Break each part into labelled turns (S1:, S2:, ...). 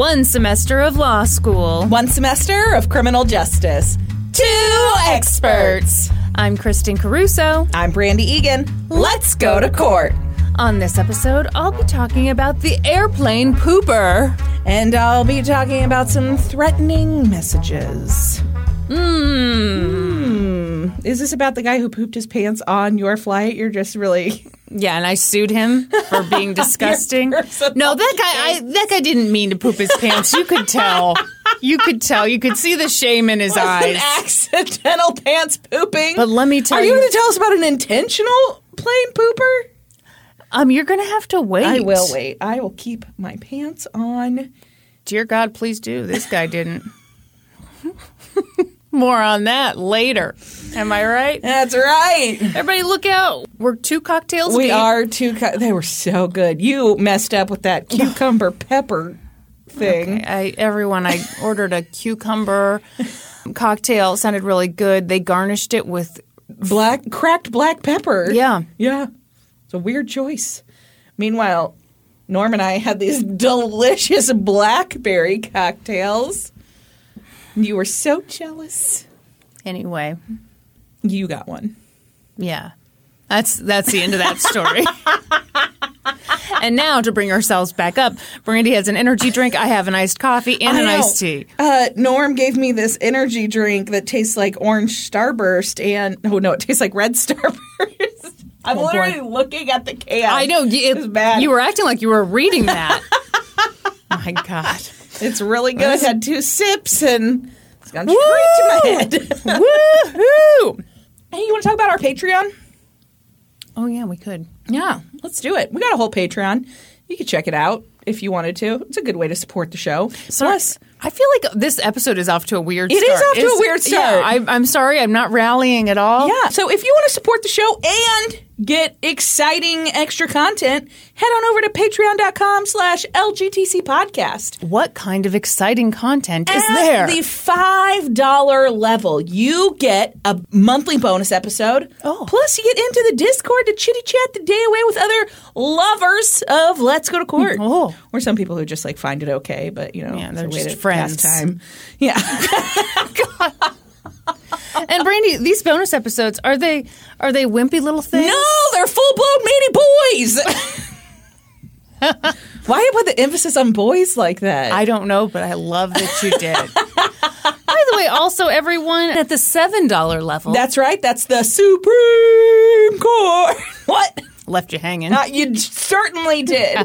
S1: One semester of law school.
S2: One semester of criminal justice. Two experts.
S1: I'm Kristin Caruso.
S2: I'm Brandi Egan. Let's go to court.
S1: On this episode, I'll be talking about the airplane pooper.
S2: And I'll be talking about some threatening messages.
S1: Mmm.
S2: Is this about the guy who pooped his pants on your flight? You're just really.
S1: Yeah, and I sued him for being disgusting. no, that guy, I, that guy didn't mean to poop his pants. You could tell. You could tell. You could see the shame in his
S2: An
S1: eyes.
S2: accidental pants pooping.
S1: But let me tell
S2: Are you
S1: you-
S2: going to tell us about an intentional plane pooper?
S1: Um, you're gonna have to wait.
S2: I will wait. I will keep my pants on.
S1: Dear God, please do. This guy didn't. More on that later. Am I right?
S2: That's right.
S1: Everybody, look out! We're two cocktails.
S2: We
S1: deep.
S2: are two. Co- they were so good. You messed up with that cucumber pepper thing.
S1: I everyone. I ordered a cucumber cocktail. It sounded really good. They garnished it with
S2: Black cracked black pepper.
S1: Yeah.
S2: yeah. It's a weird choice. Meanwhile, Norm and I had these delicious blackberry cocktails. You were so jealous.
S1: anyway.
S2: You got one.
S1: Yeah, that's that's the end of that story. and now to bring ourselves back up, Brandi has an energy drink. I have an iced coffee and
S2: I
S1: an
S2: know.
S1: iced tea.
S2: Uh, Norm gave me this energy drink that tastes like orange Starburst, and oh no, it tastes like red Starburst. I'm
S1: Oh, boy.
S2: literally looking at the can.
S1: I know
S2: It's bad.
S1: you were acting like you were reading that. My God.
S2: It's really good. I had two sips and it's gone straight to my head.
S1: Woohoo!
S2: hey, you want to talk about our Patreon?
S1: Oh yeah, we could.
S2: Yeah, let's do it. We got a whole Patreon. You could check it out if you wanted to. It's a good way to support the show. Plus,
S1: I feel like this episode is off to a weird start.
S2: It is off to a weird start.
S1: Yeah, I, I'm sorry, I'm not rallying at all.
S2: yeah. So if you want to support the show and get exciting extra content, head on over to patreon.com slash LGTC podcast.
S1: What kind of exciting content is
S2: At
S1: there?
S2: the $5 level, you get a monthly bonus episode.
S1: Oh.
S2: Plus, you get into the Discord to chitty chat the day away with other lovers of Let's Go to Court.
S1: Oh.
S2: Or some people who just like find it okay, but you know,
S1: Yeah, they're just
S2: to
S1: friends.
S2: pass time. Yeah.
S1: and Brandi, these bonus episodes are they are they wimpy little things?
S2: no, they're full blown manny boys. Why put the emphasis on boys like that?
S1: I don't know, but I love that you did. By the way, also everyone at the seven dollar level
S2: That's right. That's the Supreme Court. What?
S1: left you hanging.
S2: Uh, you certainly did.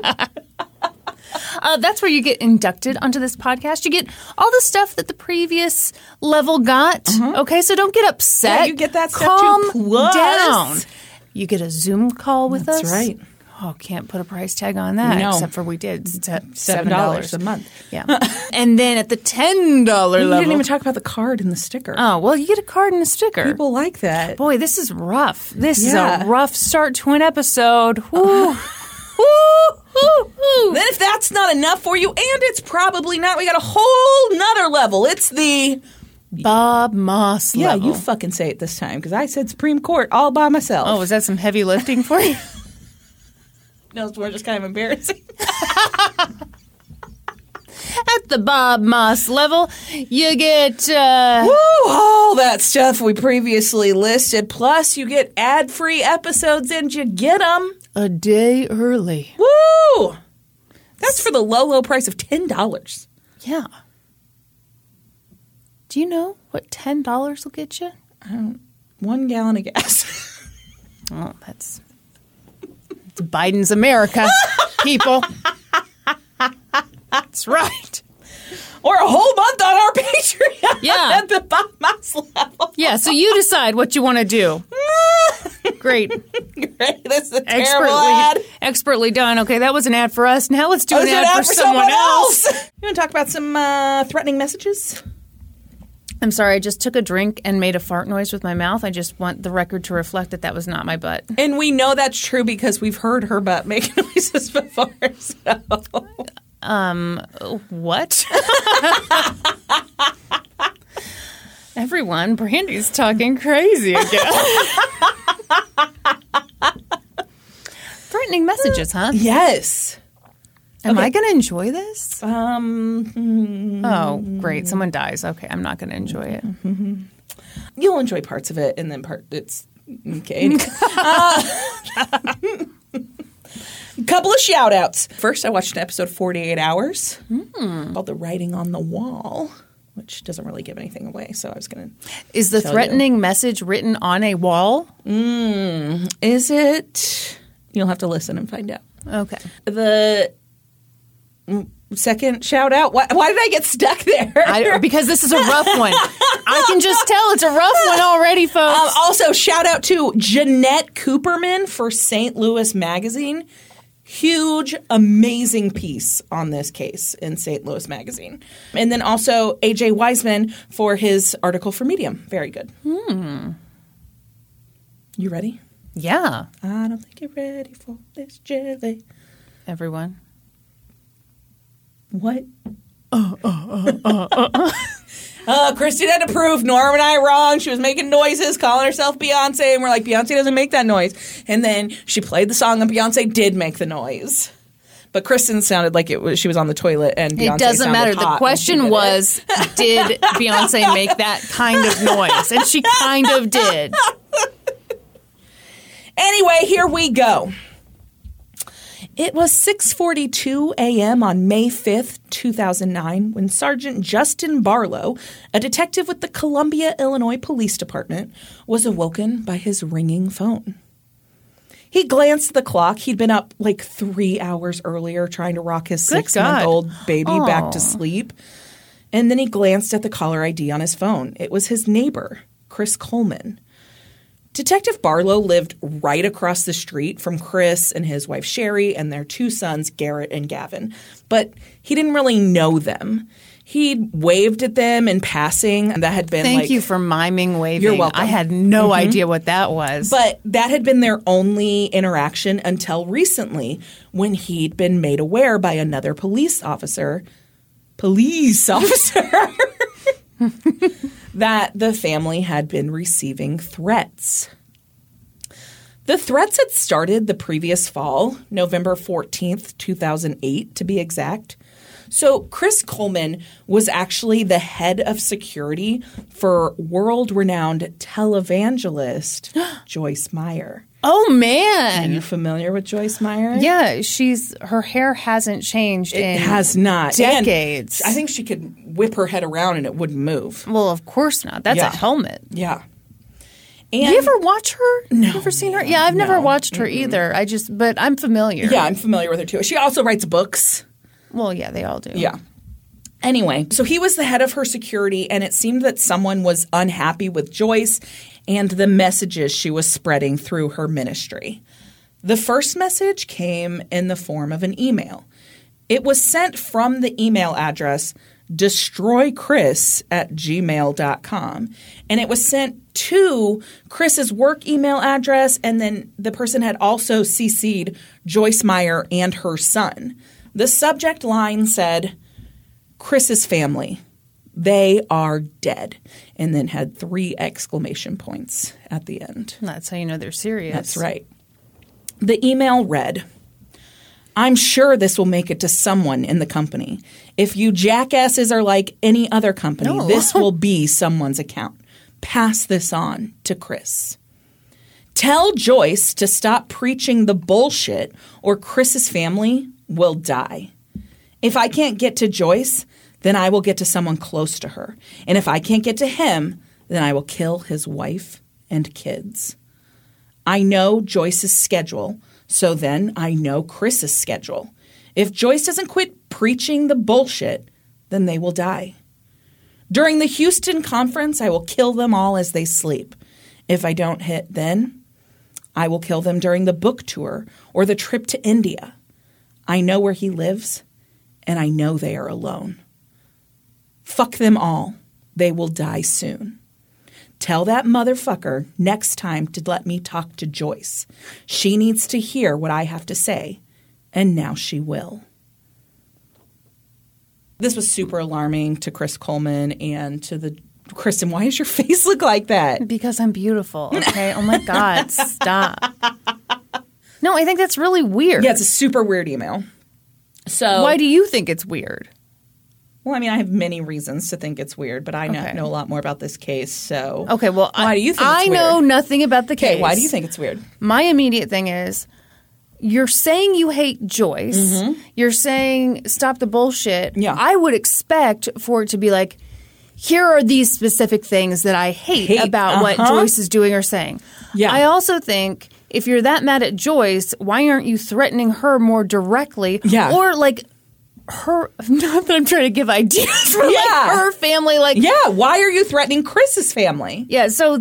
S1: Uh, that's where you get inducted onto this podcast. You get all the stuff that the previous level got. Okay, so don't get upset.
S2: Mm-hmm. Yeah, you get that stuff too.
S1: Calm down. You get a Zoom call with
S2: That's
S1: us.
S2: right.
S1: Oh, can't put a price tag on that.
S2: No.
S1: Except for we did. It's at
S2: Seven dollars a month.
S1: Yeah. and then at the ten dollar
S2: You
S1: level.
S2: didn't even talk about the card and the sticker.
S1: oh well, you get a card and a sticker.
S2: People like that.
S1: Boy, this is rough. This
S2: Yeah.
S1: is a rough start to an episode. Woo. Woo. Woo. Woo.
S2: Then if that's not enough for you, and it's probably not, we got a whole nother level. It's the
S1: Bob Moss
S2: yeah.
S1: level.
S2: You fucking say it this time because I said Supreme Court all by myself.
S1: Oh, was that some heavy lifting for you?
S2: no, we're just kind of embarrassing.
S1: At the Bob Moss level, you get uh,
S2: Woo! All that stuff we previously listed. Plus, you get ad-free episodes, and you get them.
S1: A day early.
S2: Woo! That's for the low, low price of ten dollars.
S1: Yeah. Do you know what ten dollars will get you?
S2: Um, one gallon of gas.
S1: Oh, that's it's Biden's America, people. That's right.
S2: or a whole month on our Patreon.
S1: Yeah.
S2: at the Bob Moss level.
S1: Yeah, so you decide what you want to do. Great.
S2: Great. This is a terrible ad.
S1: Expertly, expertly done. Okay, that was an ad for us. Now let's do
S2: Oh,
S1: an
S2: it
S1: ad, for, someone, else.
S2: You want to talk about some uh, threatening messages?
S1: I'm sorry, I just took a drink and made a fart noise with my mouth. I just want the record to reflect that that was not my butt.
S2: And we know that's true because we've heard her butt make noises before. So.
S1: What? Everyone, Brandi's talking crazy again. Threatening messages, huh?
S2: Yes.
S1: Am I going to enjoy this?
S2: Um,
S1: Oh, great. Someone dies. Okay, I'm not going to enjoy it.
S2: you'll enjoy parts of it, and then part it's okay. uh, couple of shout outs. First, I watched an episode 48 Hours called The Writing on the Wall, which doesn't really give anything away. So I was going to.
S1: Is the
S2: Tell you.
S1: threatening message written on a wall?
S2: Is it? You'll have to listen and find out.
S1: Okay.
S2: The mm, second shout out. Why, why did I get stuck there?
S1: I, because this is a rough one. I can just tell it's a rough one already, folks.
S2: Um, also, shout out to Jeanette Cooperman for St. Louis Magazine. Huge, amazing piece on this case in St. Louis Magazine. And then also AJ Wiseman for his article for Medium. Very good. Hmm. You ready?
S1: yeah,
S2: I don't think you're ready for this jelly.
S1: everyone.
S2: What? Uh, uh, uh, uh Uh, Christy had to prove Norm and I wrong. She was making noises, calling herself Beyonce, and we're like, Beyonce doesn't make that noise. And then she played the song, and Beyonce did make the noise. But Kristin sounded like it was she was on the toilet, and Beyonce
S1: it doesn't matter. The question
S2: it.
S1: was, did Beyonce make that kind of noise? And she kind of did.
S2: Anyway, here we go. It was 6:42 a.m. on May 5th, 2009, when Sergeant Justin Barlow, a detective with the Columbia, Illinois Police Department, was awoken by his ringing phone. He glanced at the clock. He'd been up like 3 hours earlier trying to rock his 6-month-old baby back to sleep. And then he glanced at the caller ID on his phone. It was his neighbor, Chris Coleman. Detective Barlow lived right across the street from Chris and his wife Sheri and their two sons, Garett and Gavin, but he didn't really know them. He waved at them in passing, and that had been
S1: Thank
S2: like,
S1: you for miming waving.
S2: You're welcome.
S1: I had no mm-hmm. idea what that was.
S2: But that had been their only interaction until recently when he'd been made aware by another police officer, police officer, that the family had been receiving threats. The threats had started the previous fall, November 14th, 2008 to be exact. So, Chris Coleman was actually the head of security for world renowned televangelist Joyce Meyer.
S1: Oh man!
S2: Are you familiar with Joyce Meyer?
S1: Yeah, she's her hair hasn't changed
S2: It
S1: in
S2: has not. And
S1: decades.
S2: I think she could whip her head around and it wouldn't move.
S1: Well, of course not. That's
S2: Yeah.
S1: a helmet.
S2: Yeah. And
S1: you ever watch her?
S2: No.
S1: You ever seen her? Yeah, I've never watched her either. I just, but I'm familiar.
S2: Yeah, I'm familiar with her too. She also writes books.
S1: Well, yeah, they all do.
S2: Yeah. Anyway, so he was the head of her security, and it seemed that someone was unhappy with Joyce and the messages she was spreading through her ministry. The first message came in the form of an email. It was sent from the email address destroychris at gmail.com. And it was sent to Chris's work email address, and then the person had also CC'd Joyce Meyer and her son. The subject line said, Chris's family, they are dead. And then had three exclamation points at the end.
S1: That's how you know they're serious.
S2: That's right. The email read I'm sure this will make it to someone in the company. If you jackasses are like any other company,
S1: No.
S2: this will be someone's account. Pass this on to Chris. Tell Joyce to stop preaching the bullshit, or Chris's family will die. If I can't get to Joyce, then I will get to someone close to her. And if I can't get to him, then I will kill his wife and kids. I know Joyce's schedule, so then I know Chris's schedule. If Joyce doesn't quit preaching the bullshit, then they will die. During the Houston conference, I will kill them all as they sleep. If I don't hit then, I will kill them during the book tour or the trip to India. I know where he lives, and I know they are alone. Fuck them all. They will die soon. Tell that motherfucker next time to let me talk to Joyce. She needs to hear what I have to say, and now she will. This was super alarming to Chris Coleman and to the Kristin. Why does your face look like that?
S1: Because I'm beautiful. Okay. oh my God. Stop. No, I think that's really weird.
S2: Yeah, it's a super weird email. So
S1: Why do you think it's weird?
S2: Well, I mean, I have many reasons to think it's weird, but I know,
S1: Okay.
S2: know a lot more about this case. So
S1: Okay, well,
S2: why
S1: I,
S2: do you think
S1: I
S2: it's
S1: know
S2: weird?
S1: nothing about the case.
S2: Okay, why do you think it's weird?
S1: My immediate thing is you're saying you hate Joyce. You're saying stop the bullshit.
S2: Mm-hmm. Yeah.
S1: I would expect for it to be like, here are these specific things that I hate,
S2: Hate,
S1: about what
S2: uh-huh.
S1: Joyce is doing or saying.
S2: Yeah.
S1: I also think if you're that mad at Joyce, why aren't you threatening her more directly?
S2: Yeah.
S1: Or like her, not that I'm trying to give ideas for
S2: Yeah.
S1: like her family, like
S2: Yeah, why are you threatening Chris's family?
S1: yeah, so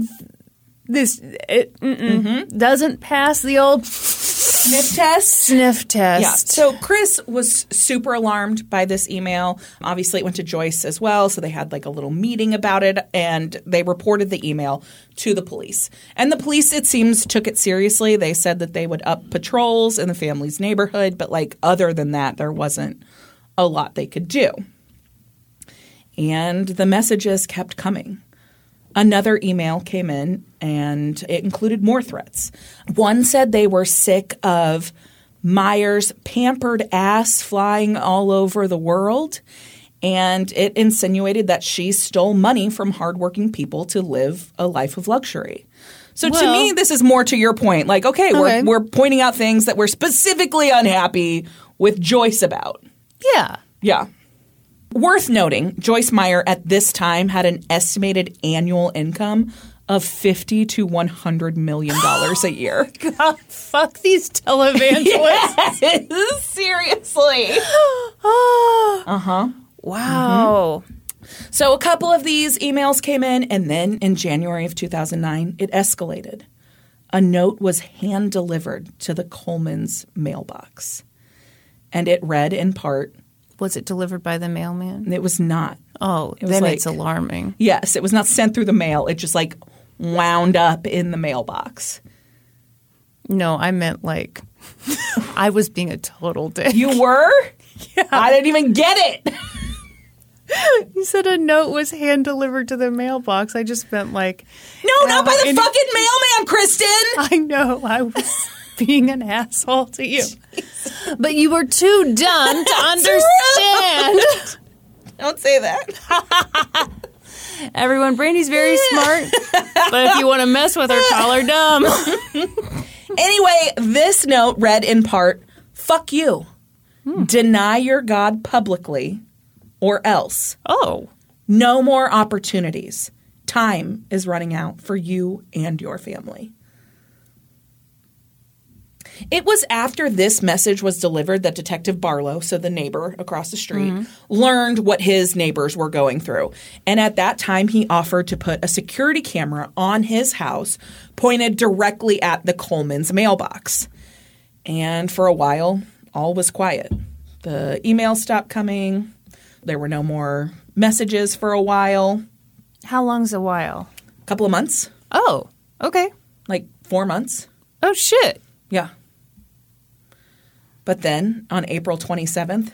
S1: this it
S2: Mm-hmm.
S1: doesn't pass the old
S2: Sniff test.
S1: sniff test.
S2: Yeah. So Chris was super alarmed by this email. Obviously, it went to Joyce as well. So they had like a little meeting about it and they reported the email to the police. And the police, it seems, took it seriously. They said that they would up patrols in the family's neighborhood. But like, other than that, there wasn't a lot they could do. And the messages kept coming. Another email came in and it included more threats. One said they were sick of Meyer's pampered ass flying all over the world. And it insinuated that she stole money from hardworking people to live a life of luxury. So to me, this is more to your point. Like, okay,
S1: Okay.
S2: We're, we're pointing out things that we're specifically unhappy with Joyce about.
S1: yeah.
S2: Yeah. Worth noting, Joyce Meyer at this time had an estimated annual income of 50 to 100 million dollars a year.
S1: God, fuck these televangelists.
S2: Seriously.
S1: uh-huh. Wow.
S2: So a couple of these emails came in and then in January of 2009 it escalated. A note was hand delivered to the Coleman's mailbox. And it read in part,
S1: Was it delivered by the mailman?
S2: it was not
S1: Oh, it
S2: was
S1: then
S2: like-
S1: it's alarming.
S2: Yes, it was not sent through the mail. It just like wound up in the mailbox.
S1: No, I meant like I was being a total dick.
S2: You were? Yeah. I didn't even get it.
S1: You said a note was hand delivered to the mailbox. I just meant like
S2: No, not by the fucking mailman, Kristin.
S1: I know I was being an asshole to you. But you were too dumb to understand.
S2: Don't say that.
S1: Everyone, Brandi's very smart, but if you want to mess with her, call her dumb.
S2: Anyway, this note read in part Fuck you. Hmm. Deny your God publicly, or else.
S1: Oh,
S2: No more opportunities. Time is running out for you and your family. It was after this message was delivered that Detective Barlow, so the neighbor across the street, mm-hmm. learned what his neighbors were going through. And at that time, he offered to put a security camera on his house pointed directly at the Coleman's mailbox. And for a while, all was quiet. The emails stopped coming. There were no more messages for a while.
S1: how long's a while?
S2: A couple of months,
S1: Oh, okay.
S2: like four months.
S1: Oh shit.
S2: Yeah. But then on April 27th,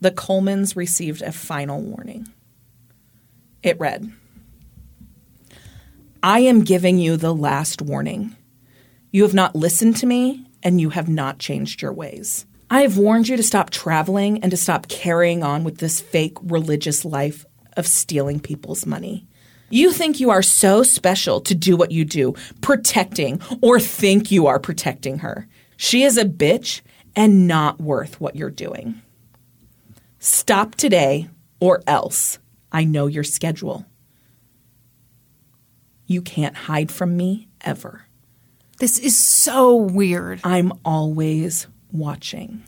S2: the Colemans received a final warning. It read I am giving you the last warning. You have not listened to me, and you have not changed your ways. I have warned you to stop traveling and to stop carrying on with this fake religious life of stealing people's money. You think you are so special to do what you do, protecting or think you are protecting her. She is a bitch and not worth what you're doing. Stop today or else I know your schedule. You can't hide from me ever.
S1: This is so weird.
S2: I'm always watching.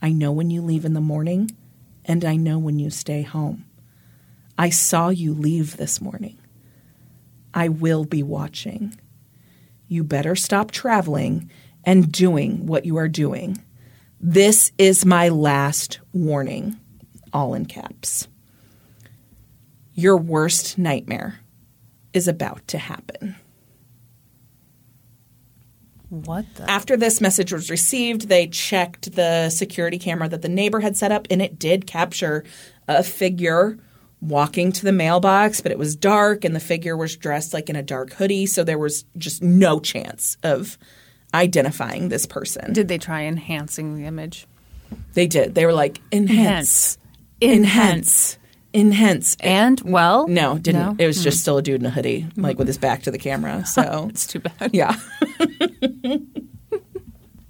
S2: I know when you leave in the morning, and I know when you stay home. I saw you leave this morning. I will be watching. You better stop traveling and doing what you are doing. This is my last warning, all in caps. Your worst nightmare is about to happen.
S1: What the?
S2: After this message was received, they checked the security camera that the neighbor had set up, and it did capture a figure walking to the mailbox, but it was dark, and the figure was dressed like in a dark hoodie, so there was just no chance of identifying this person.
S1: Did they try enhancing the image?
S2: They did. They were like, enhance, enhance, enhance.
S1: And well,
S2: No, didn't.
S1: No?
S2: It was just hmm. still a dude in a hoodie, like with his back to the camera. So
S1: It's too bad.
S2: yeah.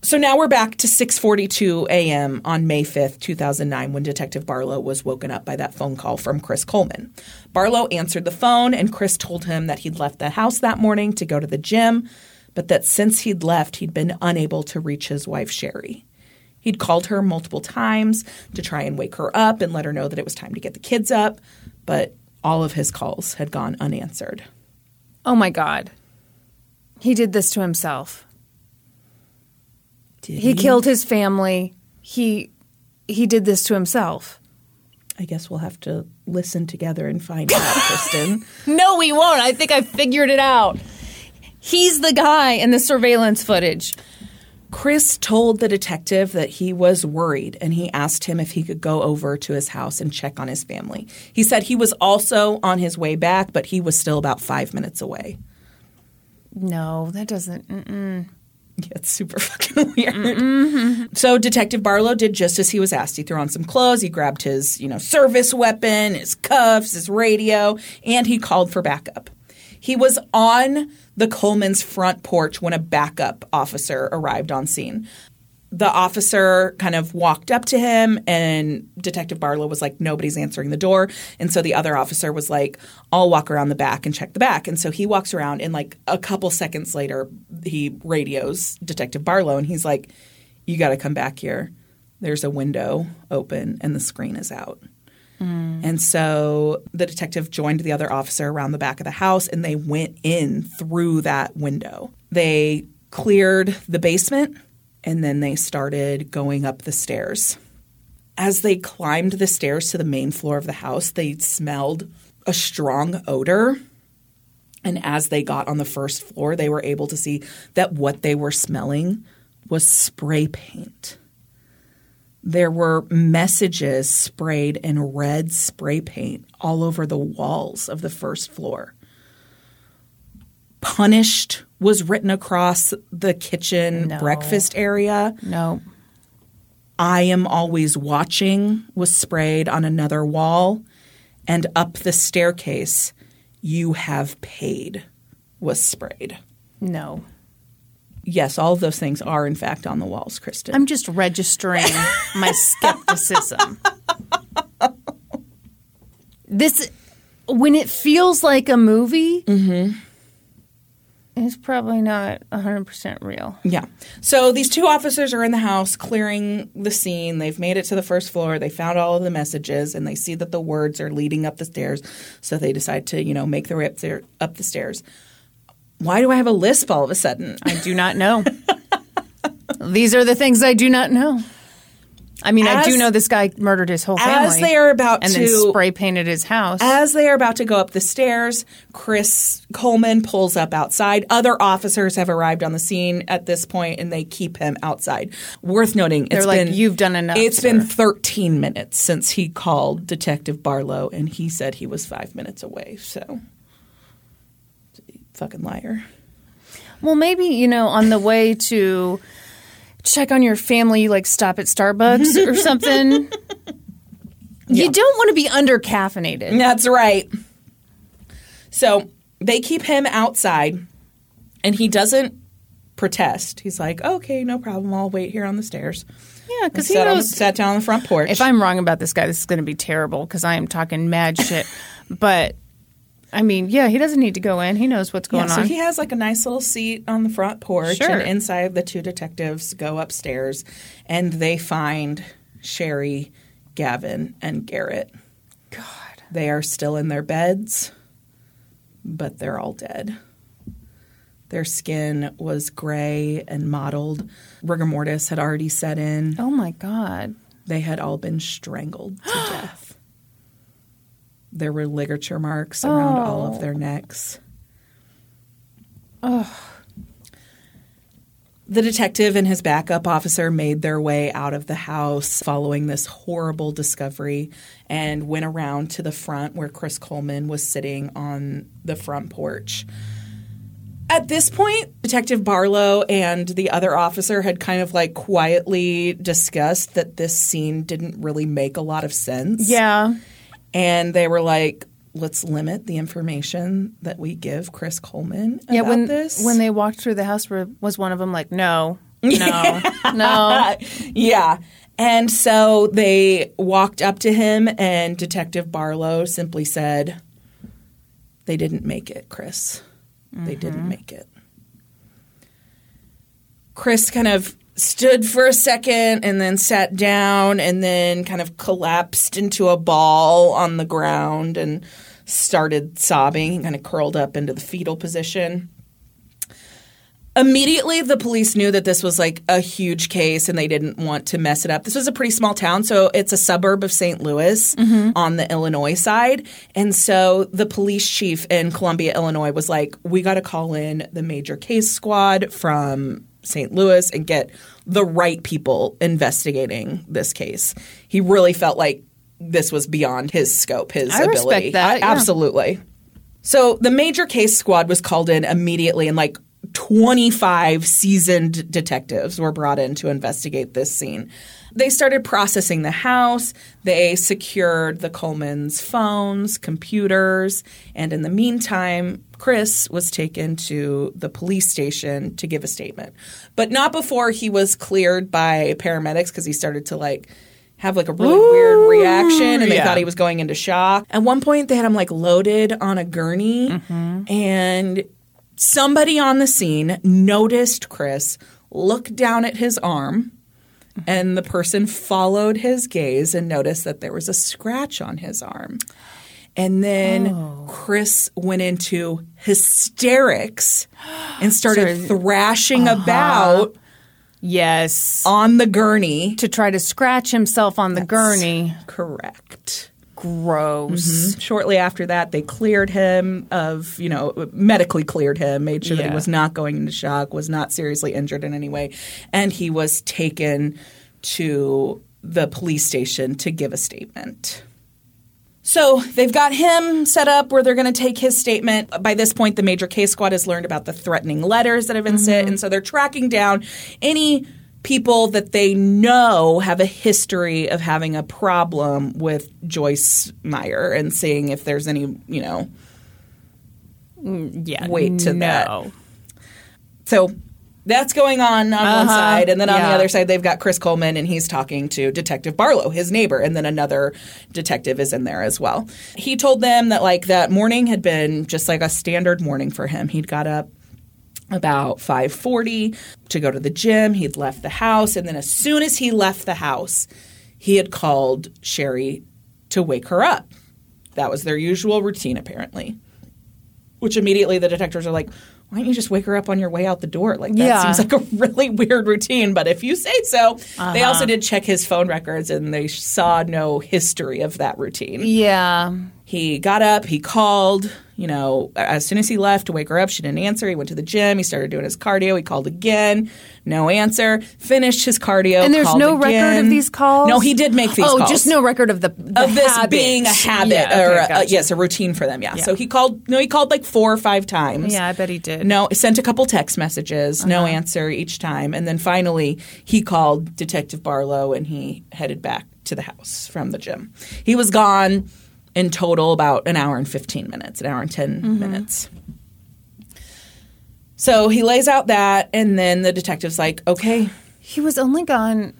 S2: so now we're back to 6:42 a.m. on May 5th, 2009 when Detective Barlow was woken up by that phone call from Chris Coleman. Barlow answered the phone and Chris told him that he'd left the house that morning to go to the gym, but that since he'd left, he'd been unable to reach his wife Sheri. He'd called her multiple times to try and wake her up and let her know that it was time to get the kids up, but all of his calls had gone unanswered.
S1: Oh my God. He did this to himself.
S2: Did
S1: He killed his family. He he did this to himself.
S2: I guess we'll have to listen together and find out, Kristin.
S1: No, we won't. I think I figured it out. He's the guy in the surveillance footage.
S2: Chris told the detective that he was worried and he asked him if he could go over to his house and check on his family. He said he was also on his way back, but he was still about five minutes away.
S1: No, that doesn't. Mm-mm.
S2: Yeah, it's super fucking weird. Mm-hmm. So Detective Barlow did just as he was asked. He threw on some clothes, he grabbed his, you know, service weapon, his cuffs, his radio, and he called for backup. He was on the Coleman's front porch when a backup officer arrived on scene. The officer kind of walked up to him, and Detective Barlow was like, Nobody's answering the door. And so the other officer was like, I'll walk around the back and check the back. And so he walks around, and like a couple seconds later, he radios Detective Barlow, and he's like, You got to come back here. There's a window open, and the screen is out. And so the detective joined the other officer around the back of the house and they went in through that window. They cleared the basement and then they started going up the stairs. As they climbed the stairs to the main floor of the house, they smelled a strong odor. And as they got on the first floor, they were able to see that what they were smelling was spray paint. There were messages sprayed in red spray paint all over the walls of the first floor. Punished was written across the kitchen
S1: No.
S2: breakfast area.
S1: No.
S2: I am always watching was sprayed on another wall. And up the staircase, you have paid was sprayed.
S1: No.
S2: Yes, all of those things are in fact on the walls, Kristin.
S1: I'm just registering my skepticism. This, when it feels like a movie, mm-hmm. it's probably not 100% real.
S2: Yeah. So these two officers are in the house clearing the scene. They've made it to the first floor. They found all of the messages and they see that the words are leading up the stairs. So they decide to, you know, make their way up, there, up the stairs. Why do I have a lisp all of a sudden?
S1: I do not know. These are the things I do not know. I mean, I do know this guy murdered his whole family.
S2: As they are about
S1: and
S2: to
S1: then spray painted his house.
S2: As they are about to go up the stairs, Chris Coleman pulls up outside. Other officers have arrived on the scene at this point, and they keep him outside. Worth noting,
S1: They're
S2: it's
S1: like,
S2: been
S1: "You've done enough,
S2: It's
S1: sir."
S2: been 13 minutes since he called Detective Barlow, and he said he was five minutes away. So, fucking liar.
S1: well, maybe, you know, on the way to check on your family, you like stop at Starbucks or something. You don't want to be under caffeinated.
S2: That's right. So they keep him outside, and he doesn't protest. He's like, "Okay, no problem. I'll wait here on the stairs."
S1: Yeah, because he
S2: sat, on,
S1: knows.
S2: sat down on the front porch.
S1: If I'm wrong about this guy, this is going to be terrible because I am talking mad shit. But I mean, yeah, he doesn't need to go in. He knows what's going
S2: yeah, so
S1: on.
S2: he has like a nice little seat on the front porch,
S1: Sure.
S2: and inside the two detectives go upstairs, and they find Sheri, Gavin, and Garett.
S1: God.
S2: They are still in their beds, but they're all dead. Their skin was gray and mottled. Rigor mortis had already set in.
S1: Oh my God.
S2: They had all been strangled to death. There were ligature marks around all of oh. their necks. Oh. The detective and his backup officer made their way out of the house following this horrible discovery and went around to the front where Chris Coleman was sitting on the front porch. At this point, Detective Barlow and the other officer had kind of like quietly discussed that this scene didn't really make a lot of sense.
S1: Yeah.
S2: And they were like, let's limit the information that we give Chris Coleman
S1: Yeah, when
S2: this.
S1: when they walked through the house, was one of them like, no, no, no.
S2: yeah. And so they walked up to him, and Detective Barlow simply said, They didn't make it, Chris. They didn't mm-hmm. make it. Chris kind of stood for a second and then sat down and then kind of collapsed into a ball on the ground and started sobbing. He kind of curled up into the fetal position. Immediately, the police knew that this was like a huge case and they didn't want to mess it up. This was a pretty small town, so it's a suburb of St. Louis mm-hmm. on the Illinois side. And so the police chief in Columbia, Illinois was like, we got to call in the major case squad from St. Louis and get the right people investigating this case. He really felt like this was beyond his scope, his
S1: I respect
S2: ability.
S1: that, yeah.
S2: Absolutely. So the major case squad was called in immediately, and like 25 seasoned detectives were brought in to investigate this scene. They started processing the house. They secured the Coleman's phones, computers, and in the meantime, Chris was taken to the police station to give a statement. But not before he was cleared by paramedics because he started to like have like a really weird reaction and they
S1: yeah.
S2: thought he was going into shock. At one point they had him like loaded on a gurney
S1: Mm-hmm.
S2: and somebody on the scene noticed Chris look down at his arm and the person followed his gaze and noticed that there was a scratch on his arm. And then
S1: Oh.
S2: Chris went into hysterics and started
S1: Started-
S2: thrashing
S1: Uh-huh.
S2: about
S1: Yes.
S2: on the gurney.
S1: to try to scratch himself on the gurney.
S2: Correct.
S1: Gross.
S2: Shortly after that, they cleared him of, you know, medically cleared him, made sure that he was not going into shock, was not seriously injured in any way, and he was taken to the police station to give a statement. So they've got him set up where they're going to take his statement. By this point, the major case squad has learned about the threatening letters that have been sent, and so they're tracking down any people that they know have a history of having a problem with Joyce Meyer and seeing if there's any, you know.
S1: Mm, yeah.
S2: Wait to that. So that's going on on one
S1: Uh-huh.
S2: side, and then on the other side they've got Chris Coleman, and he's talking to Detective Barlow, his neighbor, and then another detective is in there as well. He told them that like that morning had been just like a standard morning for him. He'd got up about 5:40 to go to the gym. He'd left the house, and then as soon as he left the house, he had called Sheri to wake her up. That was their usual routine, apparently. Which immediately the detectives are like, why don't you just wake her up on your way out the door? Like, that
S1: Yeah.
S2: seems like a really weird routine, but if you say so. They
S1: Uh-huh.
S2: also did check his phone records and they saw no history of that routine.
S1: Yeah.
S2: He got up, he called, you know, as soon as he left to wake her up, she didn't answer. He went to the gym, he started doing his cardio, he called again, no answer, finished his cardio.
S1: And there's no record of these calls?
S2: No, he did make these calls.
S1: oh,
S2: calls
S1: just no record of the, the
S2: of this
S1: habit.
S2: being a habit
S1: Yeah,
S2: or
S1: okay,
S2: a-
S1: gotcha.
S2: yes, a routine for them. Yeah.
S1: Yeah.
S2: So he called. No, he called like four or five times.
S1: Yeah, I bet he did.
S2: No, sent a couple text messages.
S1: Uh-huh.
S2: No answer each time, and then finally he called Detective Barlow and he headed back to the house from the gym. He was gone in total about an hour and fifteen minutes, an hour and 10
S1: Mm-hmm.
S2: minutes. So he lays out that, and then the detective's like, "Okay,
S1: He was only gone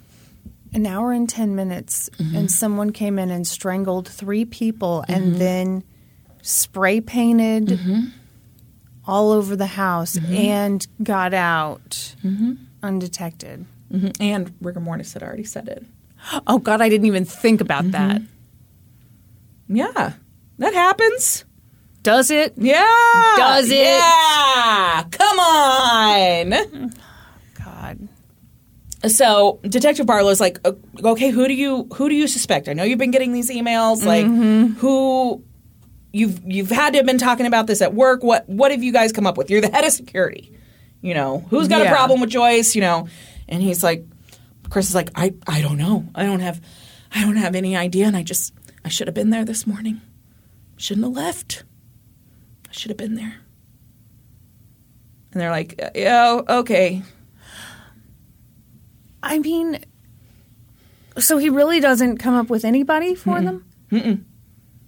S1: an hour and 10 minutes,
S2: Mm-hmm.
S1: and someone came in and strangled three people and then spray painted
S2: Mm-hmm.
S1: all over the house and got out undetected.
S2: Mhm. and rigor mortis had already said it.
S1: Oh, God, I didn't even think
S2: Mm-hmm.
S1: about that.
S2: Yeah, that happens.
S1: Does it?
S2: Yeah.
S1: Does it?
S2: Yeah. Come on.
S1: God.
S2: So Detective Barlow's like, okay, who do you who do you suspect? I know you've been getting these emails. Like, mm-hmm. who you've you've had to have been talking about this at work. What what have you guys come up with? You're the head of security. You know, who's got a problem with Joyce? You know, and he's like, Chris is like, I I don't know. I don't have I don't have any idea. And I just I should have been there this morning. Shouldn't have left. I should have been there. And they're like, uh, "Yeah, okay."
S1: I mean, so he really doesn't come up with anybody for them? Mm-mm.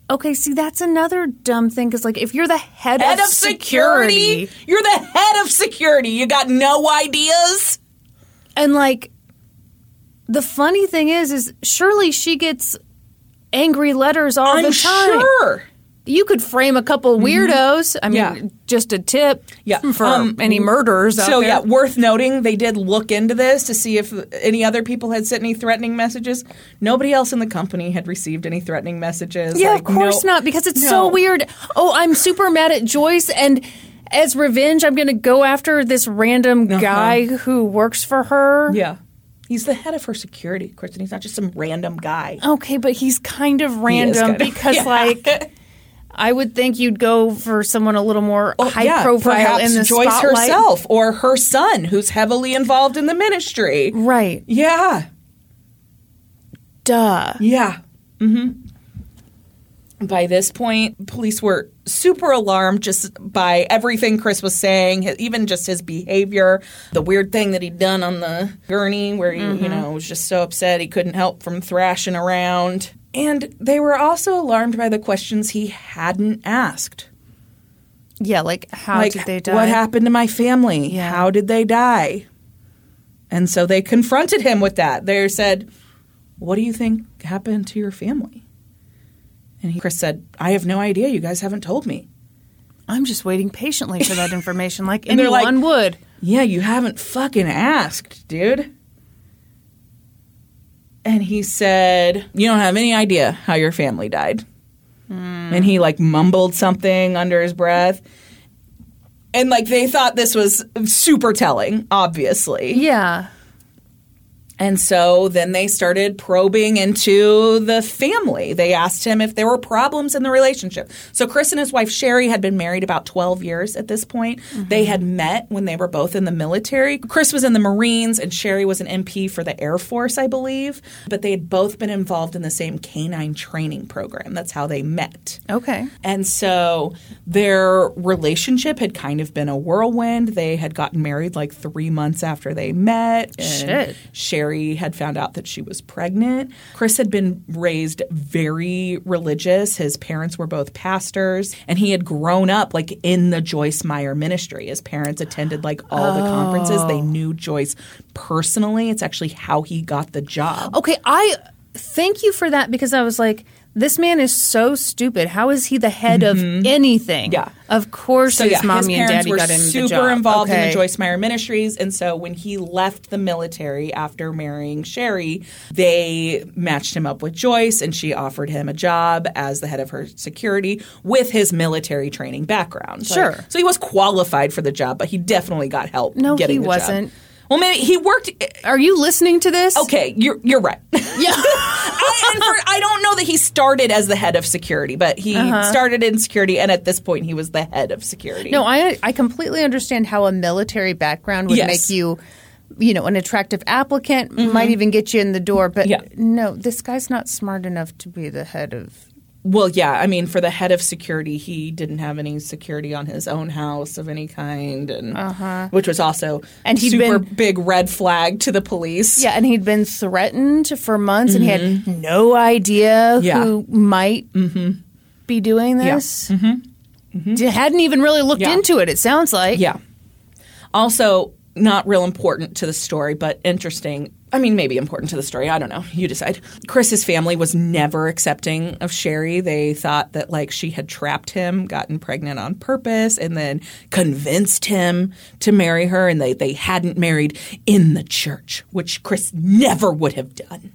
S1: Okay, see, that's another dumb thing because, like, if you're the head,
S2: Head
S1: of,
S2: of security? You're the head of security. You got no ideas?
S1: and like, the funny thing is, is surely she gets angry letters all
S2: I'm
S1: the time.
S2: sure.
S1: You could frame a couple weirdos. I mean,
S2: Mm-hmm. Yeah.
S1: just a tip
S2: Yeah,
S1: for
S2: um,
S1: any murderers. out
S2: So yeah, worth noting, they did look into this to see if any other people had sent any threatening messages. Nobody else in the company had received any threatening messages.
S1: Yeah,
S2: Like,
S1: of course
S2: no-
S1: not, because it's
S2: no.
S1: so weird. Oh, I'm super mad at Joyce, and as revenge, I'm going to go after this random guy who works for her.
S2: Uh-huh. Yeah, he's the head of her security, Kristin. He's not just some random guy.
S1: Okay, but he's kind of random
S2: kind of-
S1: because,
S2: yeah.
S1: like, I would think you'd go for someone a little more high
S2: yeah,
S1: profile in the
S2: Joyce
S1: spotlight.
S2: herself or her son, who's heavily involved in the ministry.
S1: Right.
S2: Yeah,
S1: Duh.
S2: yeah. Mm-hmm. By this point, police were super alarmed just by everything Chris was saying, even just his behavior, the weird thing that he'd done on the gurney, where he, you mm-hmm. know, was just so upset he couldn't help from thrashing around. And they were also alarmed by the questions he hadn't asked.
S1: Yeah, like, how
S2: like
S1: did they die?
S2: what happened to my family
S1: Yeah.
S2: how did they die and so they confronted him with that they said what do you think happened to your family and he, chris said i have no idea. You guys haven't told me.
S1: I'm just waiting patiently for that information, like
S2: they're like-
S1: anyone would.
S2: yeah you haven't fucking asked dude. And he said you don't have any idea how your family died. Hmm. And he like mumbled something under his breath. And like they thought this was super telling obviously.
S1: Yeah.
S2: And so then they started probing into the family. They asked him if there were problems in the relationship. So Chris and his wife Sheri had been married about 12 years at this point. They had met when they were both in the military. Chris was in the Marines and Sheri was an MP for the Air Force, I believe. But they had both been involved in the same canine training program. That's how they met.
S1: Okay.
S2: And so their relationship had kind of been a whirlwind. They had gotten married like three months after they met.
S1: Shit.
S2: Sheri had found out that she was pregnant. Chris had been raised very religious. His parents were both pastors, and he had grown up like in the Joyce Meyer ministry. His parents attended like all the conferences. They oh. knew Joyce personally. It's actually how he got the job.
S1: Okay, I thank you for that because I was like, this man is so stupid. How is he the head of anything?
S2: Mm-hmm. Yeah.
S1: Of course
S2: So
S1: his
S2: yeah,
S1: mommy
S2: his
S1: and daddy
S2: were
S1: got him
S2: super
S1: the job.
S2: involved in the Joyce Meyer Ministries, and so when he left the military after marrying Sheri, they matched him up with Joyce, and she offered him a job as the head of her security with his military training background.
S1: Sure.
S2: so he was qualified for the job, but he definitely got help.
S1: No, he wasn't.
S2: Job. Well, maybe he worked.
S1: Eh, Are you listening to this?
S2: Okay, you're you're right.
S1: Yeah.
S2: I, and for, I don't know that he started as the head of security, but he uh-huh. started in security, and at this point, he was the head of security.
S1: no, I I completely understand how a military background would
S2: Yes.
S1: make you you know, an attractive applicant might mm-hmm. even get you in the door, but
S2: Yeah.
S1: no, this guy's not smart enough to be the head of
S2: Well, yeah. I mean, for the head of security, he didn't have any security on his own house of any kind, and which was also
S1: And he'd
S2: super
S1: been-
S2: big red flag to the police.
S1: Yeah, and he'd been threatened for months and he had no idea
S2: Mm-hmm. Yeah. Mm-hmm.
S1: who might be doing this. Mm-hmm. Hadn't even really looked
S2: Yeah.
S1: into it, it sounds like.
S2: Yeah. Also, not real important to the story, but interesting. I mean, maybe important to the story. I don't know. You decide. Chris's family was never accepting of Sheri. They thought that like she had trapped him, gotten pregnant on purpose, and then convinced him to marry her. And they they hadn't married in the church, which Chris never would have done.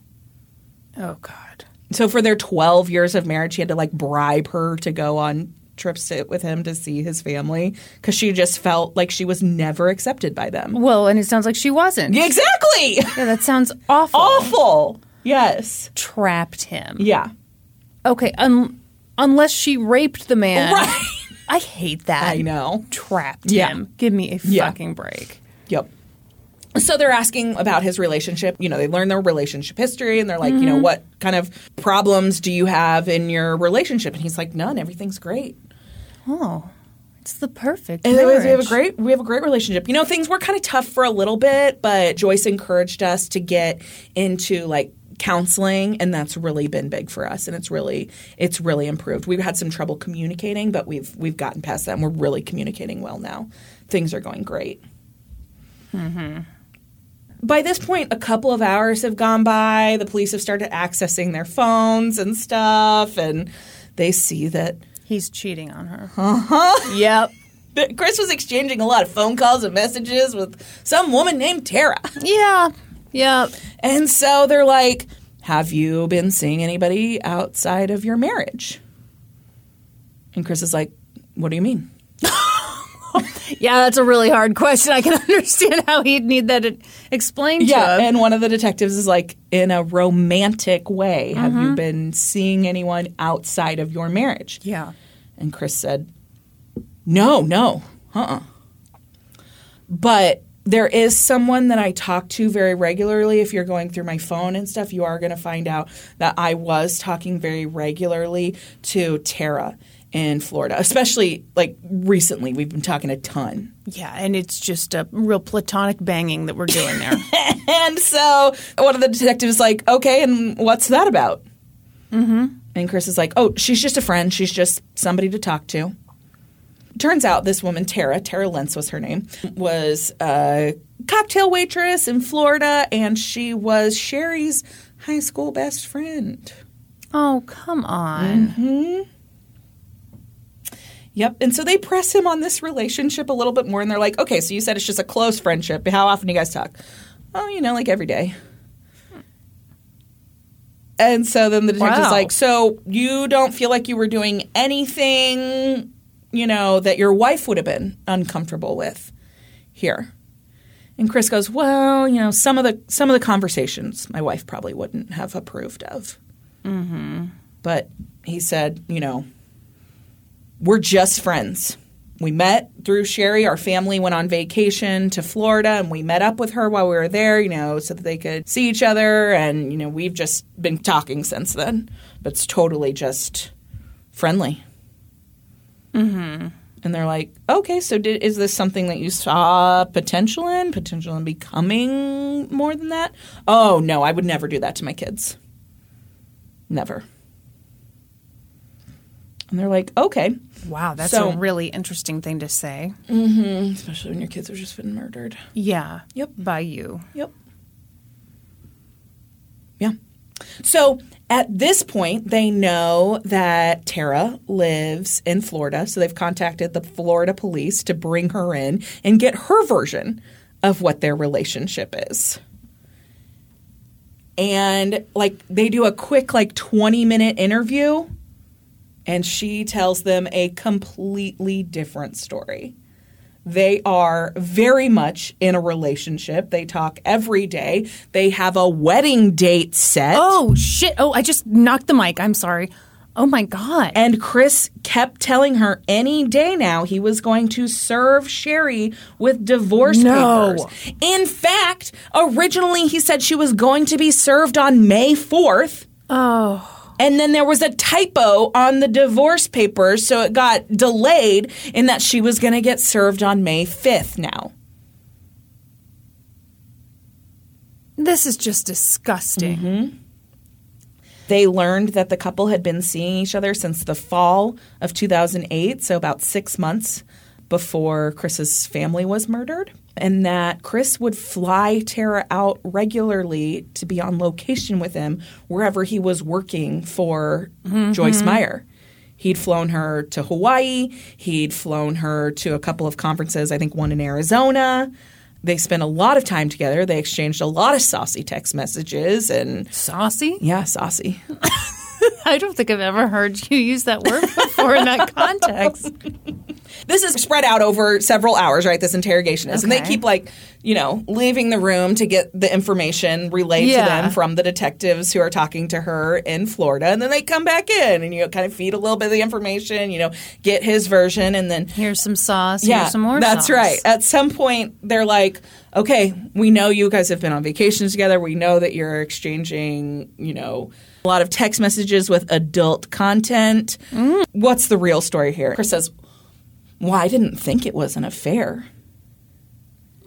S1: Oh, God.
S2: So for their 12 years of marriage, he had to like bribe her to go on trips to, with him to see his family because she just felt like she was never accepted by them.
S1: Well, and it sounds like she wasn't.
S2: Yeah, exactly.
S1: Yeah, that sounds awful.
S2: Awful. Yes.
S1: Trapped him.
S2: Yeah.
S1: Okay, un- unless she raped the man.
S2: Right.
S1: I hate that.
S2: I know.
S1: Trapped
S2: Yeah.
S1: him. Give me a
S2: Yeah.
S1: fucking break.
S2: Yep. So they're asking about his relationship. You know, they learn their relationship history and they're like, you know, mm-hmm. what kind of problems do you have in your relationship? And he's like, none. Everything's great.
S1: Oh, It's the perfect
S2: And we have a great we have a great relationship. You know, things were kind of tough for a little bit, but Joyce encouraged us to get into like counseling and that's really been big for us and it's really it's really improved. We've had some trouble communicating, but we've we've gotten past that and we're really communicating well now. Things are going great. Mm-hmm. By this point, a couple of hours have gone by. The police have started accessing their phones and stuff, and they see that
S1: He's cheating on her. Uh-huh. Yep.
S2: that Chris was exchanging a lot of phone calls and messages with some woman named Tara.
S1: Yeah. Yep.
S2: And so they're like, Have you been seeing anybody outside of your marriage? And Chris is like, What do you mean?
S1: Yeah, that's a really hard question. I can understand how he'd need that explained to
S2: Yeah. And one of the detectives is like, In a romantic way, have you been seeing anyone outside of your marriage?
S1: yeah.
S2: And Chris said, No, no, uh uh But there is someone that I talk to very regularly. If you're going through my phone and stuff, you are going to find out that I was talking very regularly to Tara in Florida, especially like recently. We've been talking a ton.
S1: Yeah, and it's just a real platonic banging that we're doing there.
S2: And so one of the detectives is like, okay, and what's that about? Mm-hmm. And Chris is like, oh, she's just a friend. She's just somebody to talk to. Turns out this woman, Tara, Tara Lintz was her name, was a cocktail waitress in Florida, and she was Sheri's high school best friend.
S1: oh, come on.
S2: Yep. And so they press him on this relationship a little bit more, and they're like, okay, so you said it's just a close friendship. How often do you guys talk? Oh, you know, like every day. And so then the detective's
S1: Wow.
S2: like, so you don't feel like you were doing anything, you know, that your wife would have been uncomfortable with here. And Chris goes, well, you know, some of the some of the conversations my wife probably wouldn't have approved of. Mm-hmm. But he said, you know, we're just friends. We met through Sheri. Our family went on vacation to Florida and we met up with her while we were there, you know, so that they could see each other. And, you know, we've just been talking since then. But it's totally just friendly. Mm-hmm. And they're like, okay, so did, is this something that you saw potential in? Potential in becoming more than that? Oh, no, I would never do that to my kids. Never. And they're like, okay.
S1: Wow, that's
S2: So-
S1: a really interesting thing to say. Mm-hmm.
S2: Especially when your kids have just been murdered.
S1: Yeah.
S2: Yep.
S1: By you.
S2: Yep. Yeah. So at this point, they know that Tara lives in Florida. So they've contacted the Florida police to bring her in and get her version of what their relationship is. And like they do a quick, like 20 minute interview, and she tells them a completely different story. They are very much in a relationship. They talk every day. They have a wedding date set.
S1: Oh, shit. Oh, I just knocked the mic. I'm sorry. Oh, my God.
S2: And Chris kept telling her any day now he was going to serve Sheri with divorce
S1: No.
S2: papers. In fact, originally he said she was going to be served on May 4th.
S1: oh.
S2: And then there was a typo on the divorce papers, so it got delayed in that she was going to get served on May 5th now.
S1: This is just disgusting. Mm-hmm.
S2: They learned that the couple had been seeing each other since the fall of 2008, so about six months before Chris's family was murdered, and that Chris would fly Tara out regularly to be on location with him wherever he was working for mm-hmm. Joyce mm-hmm. Meyer. He'd flown her to Hawaii. He'd flown her to a couple of conferences, I think one in Arizona. They spent a lot of time together. They exchanged a lot of saucy text messages and
S1: Saucy?
S2: yeah, saucy.
S1: I don't think I've ever heard you use that word before in that context.
S2: This is spread out over several hours, right? This interrogation is. And they keep like, you know, leaving the room to get the information relayed to them from the detectives who are talking to her in Florida. And then they come back in and, you know, kind of feed a little bit of the information, you know, get his version and then
S1: Here's some sauce.
S2: yeah,
S1: Here's some more
S2: that's
S1: sauce.
S2: right. At some point, they're like, okay, we know you guys have been on vacations together. We know that you're exchanging, you know, a lot of text messages with adult content.
S1: Mm.
S2: What's the real story here? Chris says, Well, I didn't think it was an affair.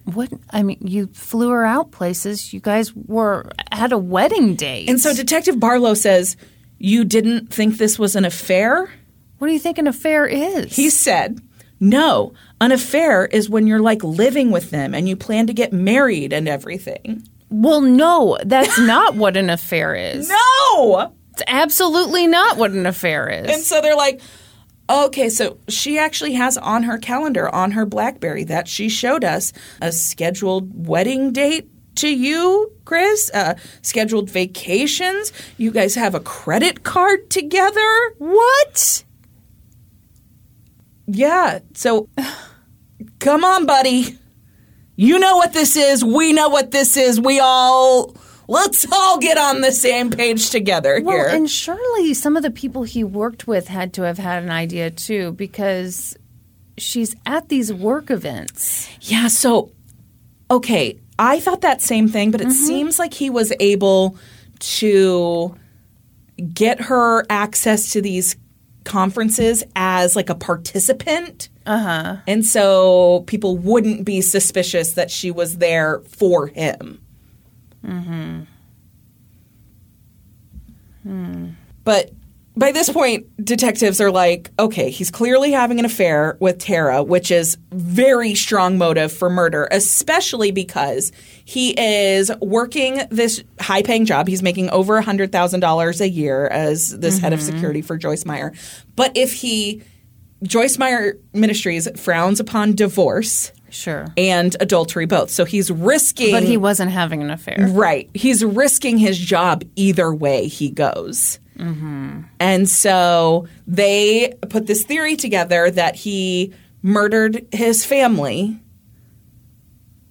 S1: What? I mean, you flew her out places. You guys were had a wedding date.
S2: And so Detective Barlow says, You didn't think this was an affair?
S1: what do you think an affair is?
S2: He said, No, an affair is when you're like living with them and you plan to get married and everything.
S1: Well, no, that's not what an affair is.
S2: No!
S1: It's absolutely not what an affair is.
S2: And so they're like, Okay, so she actually has on her calendar, on her Blackberry, that she showed us a scheduled wedding date to you, Chris, uh, scheduled vacations. You guys have a credit card together.
S1: what?
S2: Yeah. So, come on, buddy. You know what this is. We know what this is. We all. Let's all get on the same page together
S1: Well,
S2: here.
S1: and surely some of the people he worked with had to have had an idea too, because she's at these work events.
S2: yeah. So, okay. I thought that same thing, but it mm-hmm. seems like he was able to get her access to these conferences as like a participant. Uh huh. And so people wouldn't be suspicious that she was there for him. Mm hmm. But by this point, detectives are like, okay, he's clearly having an affair with Tara, which is very strong motive for murder, especially because he is working this high paying job. He's making over $100,000 a year as this head of mm-hmm. security for Joyce Meyer. But if he, Joyce Meyer Ministries frowns upon divorce
S1: Sure.
S2: and adultery both. So he's risking.
S1: But he wasn't having an affair.
S2: Right. He's risking his job either way he goes. And so they put this theory together that he murdered his family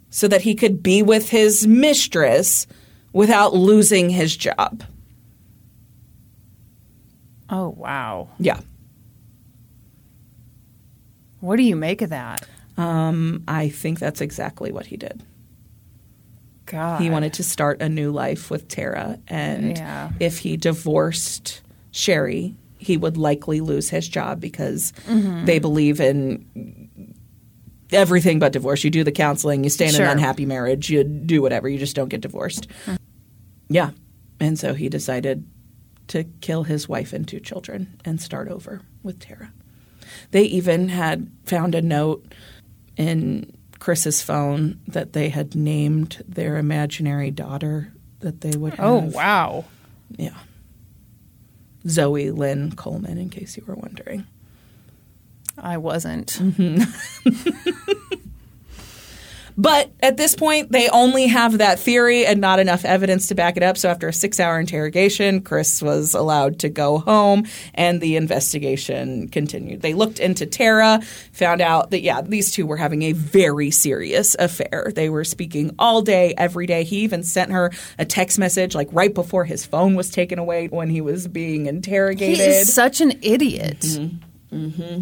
S2: so that he could be with his mistress without losing his job.
S1: Oh, wow.
S2: Yeah.
S1: What do you make of that?
S2: Um, I think that's exactly what he did.
S1: God.
S2: He wanted to start a new life with Tara, and
S1: Yeah.
S2: if he divorced Sheri, he would likely lose his job because
S1: Mm-hmm.
S2: they believe in everything but divorce. You do the counseling, you stay in
S1: Sure.
S2: an unhappy marriage, you do whatever, you just don't get divorced. Yeah, and so he decided to kill his wife and two children and start over with Tara. They even had found a note in Chris's phone that they had named their imaginary daughter that they would oh, have.
S1: Oh, wow.
S2: Yeah. Zoe Lynn Coleman, in case you were wondering.
S1: I wasn't. Mm-hmm.
S2: But at this point, they only have that theory and not enough evidence to back it up. So after a six hour interrogation, Chris was allowed to go home and the investigation continued. They looked into Tara, found out that, yeah, these two were having a very serious affair. They were speaking all day, every day. He even sent her a text message like right before his phone was taken away when he was being interrogated.
S1: He is such an idiot. Mm-hmm. Mm-hmm.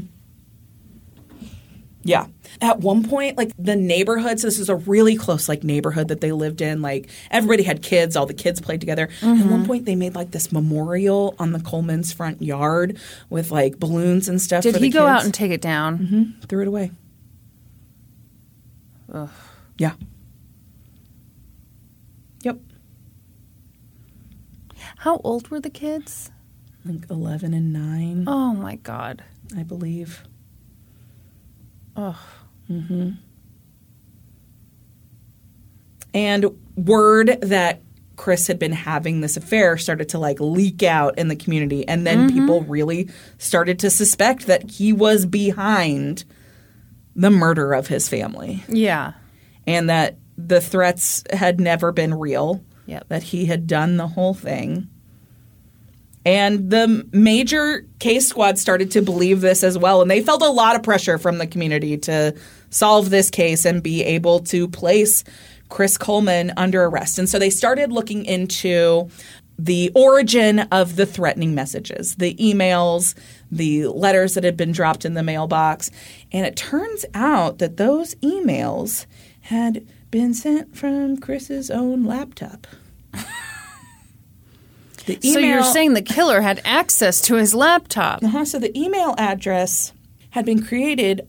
S2: Yeah. At one point, like the neighborhood, so this is a really close like neighborhood that they lived in. Like everybody had kids, all the kids played together. At one point, they made like this memorial on the Coleman's front yard with like balloons and stuff.
S1: Did he go out and take it down? Mm-hmm.
S2: threw it away? Yeah. Yep.
S1: How old were the kids?
S2: Like eleven and nine.
S1: Oh my God.
S2: I believe.
S1: Oh,
S2: And word that Chris had been having this affair started to like leak out in the community. And then mm-hmm. people really started to suspect that he was behind the murder of his family
S1: yeah.
S2: and that the threats had never been real,
S1: Yep.
S2: that he had done the whole thing. And the major case squad started to believe this as well. And they felt a lot of pressure from the community to solve this case and be able to place Chris Coleman under arrest. And so they started looking into the origin of the threatening messages, the emails, the letters that had been dropped in the mailbox. And it turns out that those emails had been sent from Chris's own laptop. The
S1: So you're saying the killer had access to his laptop?
S2: uh-huh, so the email address had been created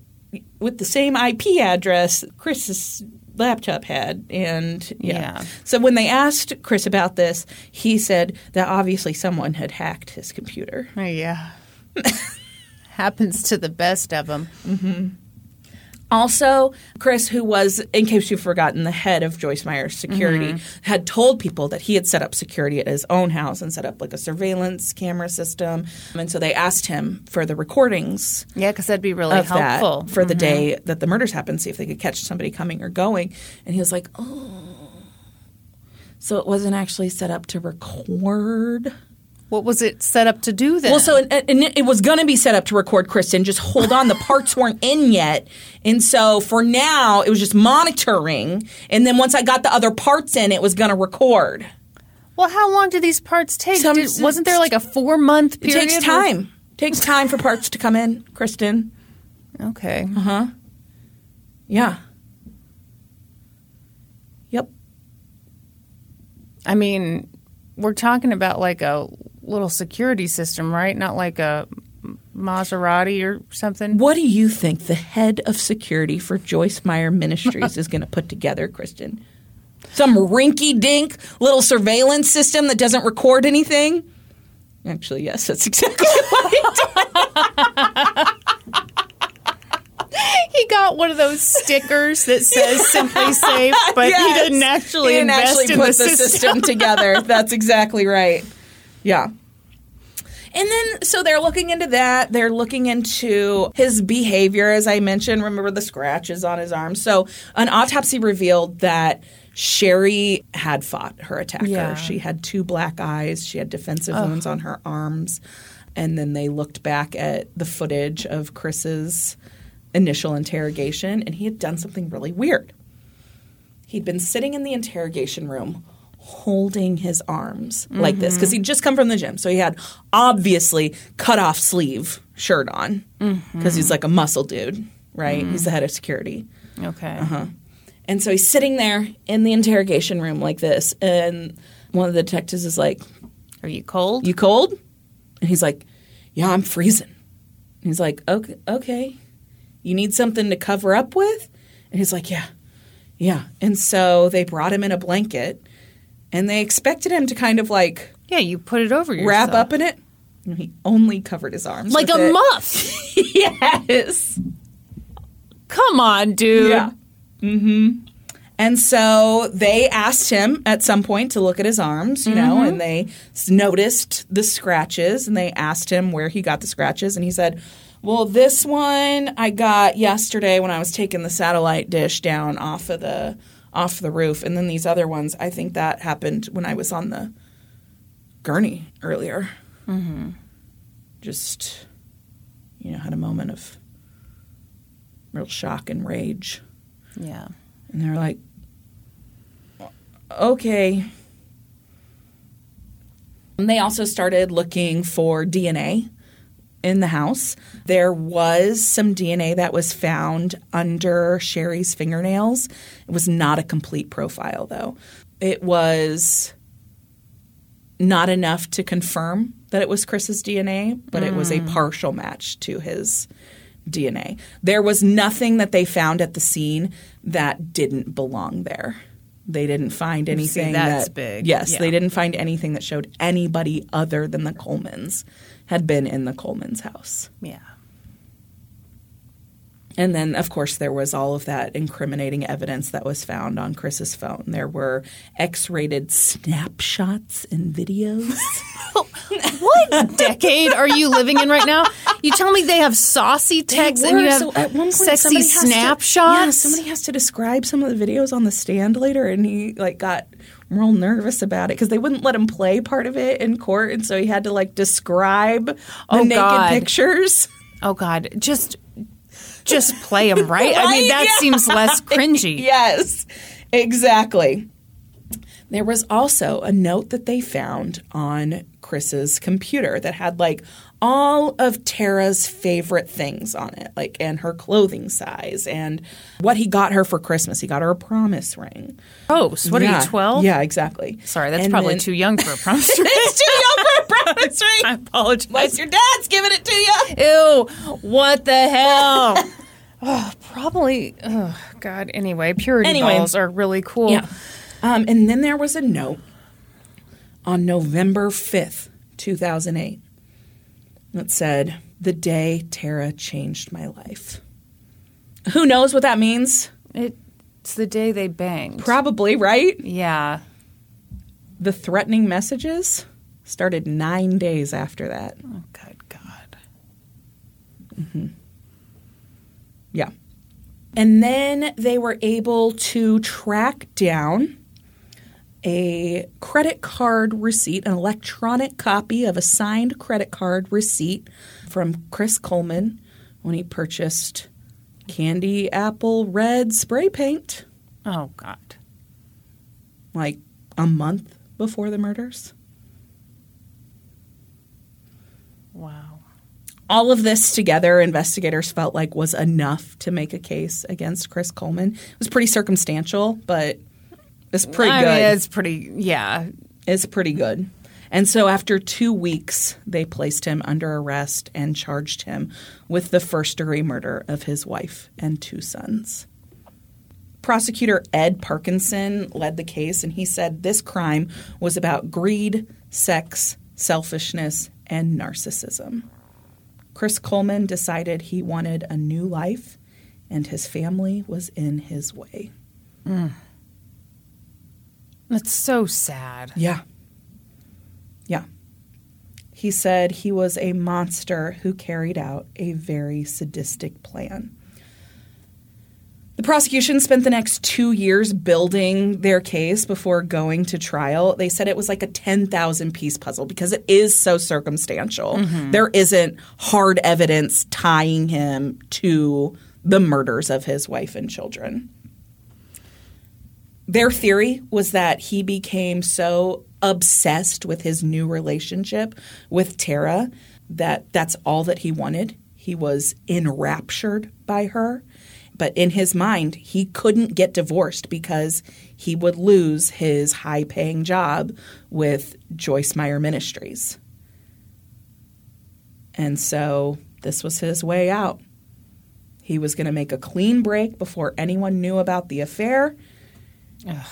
S2: with the same IP address Chris's laptop had. And yeah.
S1: Yeah.
S2: So when they asked Chris about this, he said that obviously someone had hacked his computer.
S1: Oh, yeah. Happens to the best of them. Mm-hmm.
S2: Also, Chris, who was, in case you've forgotten, the head of Joyce Meyer's security, had told people that he had set up security at his own house and set up like a surveillance camera system. And so they asked him for the recordings
S1: Yeah, because that'd be really helpful. Mm-hmm.
S2: for the day that the murders happened, see if they could catch somebody coming or going. And he was like, oh. So it wasn't actually set up to record.
S1: What was it set up to do then?
S2: Well, so and, and it was going to be set up to record Kristin. Just hold on, the parts weren't in yet, and so for now it was just monitoring. And then once I got the other parts in, it was going to record.
S1: well, how long did these parts take?
S2: Some-
S1: Did- wasn't there like a four month
S2: It
S1: period?
S2: takes
S1: where-
S2: time. takes time for parts to come in, Kristin.
S1: Okay. Uh huh.
S2: Yeah. Yep.
S1: I mean, we're talking about like a little security system, right? Not like a Maserati or something.
S2: What do you think the head of security for Joyce Meyer Ministries is going to put together, Kristin? Some rinky dink little surveillance system that doesn't record anything? Actually, yes, that's exactly right.
S1: He got one of those stickers that says "SimpliSafe," but
S2: Yes.
S1: he didn't actually
S2: He didn't
S1: invest
S2: actually
S1: in
S2: put
S1: the,
S2: the
S1: system.
S2: system together. That's exactly right. Yeah. And then, so they're looking into that. They're looking into his behavior, as I mentioned. Remember the scratches on his arm. So, an autopsy revealed that Sheri had fought her attacker.
S1: Yeah.
S2: She had two black eyes, she had defensive wounds on her arms. And then they looked back at the footage of Chris's initial interrogation, and he had done something really weird. He'd been sitting in the interrogation room holding his arms like this because he'd just come from the gym. So he had obviously cut off sleeve shirt on because he's like a muscle dude, right? He's the head of security.
S1: Okay.
S2: Uh-huh. And so he's sitting there in the interrogation room like this. And one of the detectives is like,
S1: Are you cold?
S2: You cold? And he's like, Yeah, I'm freezing. And he's like, Okay, okay. You need something to cover up with? And he's like, Yeah, yeah. And so they brought him in a blanket and they expected him to kind of like
S1: yeah, you put it over yourself.
S2: wrap up in it. And he only covered his arms.
S1: like
S2: with
S1: a
S2: it.
S1: muff.
S2: yes.
S1: Come on, dude.
S2: Yeah. Mm-hmm. And so they asked him at some point to look at his arms, you know, and they s- noticed the scratches and they asked him where he got the scratches. And he said, Well, this one I got yesterday when I was taking the satellite dish down off of the off the roof. And then these other ones, I think that happened when I was on the gurney earlier. Mm-hmm. Just, you know, had a moment of real shock and rage.
S1: Yeah.
S2: And they're like, okay. And they also started looking for DNA in the house. There was some DNA that was found under Sheri's fingernails. It was not a complete profile, though. It was not enough to confirm that it was Chris's DNA, but it was a mm. partial match to his DNA. There was nothing that they found at the scene that didn't belong there. They didn't find anything
S1: that's
S2: that
S1: big.
S2: Yes,
S1: Yeah.
S2: they didn't find anything that showed anybody other than the Colemans had been in the Coleman's house.
S1: Yeah.
S2: And then, of course, there was all of that incriminating evidence that was found on Chris's phone. There were X rated snapshots and videos.
S1: What decade are you living in right now? You tell me they have saucy texts and you have
S2: So at one point,
S1: sexy
S2: has to-
S1: snapshots.
S2: yeah, somebody has to describe some of the videos on the stand later, and he like got real nervous about it because they wouldn't let him play part of it in court, and so he had to like describe the
S1: Oh,
S2: naked
S1: God.
S2: pictures.
S1: oh God, just just play them right. I mean, that
S2: Yeah.
S1: seems less cringy.
S2: yes, exactly. There was also a note that they found on Chris's computer that had like all of Tara's favorite things on it, like and her clothing size and what he got her for Christmas. He got her a promise ring.
S1: Oh, Gross. What are you, 12?
S2: Yeah, exactly.
S1: Sorry, that's
S2: And
S1: probably
S2: then-
S1: too young for a promise ring.
S2: it's too young promise ring.
S1: I apologize.
S2: Unless your dad's giving it to you.
S1: Ew, what the hell? Probably. Oh God. Anyway, purity
S2: Anyway.
S1: balls are really cool.
S2: Yeah. Um, and then there was a note on November 5th, 2008, that said, The day Tara changed my life. Who knows what that means?
S1: It's the day they banged.
S2: Probably, right?
S1: yeah.
S2: The threatening messages started nine days after that.
S1: Oh good God. Mm-hmm.
S2: Yeah. And then they were able to track down a credit card receipt, an electronic copy of a signed credit card receipt from Chris Coleman when he purchased candy apple red spray paint
S1: Oh God.
S2: like a month before the murders.
S1: Wow.
S2: All of this together, investigators felt like was enough to make a case against Chris Coleman. It was pretty circumstantial, but it's pretty
S1: I
S2: good.
S1: mean, it's pretty. Yeah.
S2: it's pretty good. And so after two weeks, they placed him under arrest and charged him with the first degree murder of his wife and two sons. Prosecutor Ed Parkinson led the case, and he said this crime was about greed, sex, selfishness, and narcissism. Chris Coleman decided he wanted a new life, and his family was in his way. Mm.
S1: That's so sad.
S2: Yeah. Yeah. He said he was a monster who carried out a very sadistic plan. The prosecution spent the next two years building their case before going to trial. They said it was like a 10,000 piece puzzle because it is so circumstantial. Mm-hmm. There isn't hard evidence tying him to the murders of his wife and children. Their theory was that he became so obsessed with his new relationship with Tara that that's all that he wanted. He was enraptured by her. But in his mind, he couldn't get divorced because he would lose his high paying job with Joyce Meyer Ministries. And so this was his way out. He was going to make a clean break before anyone knew about the affair. Yeah.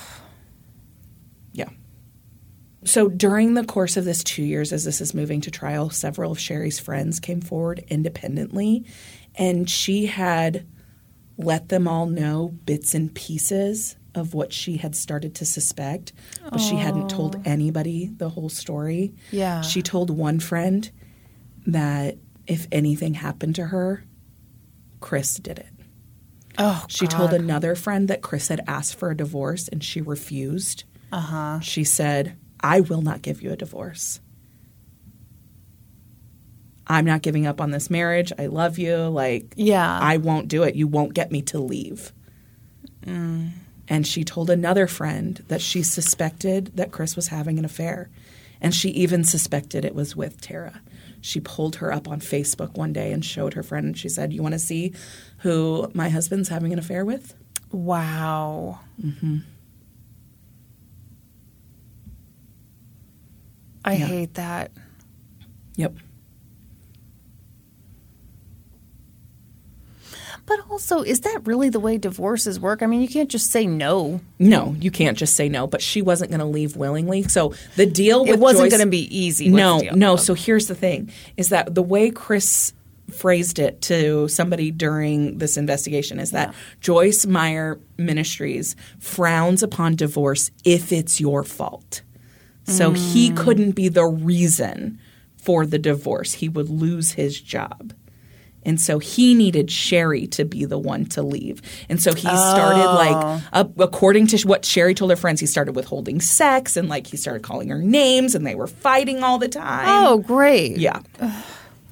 S2: So during the course of this two years, as this is moving to trial, several of Sheri's friends came forward independently, and she had let them all know bits and pieces of what she had started to suspect, but she hadn't told anybody the whole story.
S1: Yeah.
S2: She told one friend that if anything happened to her, Chris did it.
S1: Oh,
S2: She
S1: God.
S2: told another friend that Chris had asked for a divorce and she refused.
S1: Uh huh.
S2: She said, I will not give you a divorce. I'm not giving up on this marriage. I love you. Like,
S1: Yeah.
S2: I won't do it. You won't get me to leave. And she told another friend that she suspected that Chris was having an affair. And she even suspected it was with Tara. She pulled her up on Facebook one day and showed her friend, and she said, You want to see who my husband's having an affair with?
S1: Wow. Mm-hmm. I
S2: Yeah.
S1: hate that.
S2: Yep.
S1: But also, is that really the way divorces work? I mean, you can't just say no.
S2: No, you can't just say no, but she wasn't going to leave willingly. So the deal with
S1: It wasn't going to be easy.
S2: No, no. Oh. So here's the thing: is that the way Chris phrased it to somebody during this investigation is that Joyce Meyer Ministries frowns upon divorce if it's your fault. So he mm. couldn't be the reason for the divorce. He would lose his job. And so he needed Sheri to be the one to leave. And so he started like, uh, according to what Sheri told her friends, he started withholding sex and like he started calling her names and they were fighting all the time.
S1: Oh, great.
S2: Yeah.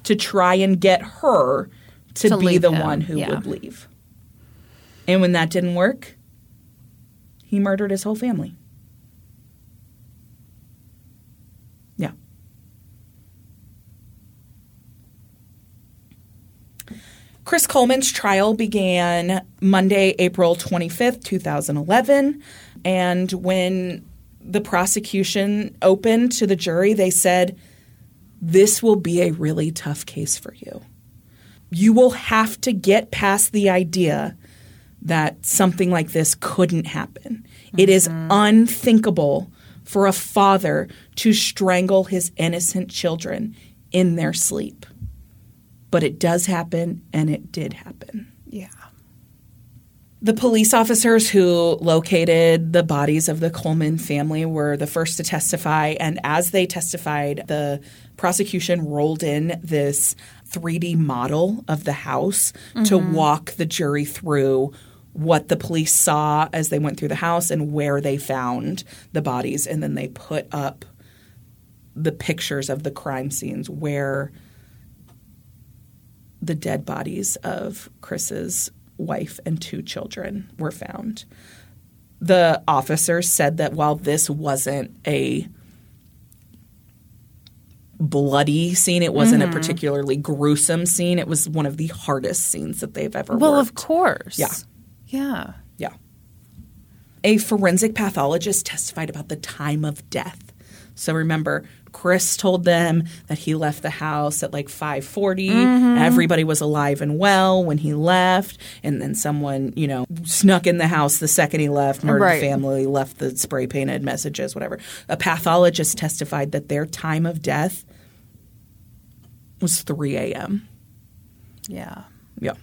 S2: to try and get her to,
S1: To
S2: be the
S1: him,
S2: one who
S1: yeah.
S2: would leave. And when that didn't work, he murdered his whole family. Yeah. Chris Coleman's trial began Monday, April 25th, 2011. And when the prosecution opened to the jury, they said, This will be a really tough case for you. you will have to get past the idea that something like this couldn't happen. It is mm-hmm. unthinkable for a father to strangle his innocent children in their sleep. But it does happen, and it did happen.
S1: Yeah.
S2: The police officers who located the bodies of the Coleman family were the first to testify. And as they testified, the prosecution rolled in this 3D model of the house to mm-hmm. walk the jury through what the police saw as they went through the house and where they found the bodies. And then they put up the pictures of the crime scenes where the dead bodies of Chris's wife and two children were found. The officer said that while this wasn't a bloody scene, it wasn't
S1: Mm-hmm.
S2: a particularly gruesome scene, it was one of the hardest scenes that they've ever
S1: Well,
S2: worked.
S1: of course.
S2: Yeah.
S1: Yeah.
S2: Yeah. A forensic pathologist testified about the time of death. So remember, Chris told them that he left the house at like 5:40.
S1: Mm-hmm.
S2: Everybody was alive and well when he left, and then someone, you know, snuck in the house the second he left, murdered
S1: Right.
S2: family, left the spray painted messages, whatever. A pathologist testified that their time of death was 3 a.m.
S1: Yeah.
S2: Yeah.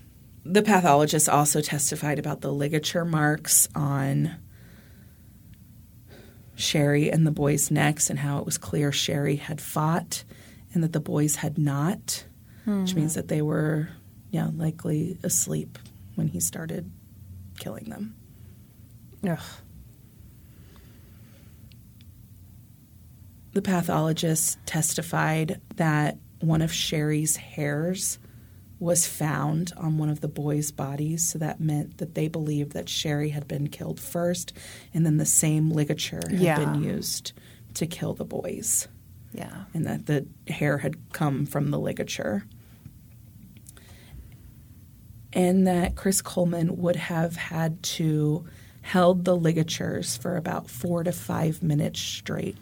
S2: The pathologist also testified about the ligature marks on Sheri and the boys' necks and how it was clear Sheri had fought and that the boys had not, which means hmm. that they were, yeah, likely asleep when he started killing them.
S1: Ugh.
S2: The pathologist testified that one of Sheri's hairs was found on one of the boys' bodies, so that meant that they believed that Sheri had been killed first, and then the same ligature had
S1: Yeah.
S2: been used to kill the boys,
S1: Yeah.
S2: and that the hair had come from the ligature. And that Chris Coleman would have had to held the ligatures for about four to five minutes straight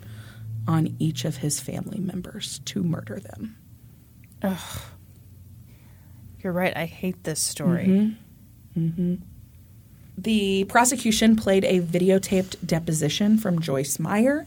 S2: on each of his family members to murder them.
S1: You're right. I hate this story. Mm-hmm. Mm-hmm.
S2: The prosecution played a videotaped deposition from Joyce Meyer,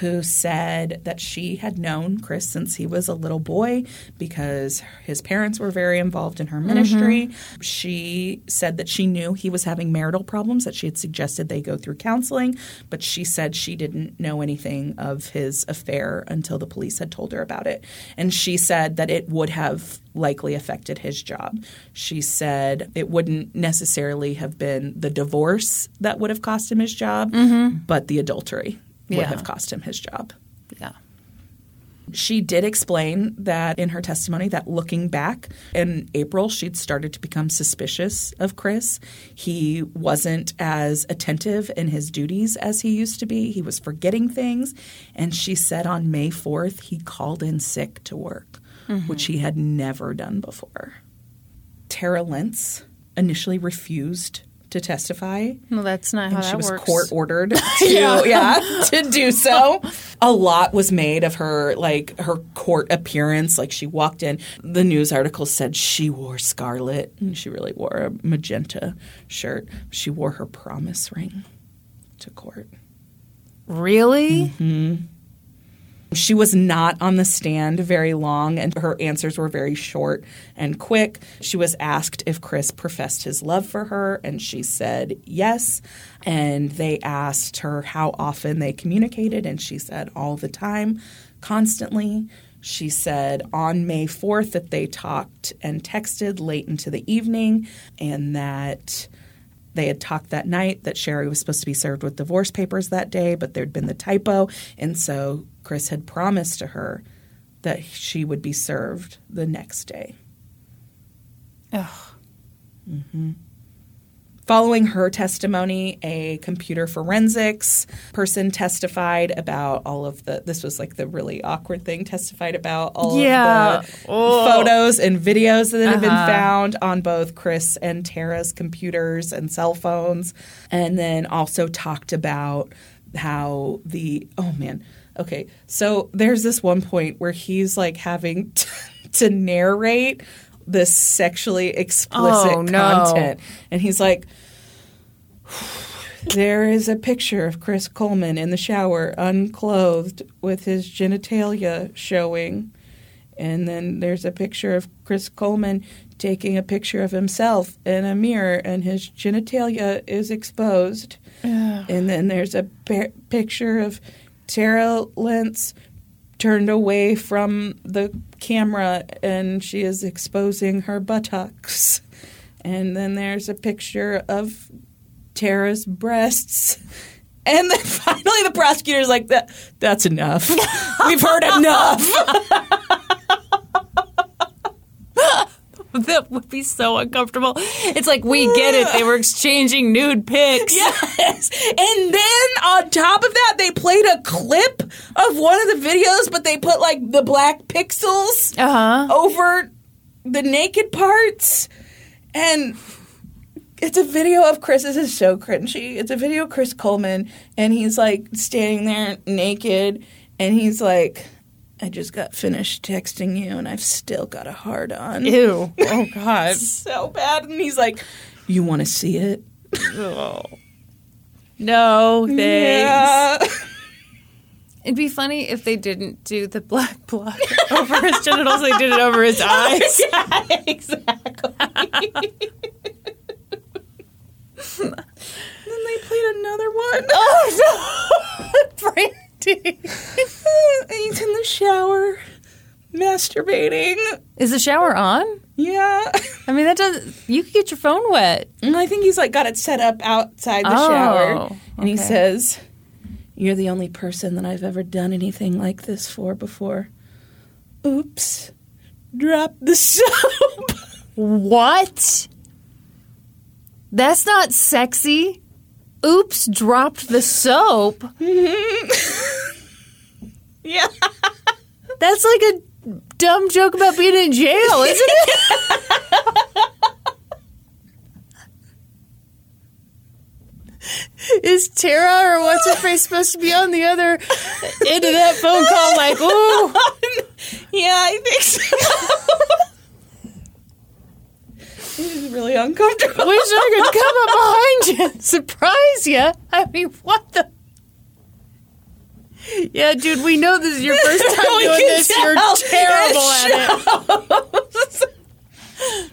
S2: who said that she had known Chris since he was a little boy because his parents were very involved in her mm-hmm. ministry. She said that she knew he was having marital problems, that she had suggested they go through counseling, but she said she didn't know anything of his affair until the police had told her about it. And she said that it would have likely affected his job. She said it wouldn't necessarily have been the divorce that would have cost him his job, mm-hmm. but the adultery would
S1: Yeah.
S2: have cost him his job.
S1: Yeah.
S2: She did explain that in her testimony that looking back in April, she'd started to become suspicious of Chris. He wasn't as attentive in his duties as he used to be. He was forgetting things. And she said on May 4th, he called in sick to work, mm-hmm. which he had never done before. Tara Lintz initially refused to testify
S1: Well, that's not how that
S2: she was
S1: works.
S2: court ordered to yeah. to do so. A lot was made of her like her court appearance. Like she walked in, the news article said she wore scarlet and she really wore a magenta shirt. She wore her promise ring to court.
S1: Really? Mm-hmm.
S2: She was not on the stand very long, and her answers were very short and quick. She was asked if Chris professed his love for her, and she said yes. And they asked her how often they communicated, and she said all the time, constantly. She said on May 4th that they talked and texted late into the evening, and that they had talked that night that Sheri was supposed to be served with divorce papers that day, but there'd been the typo. And so Chris had promised to her that she would be served the next day.
S1: Ugh.
S2: Following her testimony, a computer forensics person testified about all of the. This was like the really awkward thing. Testified about all
S1: Yeah.
S2: of the
S1: Oh.
S2: photos and videos that have been
S1: Uh-huh.
S2: found on both Chris and Tara's computers and cell phones, and then also talked about how the. Oh man. Okay, so there's this one point where he's like having to narrate this sexually explicit
S1: Oh, no.
S2: content. And he's like, there is a picture of Chris Coleman in the shower, unclothed, with his genitalia showing. And then there's a picture of Chris Coleman taking a picture of himself in a mirror, and his genitalia is exposed. And then there's a pi- picture of Tara Lintz turned away from the camera, and she is exposing her buttocks. And then there's a picture of Tara's breasts. And then finally, the prosecutor's like, "That that's enough. We've heard enough."
S1: That would be so uncomfortable. It's like we get it. They were exchanging nude pics.
S2: Yes. And then on top of that, they played a clip of one of the videos, but they put like the black pixels
S1: Uh huh.
S2: over the naked parts. And it's a video of Chris. This is so cringy. It's a video of Chris Coleman, and he's like standing there naked, and he's like, I just got finished texting you, and I've still got a hard on.
S1: Ew. Oh God.
S2: so bad. And he's like, You want to see it?
S1: Oh. No thanks.
S2: Yeah.
S1: It'd be funny if they didn't do the black block over his genitals. They did it over his eyes.
S2: yeah, exactly. then they played another one.
S1: Oh no, Brandi.
S2: He's in the shower, masturbating.
S1: Is the shower on?
S2: Yeah.
S1: I mean, that does. You could get your phone wet.
S2: And I think he's like got it set up outside the
S1: Oh,
S2: shower. And he says, You're the only person that I've ever done anything like this for before. Oops. Drop the soap.
S1: What? That's not sexy. Oops, dropped the soap.
S2: yeah.
S1: That's like a dumb joke about being in jail, isn't it? Is Tara or what's her face supposed to be on the other end of that phone call? Like, ooh,
S2: yeah, I think so. This is really uncomfortable.
S1: wish I could come up behind you and surprise you. I mean, what the? Yeah, dude, we know this is your first time doing this. You're terrible at it.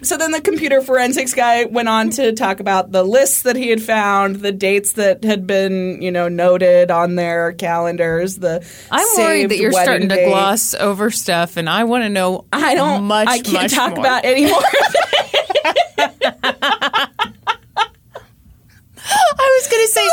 S2: So then the computer forensics guy went on to talk about the lists that he had found, the dates that had been, you know, noted on their calendars, the
S1: I'm worried that you're starting to gloss over stuff, and I want to know.
S2: I don't
S1: much.
S2: I can't
S1: much
S2: talk
S1: more.
S2: about anymore.
S1: I was going to say,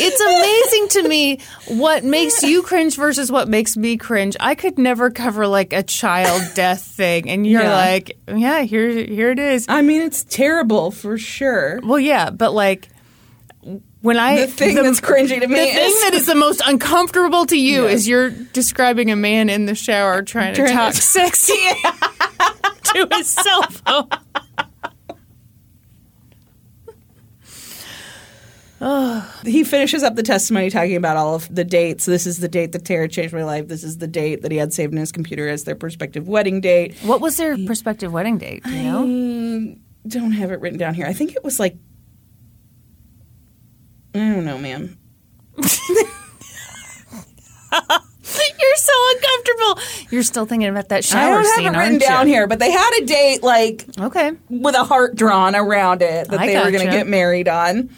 S1: it's amazing to me what makes you cringe versus what makes me cringe. I could never cover like a child death thing, and you're
S2: Yeah.
S1: like, yeah, here, here it is.
S2: I mean, it's terrible for sure.
S1: Well, yeah, but like when I
S2: The thing that's cringy to me
S1: the
S2: is
S1: thing that is the most uncomfortable to you
S2: Yeah.
S1: is you're describing a man in the shower trying to talk
S2: to-
S1: sexy to his cell phone.
S2: He finishes up the testimony talking about all of the dates. This is the date that Tara changed my life. This is the date that he had saved in his computer as their prospective wedding date.
S1: What was their prospective wedding date? You know?
S2: Mm, don't have it written down here. I think it was like I don't know, ma'am.
S1: You're so uncomfortable. You're still thinking about that
S2: I
S1: shower
S2: don't have
S1: scene,
S2: it written down
S1: you?
S2: here, but they had a date like
S1: Okay.
S2: with a heart drawn around it that
S1: I
S2: they were going to get married on.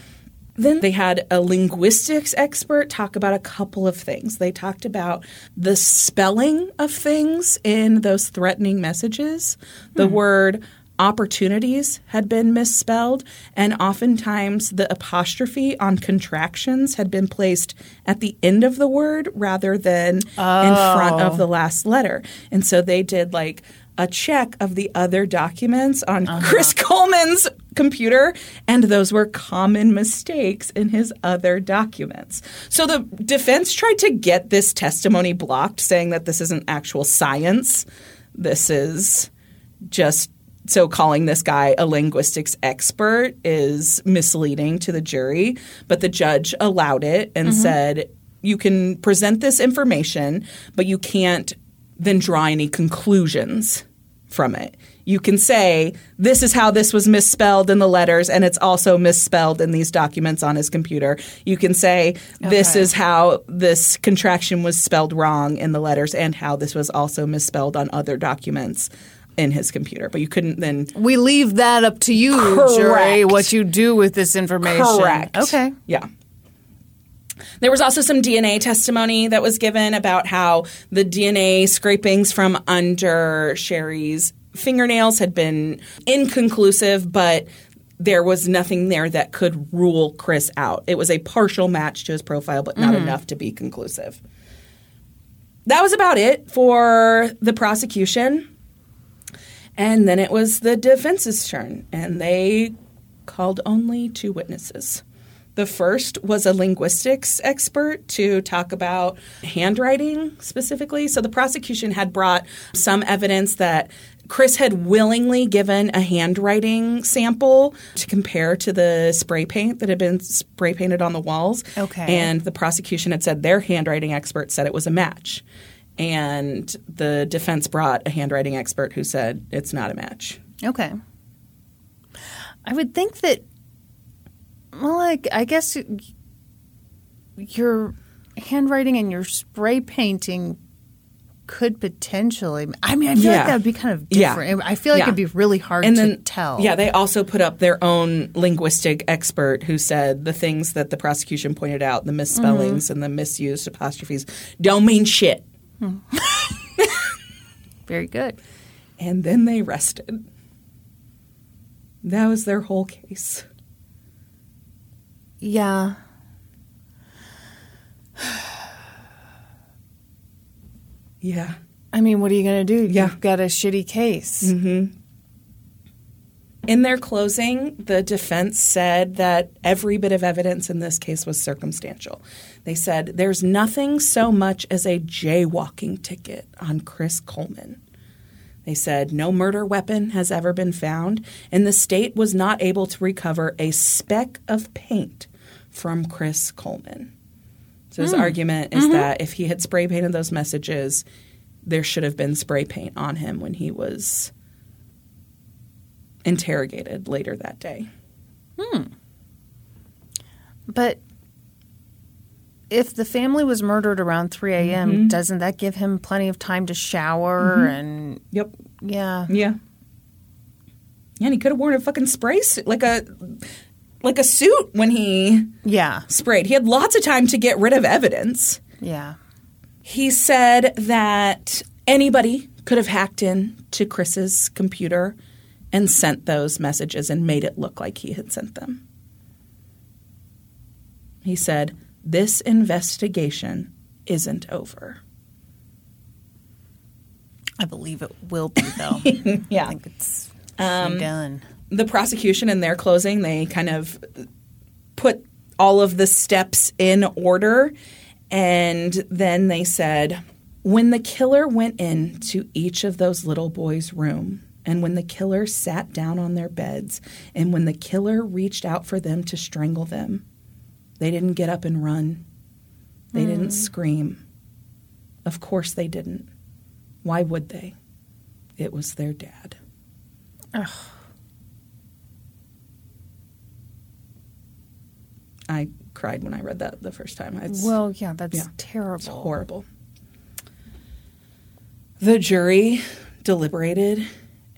S2: Then they had a linguistics expert talk about a couple of things. They talked about the spelling of things in those threatening messages. The
S1: Hmm.
S2: word opportunities had been misspelled, and oftentimes the apostrophe on contractions had been placed at the end of the word rather than in front of
S1: Oh.
S2: the last letter. And so they did like a check of the other documents on
S1: Uh-huh.
S2: Chris Coleman's computer, and those were common mistakes in his other documents. So the defense tried to get this testimony blocked, saying that this isn't actual science. This is just so calling this guy a linguistics expert is misleading to the jury. But the judge allowed it and mm-hmm. said, you can present this information, but you can't then draw any conclusions from it. You can say, this is how this was misspelled in the letters, and it's also misspelled in these documents on his computer. You can say, this
S1: Okay.
S2: is how this contraction was spelled wrong in the letters, and how this was also misspelled on other documents in his computer. But you couldn't then.
S1: We leave that up to you, jury, what you do with this information.
S2: Correct.
S1: Okay.
S2: Yeah. There was also some DNA testimony that was given about how the DNA scrapings from under Sheri's fingernails had been inconclusive, but there was nothing there that could rule Chris out. It was a partial match to his profile, but not mm-hmm. enough to be conclusive. That was about it for the prosecution. And then it was the defense's turn, and they called only two witnesses. The first was a linguistics expert to talk about handwriting specifically. So the prosecution had brought some evidence that Chris had willingly given a handwriting sample to compare to the spray paint that had been spray painted on the walls.
S1: Okay.
S2: And the prosecution had said their handwriting expert said it was a match. And the defense brought a handwriting expert who said it's not a match.
S1: Okay. I would think that, well, like, I guess your handwriting and your spray painting could potentially. I mean, I feel
S2: Yeah.
S1: like that would be kind of
S2: Yeah.
S1: different. I feel like
S2: Yeah.
S1: it'd be really hard
S2: and
S1: to
S2: then
S1: tell.
S2: Yeah, they also put up their own linguistic expert who said the things that the prosecution pointed out, the misspellings
S1: Mm-hmm.
S2: and the misused apostrophes, don't mean shit.
S1: Very good.
S2: And then they rested. That was their whole case.
S1: Yeah.
S2: Yeah.
S1: I mean, what are you going to do?
S2: Yeah.
S1: You've got a shitty case. Mm-hmm.
S2: In their closing, the defense said that every bit of evidence in this case was circumstantial. They said there's nothing so much as a jaywalking ticket on Chris Coleman. They said no murder weapon has ever been found, and the state was not able to recover a speck of paint from Chris Coleman. His argument is that if he had spray painted those messages, there should have been spray paint on him when he was interrogated later that day. Hmm.
S1: But if the family was murdered around 3 a.m.,
S2: Mm-hmm.
S1: doesn't that give him plenty of time to shower and,
S2: Yep.
S1: yeah.
S2: Yeah. Yeah, and he could have worn a fucking spray suit, like a like a suit when he
S1: Yeah.
S2: sprayed. He had lots of time to get rid of evidence.
S1: Yeah.
S2: He said that anybody could have hacked in to Chris's computer and sent those messages and made it look like he had sent them. He said, This investigation isn't over.
S1: I believe it will be, though.
S2: Yeah.
S1: I think it's
S2: Um,
S1: done.
S2: The prosecution in their closing, they kind of put all of the steps in order. And then they said, when the killer went into each of those little boys' room, and when the killer sat down on their beds, and when the killer reached out for them to strangle them, they didn't get up and run. They didn't mm. scream. Of course they didn't. Why would they? It was their dad. I cried when I read that the first time. It's,
S1: Well, yeah, that's
S2: yeah,
S1: terrible.
S2: it's horrible. The jury deliberated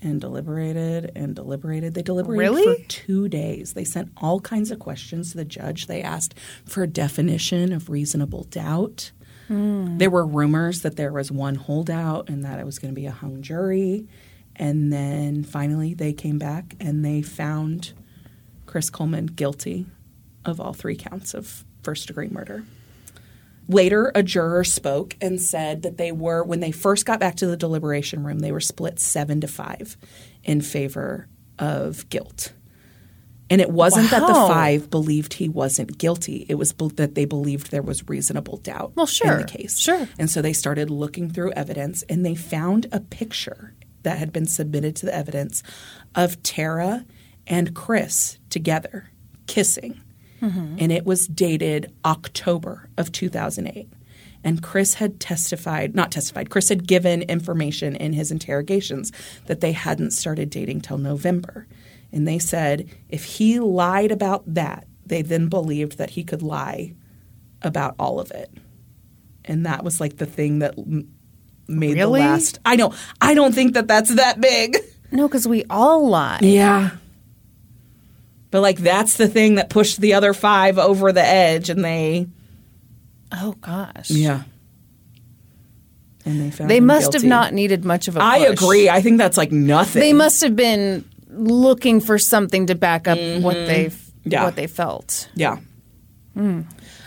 S2: and deliberated and deliberated. They deliberated
S1: Really?
S2: for two days. They sent all kinds of questions to the judge. They asked for a definition of reasonable doubt. Hmm. There were rumors that there was one holdout and that it was going to be a hung jury. And then finally they came back and they found Chris Coleman guilty of all three counts of first degree murder. Later, a juror spoke and said that they were, when they first got back to the deliberation room, they were split seven to five in favor of guilt. And it wasn't that the five believed he wasn't guilty. It was bel- that they believed there was reasonable doubt
S1: Well, sure, in
S2: the case.
S1: sure.
S2: And so they started looking through evidence and they found a picture that had been submitted to the evidence of Tara and Chris together kissing. Mm-hmm. And it was dated October of 2008. And Chris had testified, not testified, Chris had given information in his interrogations that they hadn't started dating till November. And they said if he lied about that, they then believed that he could lie about all of it. And that was like the thing that m- made
S1: Really?
S2: the last. I know. I don't think that that's that big.
S1: No, because we all lie.
S2: Yeah. But like that's the thing that pushed the other five over the edge and they
S1: Oh gosh.
S2: Yeah. And they found
S1: They must have not needed much of a
S2: I
S1: push.
S2: agree. I think that's like nothing.
S1: They must have been looking for something to back up what they
S2: Mm-hmm. Yeah.
S1: what they felt.
S2: Yeah.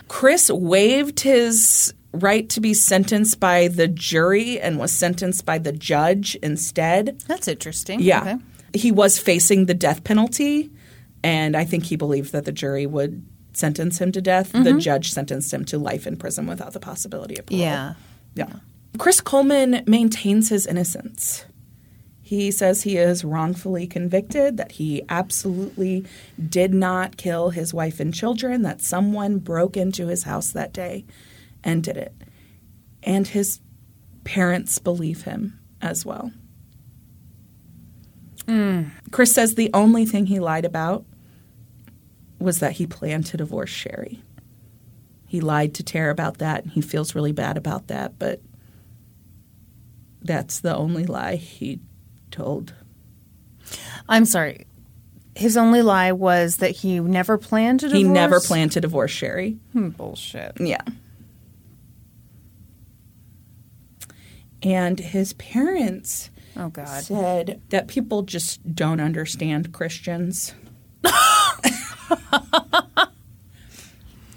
S2: Chris waived his right to be sentenced by the jury and was sentenced by the judge instead.
S1: That's interesting.
S2: Yeah.
S1: Okay.
S2: He was facing the death penalty, and I think he believed that the jury would sentence him to death. The mm-hmm. judge sentenced him to life in prison without the possibility of parole.
S1: Yeah.
S2: Yeah. Chris Coleman maintains his innocence. He says he is wrongfully convicted, that he absolutely did not kill his wife and children, that someone broke into his house that day and did it. And his parents believe him as well. Hmm. Chris says the only thing he lied about was that he planned to divorce Sheri. He lied to Tara about that, and he feels really bad about that, but that's the only lie he told.
S1: I'm sorry. His only lie was that he never planned to divorce.
S2: He never planned to divorce Sheri.
S1: Hmm, bullshit.
S2: Yeah. And his parents
S1: Oh God.
S2: said that people just don't understand Christians.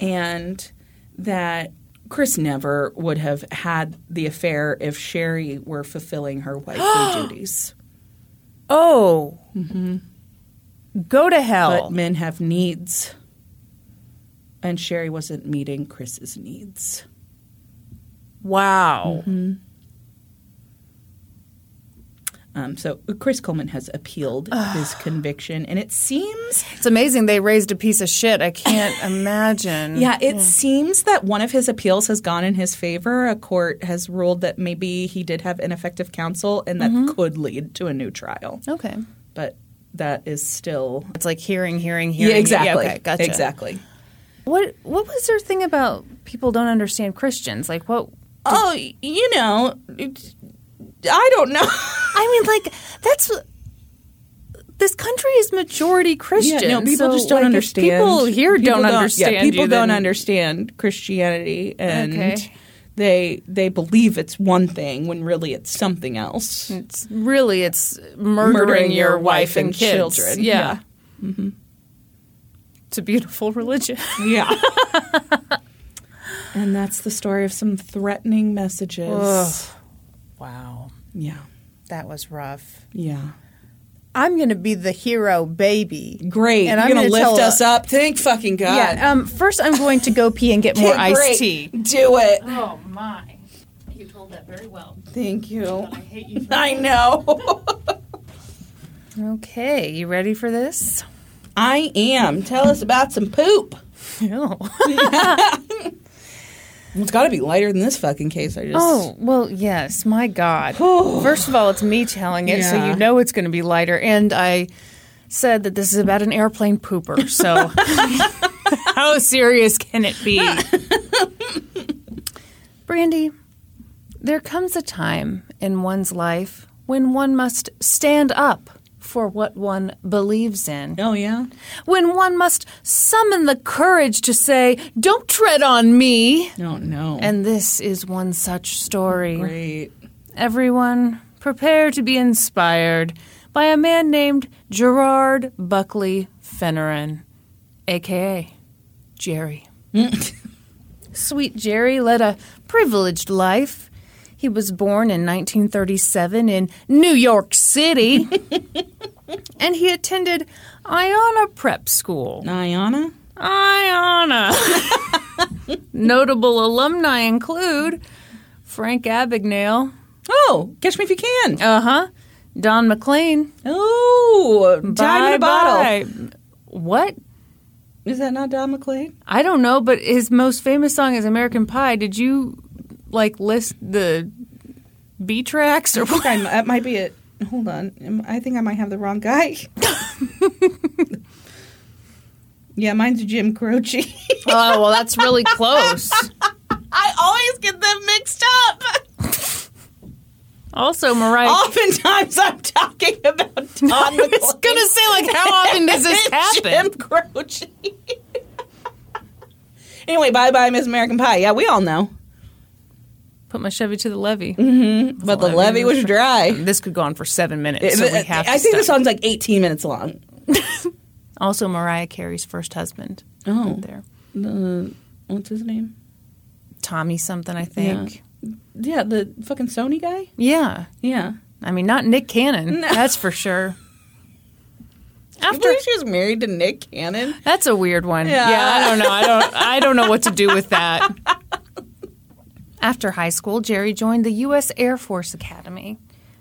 S2: and that Chris never would have had the affair if Sheri were fulfilling her wifely duties.
S1: Oh. Mm-hmm. Go to
S2: But
S1: hell.
S2: men have needs. And Sheri wasn't meeting Chris's needs.
S1: wow. Mm-hmm.
S2: Um, so Chris Coleman has appealed his conviction, and it seems
S1: It's amazing they raised a piece of shit. I can't imagine.
S2: Yeah, it seems that one of his appeals has gone in his favor. A court has ruled that maybe he did have ineffective counsel and that could lead to a new trial.
S1: Okay.
S2: But that is still
S1: It's like hearing, hearing, hearing.
S2: Yeah, exactly.
S1: okay, gotcha.
S2: Exactly.
S1: What What was their thing about people don't understand Christians? Like what?
S2: Oh, you know, it- I don't know.
S1: I mean, like that's. This country is majority Christian.
S2: Yeah, no, people
S1: so,
S2: just don't
S1: like,
S2: understand.
S1: People here
S2: People
S1: don't, understand.
S2: Yeah, people
S1: you,
S2: don't
S1: then-
S2: understand Christianity, and
S1: Okay.
S2: they they believe it's one thing when really it's something else.
S1: It's really it's murdering, your, wife and, kids.
S2: children.
S1: Yeah. Mm-hmm. It's a beautiful religion.
S2: Yeah. and that's the story of some threatening messages.
S1: Ugh. Wow,
S2: Yeah.
S1: that was rough.
S2: Yeah.
S1: I'm going to be the hero baby.
S2: Great.
S1: And
S2: You're
S1: I'm
S2: going to lift
S1: tell
S2: us
S1: a-
S2: up. Thank fucking God.
S1: Yeah. Um, first, I'm going to go pee and get more
S2: Okay,
S1: iced
S2: great.
S1: tea.
S2: Do it.
S1: Oh my! You told that very well.
S2: Thank you.
S1: hate you.
S2: I know.
S1: Okay, you ready for this?
S2: I am. Tell us about some poop.
S1: No.
S2: It's got to be lighter than this fucking case. I just.
S1: Oh well, yes. My God. First of all, it's me telling it, so
S2: Yeah.
S1: you know it's going to be lighter. And I said that this is about an airplane pooper. So how serious can it be? Brandi, there comes a time in one's life when one must stand up for what one believes in.
S2: Oh, yeah?
S1: When one must summon the courage to say, "Don't tread on me."
S2: No, no.
S1: And this is one such story.
S2: Great.
S1: Everyone, prepare to be inspired by a man named Gerard Buckley Finneran, aka Jerry. Sweet Jerry led a privileged life. He was born in 1937 in New York City, and he attended Iona Prep School.
S2: Iona?
S1: Iona. Notable alumni include Frank Abagnale,
S2: Oh, catch me if you can.
S1: uh huh, Don McLean,
S2: Oh, time in a bottle.
S1: What?
S2: Is that not Don McLean?
S1: I don't know, but his most famous song is American Pie. Did you like list the B tracks or
S2: I think I'm, that might be it. Hold on. I think I might have the wrong guy. yeah, mine's Jim Croce.
S1: Oh, well, that's really close.
S2: I always get them mixed up.
S1: Also, Mariah.
S2: Oftentimes I'm talking about Todd
S1: I was gonna say, like, how often does this happen?
S2: Jim Croce. anyway, bye bye, Miss American Pie. Yeah, we all know.
S1: Put my Chevy to the levee. Mm-hmm.
S2: But the levee was dry.
S1: This could go on for seven minutes, so we have to
S2: I think the song's like 18 minutes long.
S1: Also, Mariah Carey's first husband.
S2: Oh.
S1: Right there.
S2: The, what's his name?
S1: Tommy something, I think.
S2: Yeah, the fucking Sony guy.
S1: Yeah.
S2: Yeah.
S1: I mean, not Nick Cannon.
S2: No.
S1: That's for sure. After
S2: she was married to Nick Cannon.
S1: that's a weird one.
S2: Yeah.
S1: Yeah. I don't know. I don't. I don't know what to do with that. After high school, Jerry joined the U.S. Air Force Academy,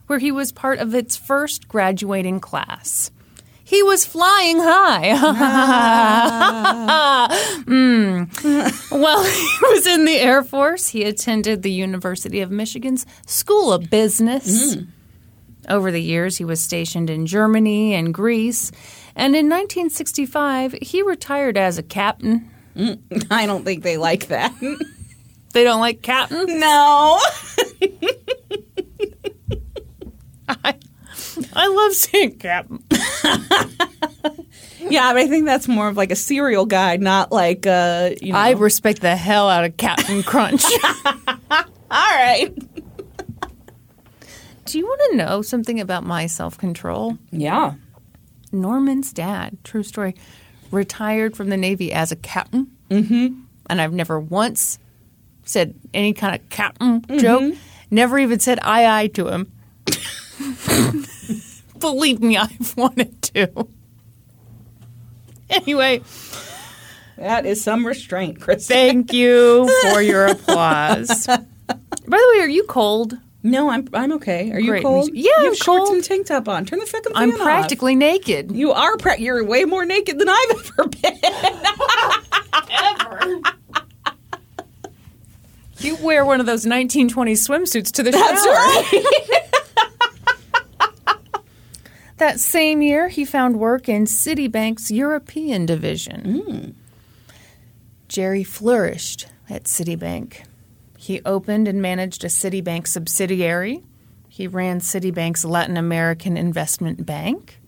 S1: where he was part of its first graduating class. He was flying high. Mm. While he was in the Air Force, he attended the University of Michigan's School of Business. Over the years, he was stationed in Germany and Greece. And in 1965, he retired as a captain.
S2: I don't think they like that.
S1: They don't like captain?
S2: no.
S1: I, I love seeing captain.
S2: yeah, but I think that's more of like a cereal guy, not like uh, you know.
S1: I respect the hell out of Captain Crunch.
S2: All right.
S1: Do you want to know something about my self control?
S2: Yeah.
S1: Norman's dad, true story, retired from the Navy as a captain. Mm-hmm. And I've never once said any kind of captain mm-hmm. joke. Never even said aye aye to him. Believe me, I've wanted to. Anyway,
S2: That is some restraint, Chris.
S1: thank you for your applause. By the way, are you cold?
S2: No, I'm I'm okay. Are you
S1: Great.
S2: cold?
S1: Yeah,
S2: you
S1: I'm
S2: shorts
S1: cold.
S2: and tank top on. Turn the fucking fan
S1: I'm
S2: off.
S1: practically naked.
S2: You are. Pra- you're way more naked than I've ever been.
S1: You wear one of those 1920s swimsuits to the
S2: That's
S1: shower.
S2: right.
S1: That same year, he found work in Citibank's European division. Hmm. Jerry flourished at Citibank. He opened and managed a Citibank subsidiary. He ran Citibank's Latin American Investment Bank.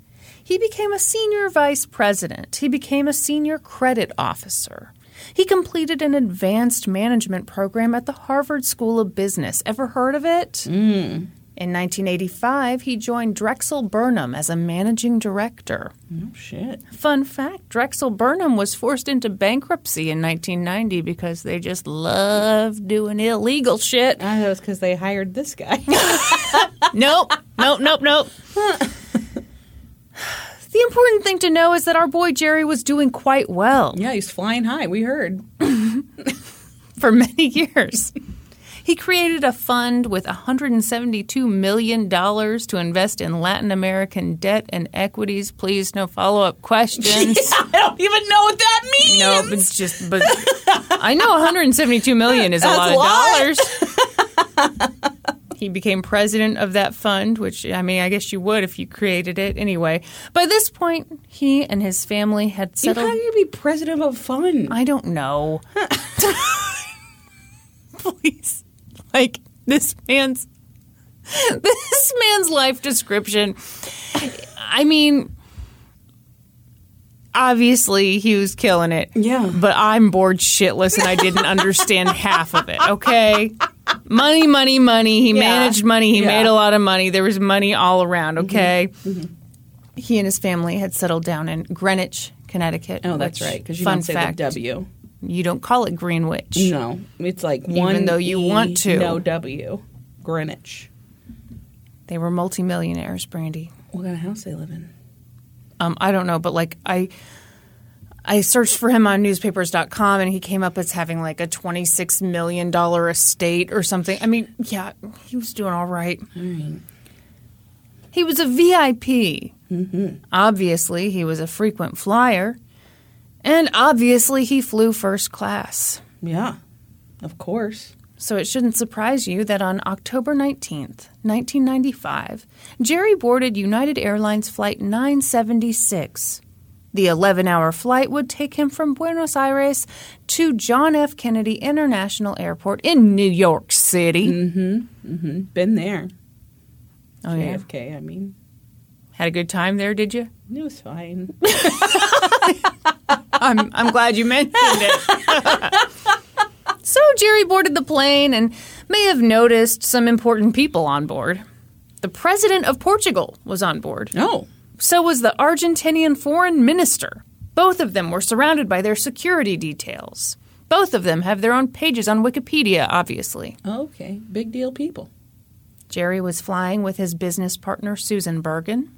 S1: He became a senior vice president. He became a senior credit officer. He completed an advanced management program at the Harvard School of Business. Ever heard of it? Hmm. In 1985, he joined Drexel Burnham as a managing director.
S2: oh shit.
S1: Fun fact Drexel Burnham was forced into bankruptcy in 1990 because they just love doing illegal shit.
S2: Ah, I know it's because they hired this guy.
S1: nope, nope, nope, nope. the important thing to know is that our boy Jerry was doing quite well
S2: yeah, he's flying high. We heard.
S1: for many years. He created a fund with $172 million to invest in Latin American debt and equities. Please, no follow up questions.
S2: I don't even know what that means.
S1: No, it's just, but I know 172 million is a
S2: That's
S1: lot
S2: a
S1: of
S2: lot.
S1: dollars. He became president of that fund, which I mean, I guess you would if you created it anyway. By this point, he and his family had settled.
S2: how do you be president of a fund?
S1: I don't know. Please, like this man's this man's life description. I mean, obviously he was killing it.
S2: Yeah.
S1: But I'm bored shitless and I didn't understand half of it, okay? Money, money, money. He
S2: Yeah.
S1: managed money. He
S2: Yeah.
S1: made a lot of money. There was money all around, okay? He and his family had settled down in Greenwich, Connecticut.
S2: Oh, that's right. Because you
S1: fun
S2: don't say
S1: fact,
S2: the W.
S1: You don't call it Greenwich.
S2: No, it's like one.
S1: though you
S2: E,
S1: want to.
S2: No W. Greenwich.
S1: They were multimillionaires, Brandi.
S2: What kind of house they live in?
S1: Um, I don't know, but like I I searched for him on newspapers.com and he came up as having like a $26 million estate or something. I mean, yeah, he was doing all right. He was a VIP. Mm-hmm. Obviously, he was a frequent flyer. And obviously, he flew first class.
S2: Yeah, of course.
S1: So it shouldn't surprise you that on October 19th, 1995, Jerry boarded United Airlines Flight 976. The 11 hour flight would take him from Buenos Aires to John F. Kennedy International Airport in New York City. Mhm. Mhm.
S2: Been there.
S1: Oh, yeah.
S2: JFK, I mean.
S1: Had a good time there, did you?
S2: It was fine.
S1: I'm, I'm glad you mentioned it. so Jerry boarded the plane and may have noticed some important people on board. The president of Portugal was on board.
S2: oh.
S1: So was the Argentinian foreign minister. Both of them were surrounded by their security details. Both of them have their own pages on Wikipedia, obviously.
S2: Okay. Big deal people.
S1: Jerry was flying with his business partner, Susan Bergen.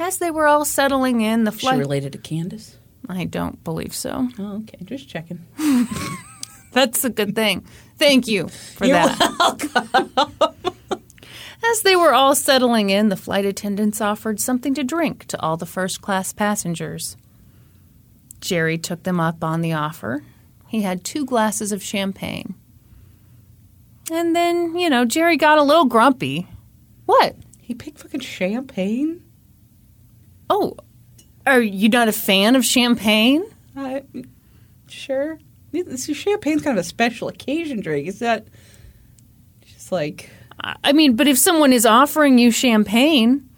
S1: As they were all settling in, the
S2: She
S1: flight.
S2: related to Candice?
S1: I don't believe so.
S2: Oh, okay. Just checking.
S1: That's a good thing. Thank you for that. As they were all settling in, the flight attendants offered something to drink to all the first class passengers. Jerry took them up on the offer. He had two glasses of champagne. And then, you know, Jerry got a little grumpy. What?
S2: He picked fucking champagne?
S1: Oh, are you not a fan of champagne?
S2: Uh, sure. This champagne's kind of a special occasion drink. Is that just like,
S1: I mean, but if someone is offering you champagne,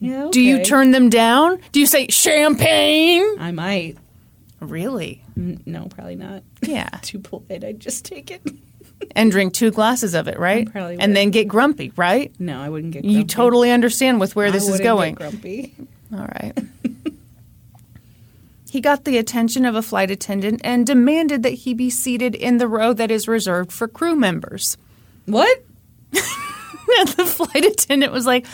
S2: yeah,
S1: do you turn them down? Do you say champagne?
S2: I might.
S1: Really?
S2: Mm, No, probably not.
S1: Yeah.
S2: Too polite. I'd just take it.
S1: and drink two glasses of it, right?
S2: I probably
S1: and then get grumpy, right?
S2: No, I wouldn't get.
S1: You totally understand with where
S2: I
S1: this is going.
S2: Get grumpy.
S1: All right. he got the attention of a flight attendant and demanded that he be seated in the row that is reserved for crew members.
S2: What?
S1: The flight attendant was like,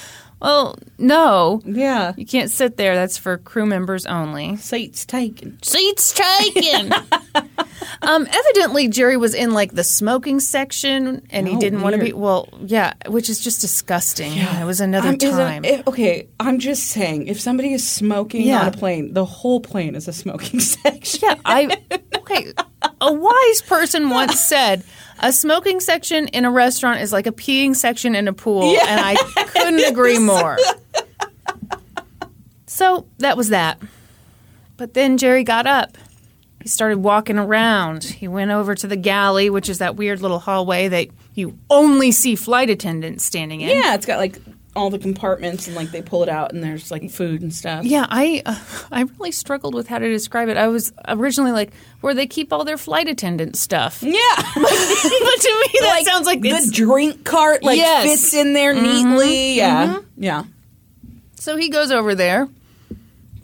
S1: "Well, no,
S2: Yeah.
S1: you can't sit there. That's for crew members only."
S2: Seats taken.
S1: Seats taken. um, evidently, Jerry was in like the smoking section, and he
S2: Oh,
S1: didn't want to be. Well, yeah, which is just disgusting. Yeah. It was another
S2: Um, is it-
S1: time.
S2: if- okay, I'm just saying, if somebody is smoking
S1: Yeah.
S2: on a plane, the whole plane is a smoking section.
S1: yeah, I okay. A wise person once said. A smoking section in a restaurant is like a peeing section in a pool, and I couldn't agree more. So that was that. But then Jerry got up. He started walking around. He went over to the galley, which is that weird little hallway that you only see flight attendants standing in.
S2: Yeah, it's got like all the compartments and like they pull it out and there's like food and stuff.
S1: Yeah, I uh, I really struggled with how to describe it. I was originally like, where they keep all their flight attendant stuff.
S2: Yeah.
S1: but to me, that sounds like
S2: the drink cart like
S1: Yes.
S2: fits in there neatly. Yeah. Yeah.
S1: So he goes over there,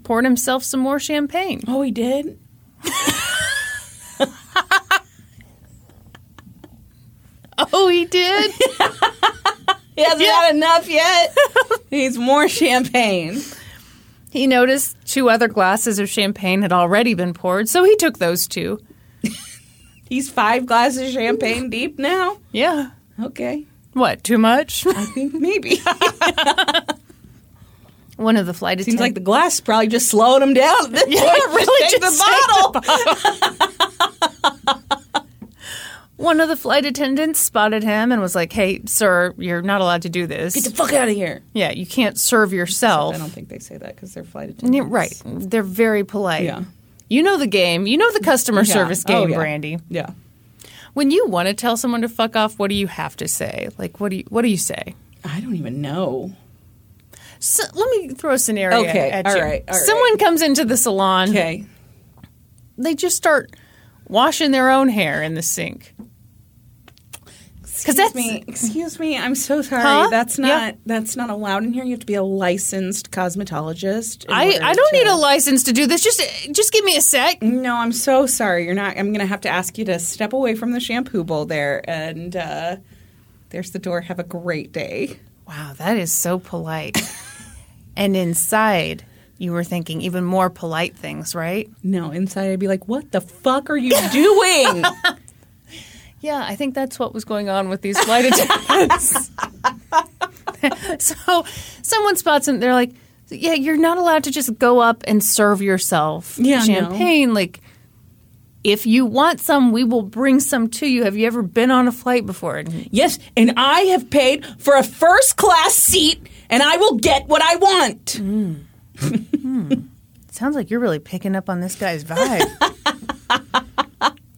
S1: poured himself some more champagne.
S2: Oh, he did?
S1: Oh, he did.
S2: He hasn't had enough yet. he needs more champagne.
S1: he noticed two other glasses of champagne had already been poured, so he took those two.
S2: He's five glasses of champagne deep now.
S1: Yeah.
S2: Okay.
S1: What? Too much?
S2: I think maybe.
S1: One of the flight
S2: Seems
S1: attendants.
S2: like the glass probably just slowing him down. This
S1: Yeah, really,
S2: Just take
S1: just
S2: the bottle.
S1: One of the flight attendants spotted him and was like, "Hey, sir, you're not allowed to do this.
S2: Get the fuck out of here.
S1: yeah, you can't serve yourself."
S2: I don't think they say that because they're flight
S1: Yeah,
S2: attendants.
S1: right. They're very polite.
S2: Yeah.
S1: You know the game. You know the customer
S2: Yeah.
S1: service
S2: Oh,
S1: game,
S2: yeah.
S1: Brandi.
S2: Yeah.
S1: When you want to tell someone to fuck off, what do you have to say? Like, what do you what do you say?
S2: I don't even know.
S1: So, let me throw a scenario
S2: Okay,
S1: at
S2: all
S1: you.
S2: right, all right.
S1: Someone comes into the salon.
S2: Okay.
S1: They just start washing their own hair in the sink.
S2: Excuse
S1: that's-
S2: me. Excuse me. I'm so sorry.
S1: Huh?
S2: That's not
S1: Yeah.
S2: that's not allowed in here. You have to be a licensed cosmetologist.
S1: I, I don't
S2: to-
S1: need a license to do this. Just just give me a sec.
S2: No, I'm so sorry. You're not. I'm going to have to ask you to step away from the shampoo bowl there. And uh, there's the door. Have a great day.
S1: Wow, that is so polite. and inside, you were thinking even more polite things, right?
S2: No, inside I'd be like, "What the fuck are you doing?"
S1: Yeah, I think that's what was going on with these flight attendants. so someone spots them. They're like, "Yeah, you're not allowed to just go up and serve yourself
S2: Yeah, no.
S1: champagne. Like, If you want some, we will bring some to you. Have you ever been on a flight before?
S2: Yes, and I have paid for a first class seat, and I will get what I want.
S1: it mm. hmm. hmm. sounds like you're really picking up on this guy's vibe.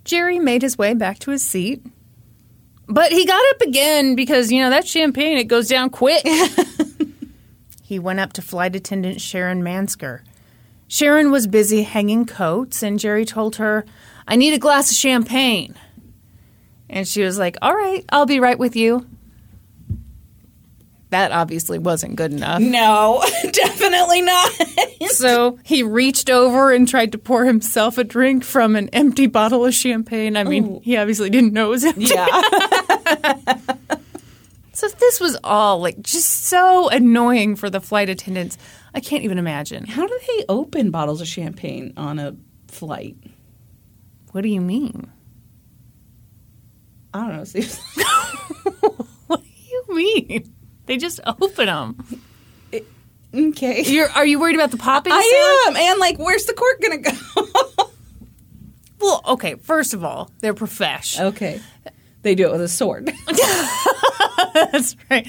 S1: Jerry made his way back to his seat. But he got up again because, you know, that champagne, it goes down quick. he went up to flight attendant Sharon Mansker. Sharon was busy hanging coats, and Jerry told her, I need a glass of champagne. And she was like, All right, I'll be right with you. That obviously wasn't good enough.
S2: No, definitely not.
S1: So he reached over and tried to pour himself a drink from an empty bottle of champagne. I mean,
S2: Ooh.
S1: he obviously didn't know it was empty.
S2: yeah.
S1: So this was all like just so annoying for the flight attendants. I can't even imagine.
S2: How do they open bottles of champagne on a flight?
S1: What do you mean?
S2: I don't know.
S1: What do you mean? They just open them.
S2: Okay.
S1: You're, are you worried about the popping? sound?
S2: I am. And like, where's the cork gonna go?
S1: Well, okay. First of all, they're profesh.
S2: okay. They do it with a sword.
S1: That's right.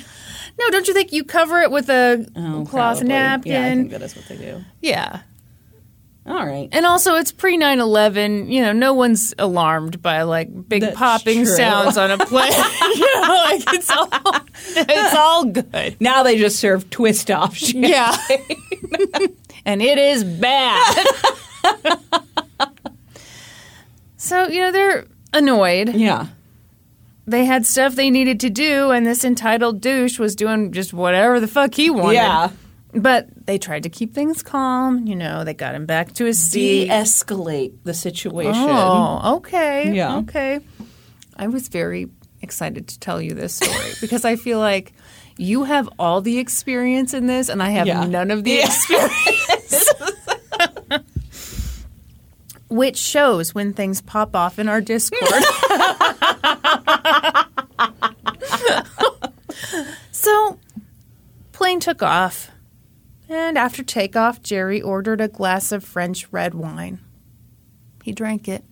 S1: No, don't you think you cover it with a
S2: Oh,
S1: cloth
S2: probably.
S1: napkin?
S2: Yeah, I think that is what they do.
S1: yeah.
S2: All right.
S1: And also, it's pre 9 11. You know, no one's alarmed by like big
S2: That's
S1: popping
S2: true.
S1: sounds on a plane. you know, like it's all, it's all good.
S2: Now they just serve twist off.
S1: Yeah. and it is bad. so, you know, they're annoyed.
S2: Yeah.
S1: They had stuff they needed to do, and this entitled douche was doing just whatever the fuck he wanted.
S2: Yeah.
S1: But they tried to keep things calm. You know, they got him back to his seat.
S2: De-escalate the situation.
S1: Oh, okay.
S2: Yeah.
S1: Okay. I was very excited to tell you this story because I feel like you have all the experience in this and I have
S2: Yeah.
S1: none of the
S2: Yeah.
S1: experience. Which shows when things pop off in our Discord. so, plane took off. And after takeoff, Jerry ordered a glass of French red wine. He drank it.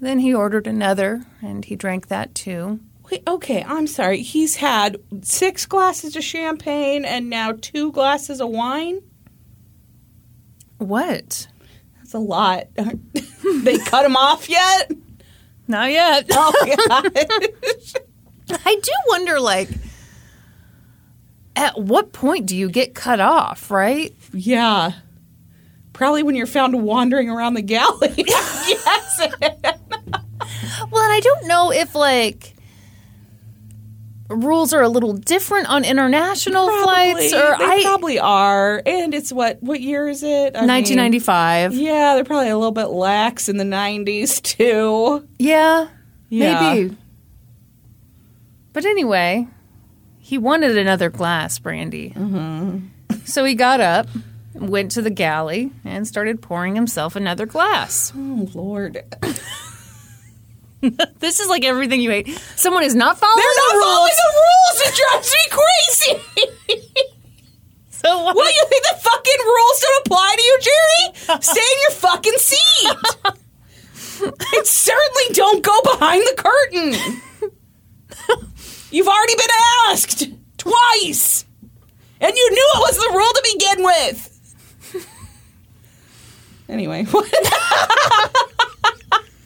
S1: Then he ordered another, and he drank that too.
S2: Wait, okay, I'm sorry. He's had six glasses of champagne and now two glasses of wine.
S1: What?
S2: That's a lot. they cut him off yet?
S1: Not yet.
S2: Oh.
S1: I do wonder, like, at what point do you get cut off, right?
S2: yeah. Probably when you're found wandering around the galley. yes.
S1: Well, and I don't know if, like, rules are a little different on international flights or
S2: they
S1: I.
S2: probably are. And it's what? What year is it? I mean,
S1: 1995.
S2: yeah, they're probably a little bit lax in the 90s too.
S1: Yeah,
S2: Yeah.
S1: maybe. But anyway, he wanted another glass, Brandi. Mm-hmm. So he got up, went to the galley, and started pouring himself another glass.
S2: Oh Lord.
S1: This is like everything you hate. Someone is not following the rules.
S2: They're not
S1: the rules.
S2: following the rules. It drives me crazy.
S1: so what?
S2: what you think the fucking rules don't apply to you, Jerry? Stay in your fucking seat. and certainly don't go behind the curtain. You've already been asked twice. And you knew it was the rule to begin with. Anyway,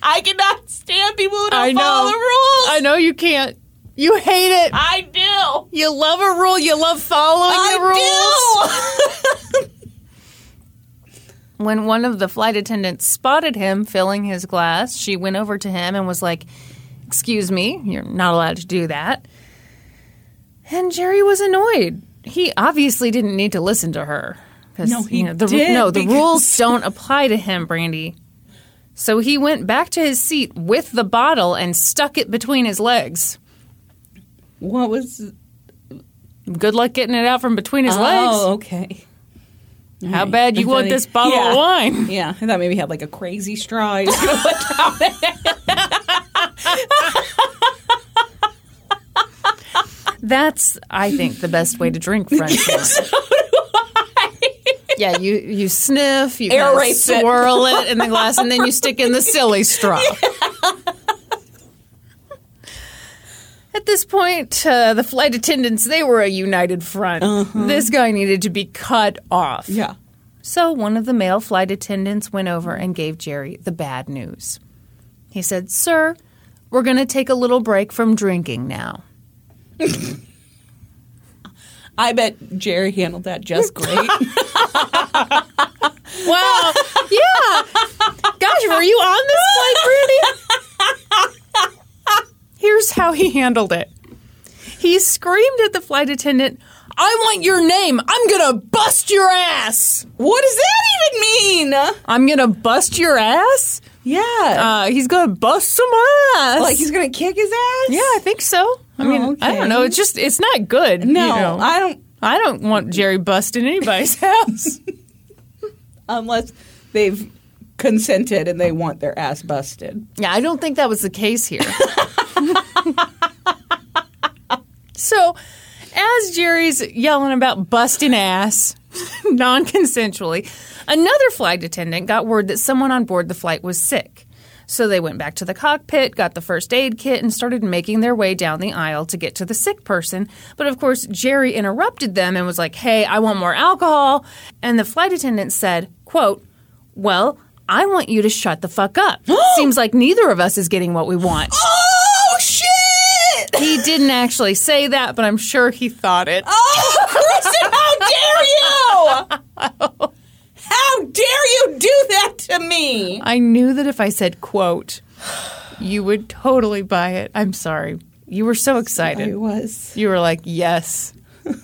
S2: I cannot stand people who don't
S1: I
S2: follow
S1: know.
S2: the rules.
S1: I know you can't. You hate it.
S2: I do.
S1: You love a rule. You love following the rules.
S2: I do.
S1: When one of the flight attendants spotted him filling his glass, she went over to him and was like, Excuse me, you're not allowed to do that. And Jerry was annoyed. He obviously didn't need to listen to her.
S2: No, he
S1: you know, the,
S2: did,
S1: No, the
S2: because-
S1: rules don't apply to him, Brandi. So he went back to his seat with the bottle and stuck it between his legs.
S2: what was?
S1: Good luck getting it out from between his
S2: Oh,
S1: legs.
S2: Oh, okay.
S1: How bad you want this bottle
S2: yeah.
S1: of wine?
S2: Yeah, I thought maybe he had like a crazy straw. He was gonna put down it.
S1: That's, I think, the best way to drink French wine. Yeah, you you sniff, you kinda
S2: it.
S1: swirl it in the glass, and then you stick in the silly straw. At this point, uh, the flight attendants they were a united front. This guy needed to be cut off.
S2: Yeah.
S1: So one of the male flight attendants went over and gave Jerry the bad news. He said, "Sir, we're going to take a little break from drinking now."
S2: I bet Jerry handled that just great.
S1: Wow. yeah. Gosh, were you on this flight, Rudy? Here's how he handled it. He screamed at the flight attendant, I want your name. I'm going to bust your ass.
S2: what does that even mean?
S1: I'm going to bust your ass?
S2: Yeah.
S1: Uh, he's going to bust some ass.
S2: like he's gonna kick his ass?
S1: yeah, I think so. I mean,
S2: Oh,
S1: I don't know. It's just, it's not good.
S2: No,
S1: you know.
S2: I don't
S1: I don't want Jerry busting anybody's house.
S2: unless they've consented and they want their ass busted.
S1: Yeah, I don't think that was the case here. so, as Jerry's yelling about busting ass non consensually, another flight attendant got word that someone on board the flight was sick. So they went back to the cockpit, got the first aid kit, and started making their way down the aisle to get to the sick person. But of course, Jerry interrupted them and was like, "Hey, I want more alcohol." And the flight attendant said, "Quote, well, I want you to shut the fuck up. Seems like neither of us is getting what we want."
S2: Oh shit!
S1: He didn't actually say that, but I'm sure he thought it.
S2: Oh, Kristin, how dare you? How dare you do that to me?
S1: I knew that if I said quote, you would totally buy it. I'm sorry. You were so excited.
S2: was.
S1: You were like, yes.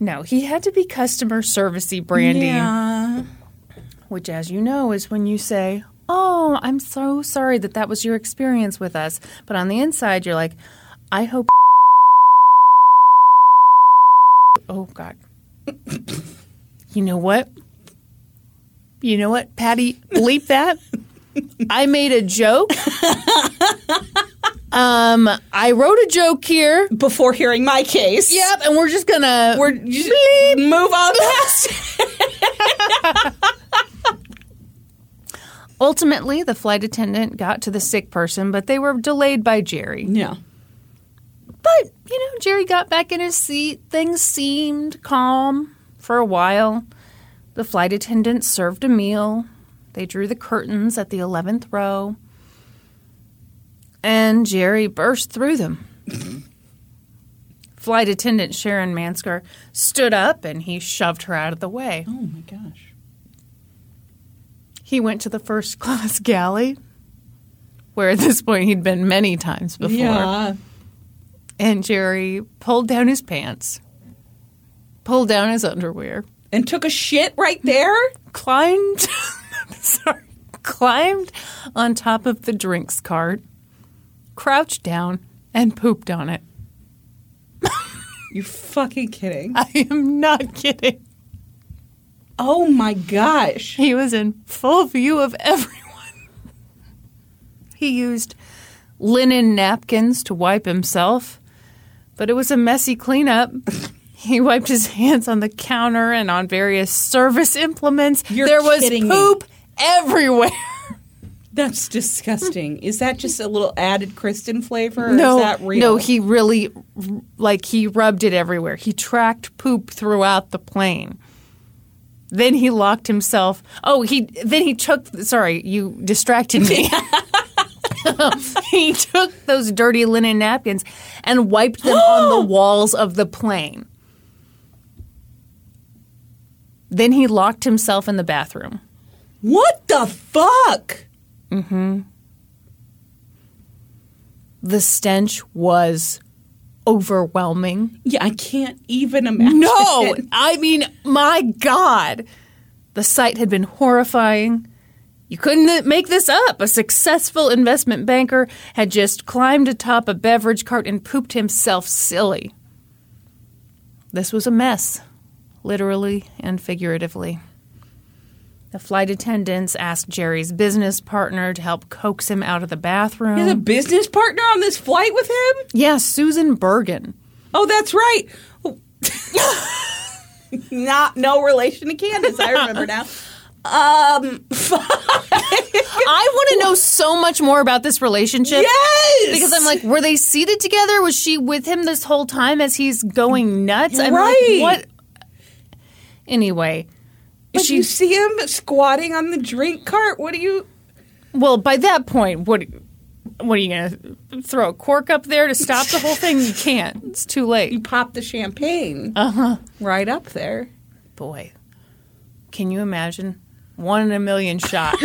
S1: no, he had to be customer servicey Brandi,
S2: Yeah.
S1: which, as you know, is when you say, Oh, I'm so sorry that that was your experience with us. But on the inside, you're like, I hope. Oh, God. You know what? You know what, Patty? Bleep that. I made a joke. Um, I wrote a joke here.
S2: Before hearing my case.
S1: Yep, and we're just gonna
S2: We're just move on past.
S1: Ultimately, the flight attendant got to the sick person, but they were delayed by Jerry.
S2: yeah.
S1: But, you know, Jerry got back in his seat. Things seemed calm for a while. The flight attendants served a meal. They drew the curtains at the 11th row. And Jerry burst through them. Mm-hmm. flight attendant Sharon Mansker stood up and he shoved her out of the way.
S2: Oh my gosh.
S1: He went to the first class galley, where at this point he'd been many times before.
S2: Yeah.
S1: And Jerry pulled down his pants, pulled down his underwear,
S2: And took a shit right there?
S1: climbed, sorry, climbed on top of the drinks cart, crouched down, and pooped on it.
S2: You fucking kidding.
S1: I am not kidding.
S2: Oh my gosh.
S1: He was in full view of everyone. He used linen napkins to wipe himself, but it was a messy cleanup. He wiped his hands on the counter and on various service implements.
S2: You're
S1: there was
S2: kidding me.
S1: poop everywhere.
S2: That's disgusting. Is that just a little added Kristin flavor? Or
S1: no,
S2: is that real?
S1: no, he really like he rubbed it everywhere. He tracked poop throughout the plane. Then he locked himself. Oh, he then he took. Sorry, you distracted me. he took those dirty linen napkins and wiped them on the walls of the plane. Then he locked himself in the bathroom.
S2: What the fuck? Mm hmm.
S1: The stench was overwhelming.
S2: Yeah, I can't even imagine.
S1: No, I mean, my God. The sight had been horrifying. You couldn't make this up. A successful investment banker had just climbed atop a beverage cart and pooped himself silly. This was a mess, literally and figuratively. The flight attendants asked Jerry's business partner to help coax him out of the bathroom.
S2: He has a business partner on this flight with him?
S1: yeah, Susan Bergen.
S2: Oh, that's right. Not no relation to Candice. I remember now. Um,
S1: I want to know so much more about this relationship.
S2: yes,
S1: Because I'm like, were they seated together? Was she with him this whole time as he's going nuts? I'm
S2: Right.
S1: like, what? Anyway,
S2: but
S1: she
S2: you see him squatting on the drink cart. What do you?
S1: Well, by that point, what what are you going to throw a cork up there to stop the whole thing? You can't. It's too late.
S2: You pop the champagne
S1: Uh-huh.
S2: right up there.
S1: Boy, can you imagine? One in a million shot.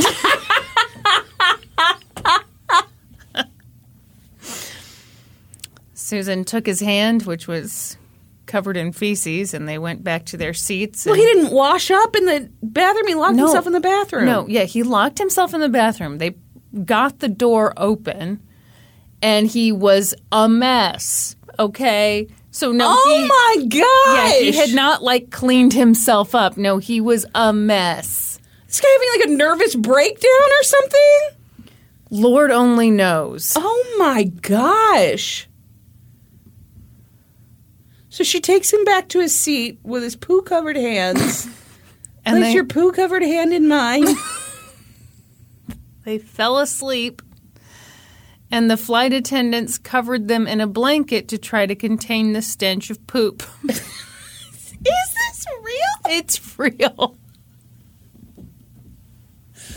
S1: Susan took his hand, which was covered in feces, and they went back to their seats.
S2: Well, he didn't wash up in the bathroom. He locked
S1: No.
S2: himself in the bathroom.
S1: No, yeah, he locked himself in the bathroom. They got the door open, and he was a mess. Okay, so no,
S2: Oh
S1: he,
S2: my gosh!
S1: yeah, he had not like cleaned himself up. No, he was a mess.
S2: Is guy having like a nervous breakdown or something?
S1: Lord only knows.
S2: Oh my gosh! So she takes him back to his seat with his poo covered hands.
S1: and
S2: Place
S1: they,
S2: your poo covered hand in mine.
S1: they fell asleep, and the flight attendants covered them in a blanket to try to contain the stench of poop.
S2: Is this real?
S1: it's real.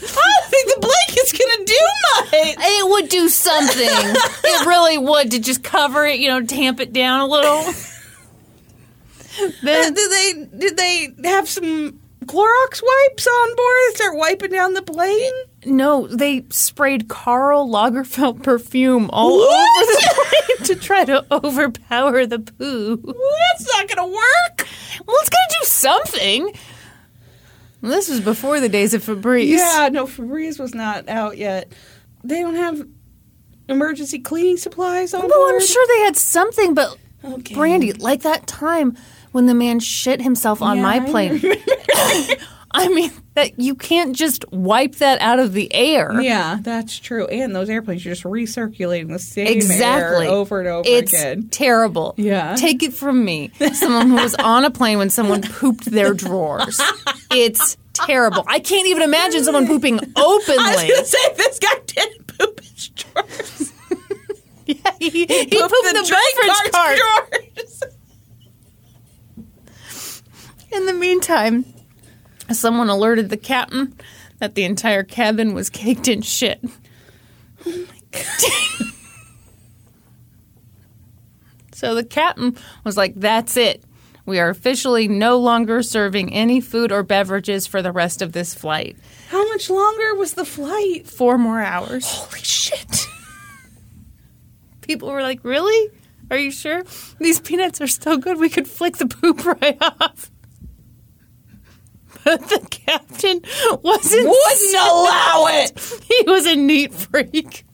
S2: I don't think the blanket's gonna do much.
S1: It would do something. it really would to just cover it, you know, tamp it down a little.
S2: Uh,
S1: Then,
S2: did they did they have some Clorox wipes on board and start wiping down the plane?
S1: no, they sprayed Karl Lagerfeld perfume all
S2: What?
S1: over the plane to try to overpower the poo.
S2: That's not gonna work.
S1: Well, it's gonna do something. Well, this was before the days of Febreze.
S2: Yeah, no, Febreze was not out yet. They don't have emergency cleaning supplies on
S1: Well,
S2: board.
S1: I'm sure they had something, but
S2: Okay.
S1: Brandi, like that time when the man shit himself on
S2: Yeah,
S1: my plane. I mean, that you can't just wipe that out of the air.
S2: Yeah, that's true. And those airplanes are just recirculating the same
S1: Exactly.
S2: air over and over
S1: it's
S2: again.
S1: terrible.
S2: Yeah.
S1: Take it from me. Someone who was on a plane when someone pooped their drawers. It's terrible. I can't even imagine someone pooping openly.
S2: I was say this guy didn't poop his drawers.
S1: he, he pooped,
S2: Pooped
S1: the,
S2: drink
S1: beverage cart.
S2: drawers.
S1: In the meantime, someone alerted the captain that the entire cabin was caked in shit. Oh so the captain was like, That's it. We are officially no longer serving any food or beverages for the rest of this flight.
S2: How much longer was the flight?
S1: Four more hours.
S2: Holy shit.
S1: People were like, Really? Are you sure? These peanuts are so good we could flick the poop right off. But the captain wasn't
S2: Wouldn't allow it.
S1: He was a neat freak.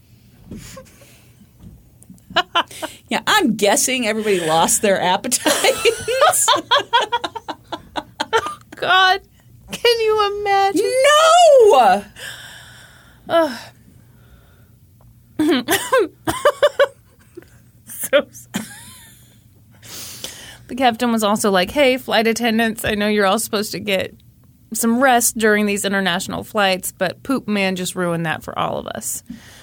S2: Yeah, I'm guessing everybody lost their appetites.
S1: Oh, God, can you imagine?
S2: no!
S1: So the captain was also like, "Hey, flight attendants, I know you're all supposed to get some rest during these international flights, but Poop Man just ruined that for all of us.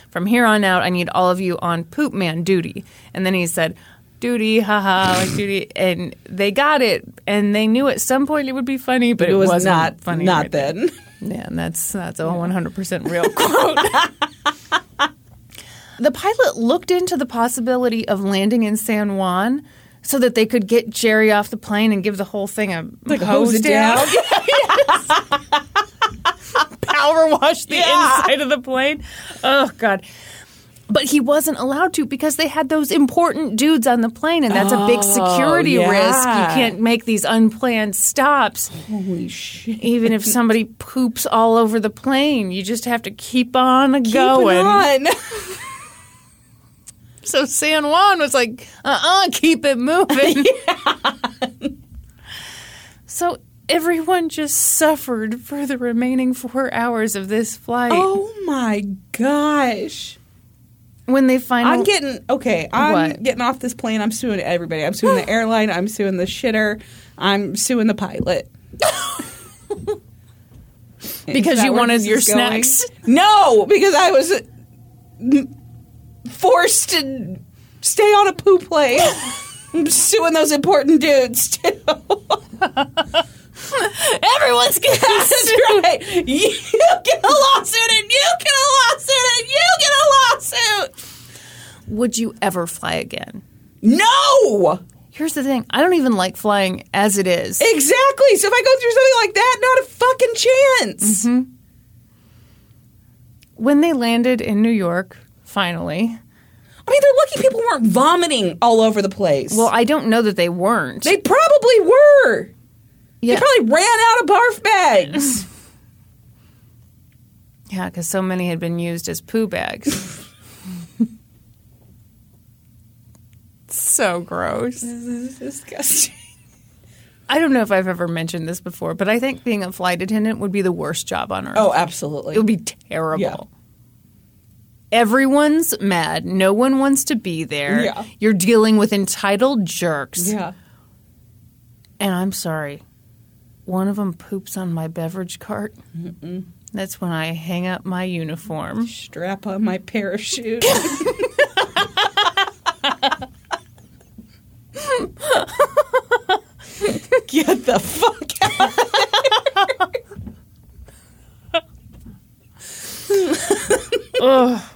S1: From here on out, I need all of you on Poop Man duty." And then he said, "Duty, haha, like duty," and they got it, and they knew at some point it would be funny, but it,
S2: It was not
S1: funny.
S2: not
S1: right there.
S2: then.
S1: Yeah, and that's that's a one hundred percent real quote. the pilot looked into the possibility of landing in San Juan so that they could get Jerry off the plane and give the whole thing a
S2: Like
S1: hose
S2: hose
S1: down,
S2: down.
S1: power wash the
S2: Yeah.
S1: inside of the plane. Oh God. But he wasn't allowed to because they had those important dudes on the plane, and that's a big oh, security
S2: Oh, yeah.
S1: risk. You can't make these unplanned stops.
S2: Holy shit.
S1: even if somebody poops all over the plane, you just have to keep on
S2: Keep
S1: going.
S2: on.
S1: So San Juan was like, uh uh keep it moving. so everyone just suffered for the remaining four hours of this flight.
S2: Oh my gosh.
S1: when they finally
S2: I'm getting okay. I'm
S1: What?
S2: getting off this plane. I'm suing everybody. I'm suing the airline. I'm suing the shitter. I'm suing the pilot.
S1: Because you wanted your snacks?
S2: No, because I was forced to stay on a poo plane. I'm suing those important dudes too.
S1: everyone's getting
S2: That's right. You get a lawsuit, and you get a lawsuit, and you get a lawsuit.
S1: Would you ever fly again?
S2: No.
S1: Here's the thing. I don't even like flying as it is.
S2: Exactly. So if I go through something like that, not a fucking chance. Mm-hmm.
S1: when they landed in New York, finally.
S2: I mean, they're lucky people weren't vomiting all over the place.
S1: Well, I don't know that they weren't.
S2: they probably were.
S1: yeah,
S2: They probably ran out of barf bags.
S1: yeah, because so many had been used as poo bags. so gross.
S2: this is disgusting.
S1: I don't know if I've ever mentioned this before, but I think being a flight attendant would be the worst job on earth.
S2: Oh, absolutely.
S1: It would be terrible.
S2: Yeah.
S1: Everyone's mad. No one wants to be there.
S2: Yeah.
S1: You're dealing with entitled jerks.
S2: yeah.
S1: And I'm sorry. One of them poops on my beverage cart. That's when I hang up my uniform.
S2: Strap on my parachute. Get the fuck out.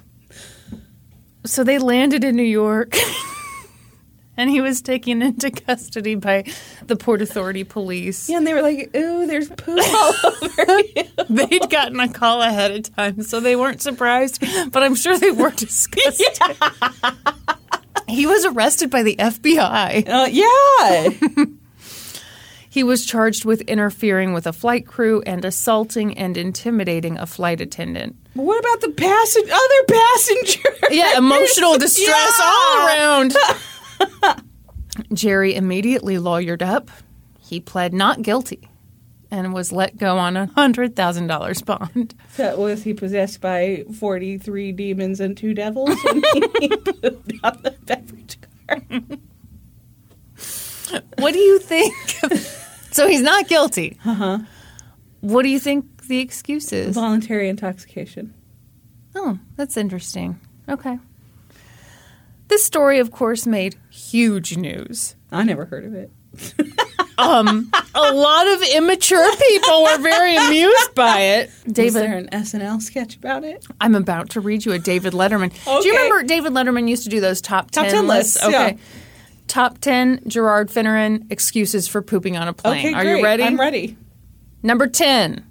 S1: So they landed in New York. and he was taken into custody by the Port Authority police.
S2: Yeah, and they were like, ooh, there's poo all over you.
S1: They'd gotten a call ahead of time, so they weren't surprised, but I'm sure they were disgusted. He was arrested by the FBI.
S2: Uh, yeah.
S1: He was charged with interfering with a flight crew and assaulting and intimidating a flight attendant.
S2: But what about the passen- other passengers?
S1: Yeah, emotional distress all around. Jerry immediately lawyered up. He pled not guilty and was let go on a $100,000 bond.
S2: So was he possessed by 43 demons and two devils when he pooped on the beverage cart?
S1: What do you think? So he's not guilty. Uh-huh. What do you think the excuse is?
S2: Voluntary intoxication.
S1: Oh, that's interesting. Okay. This story, of course, made huge news.
S2: I never heard of it.
S1: Um, a lot of immature people were very amused by it. David,
S2: there an SNL sketch about it?
S1: I'm about to read you a David Letterman. Do you remember David Letterman used to do those top 10,
S2: Top 10 lists,
S1: Okay.
S2: yeah.
S1: Top 10 Gerard Finneran excuses for pooping on a plane.
S2: Okay,
S1: Are
S2: great.
S1: you ready?
S2: I'm ready.
S1: Number 10.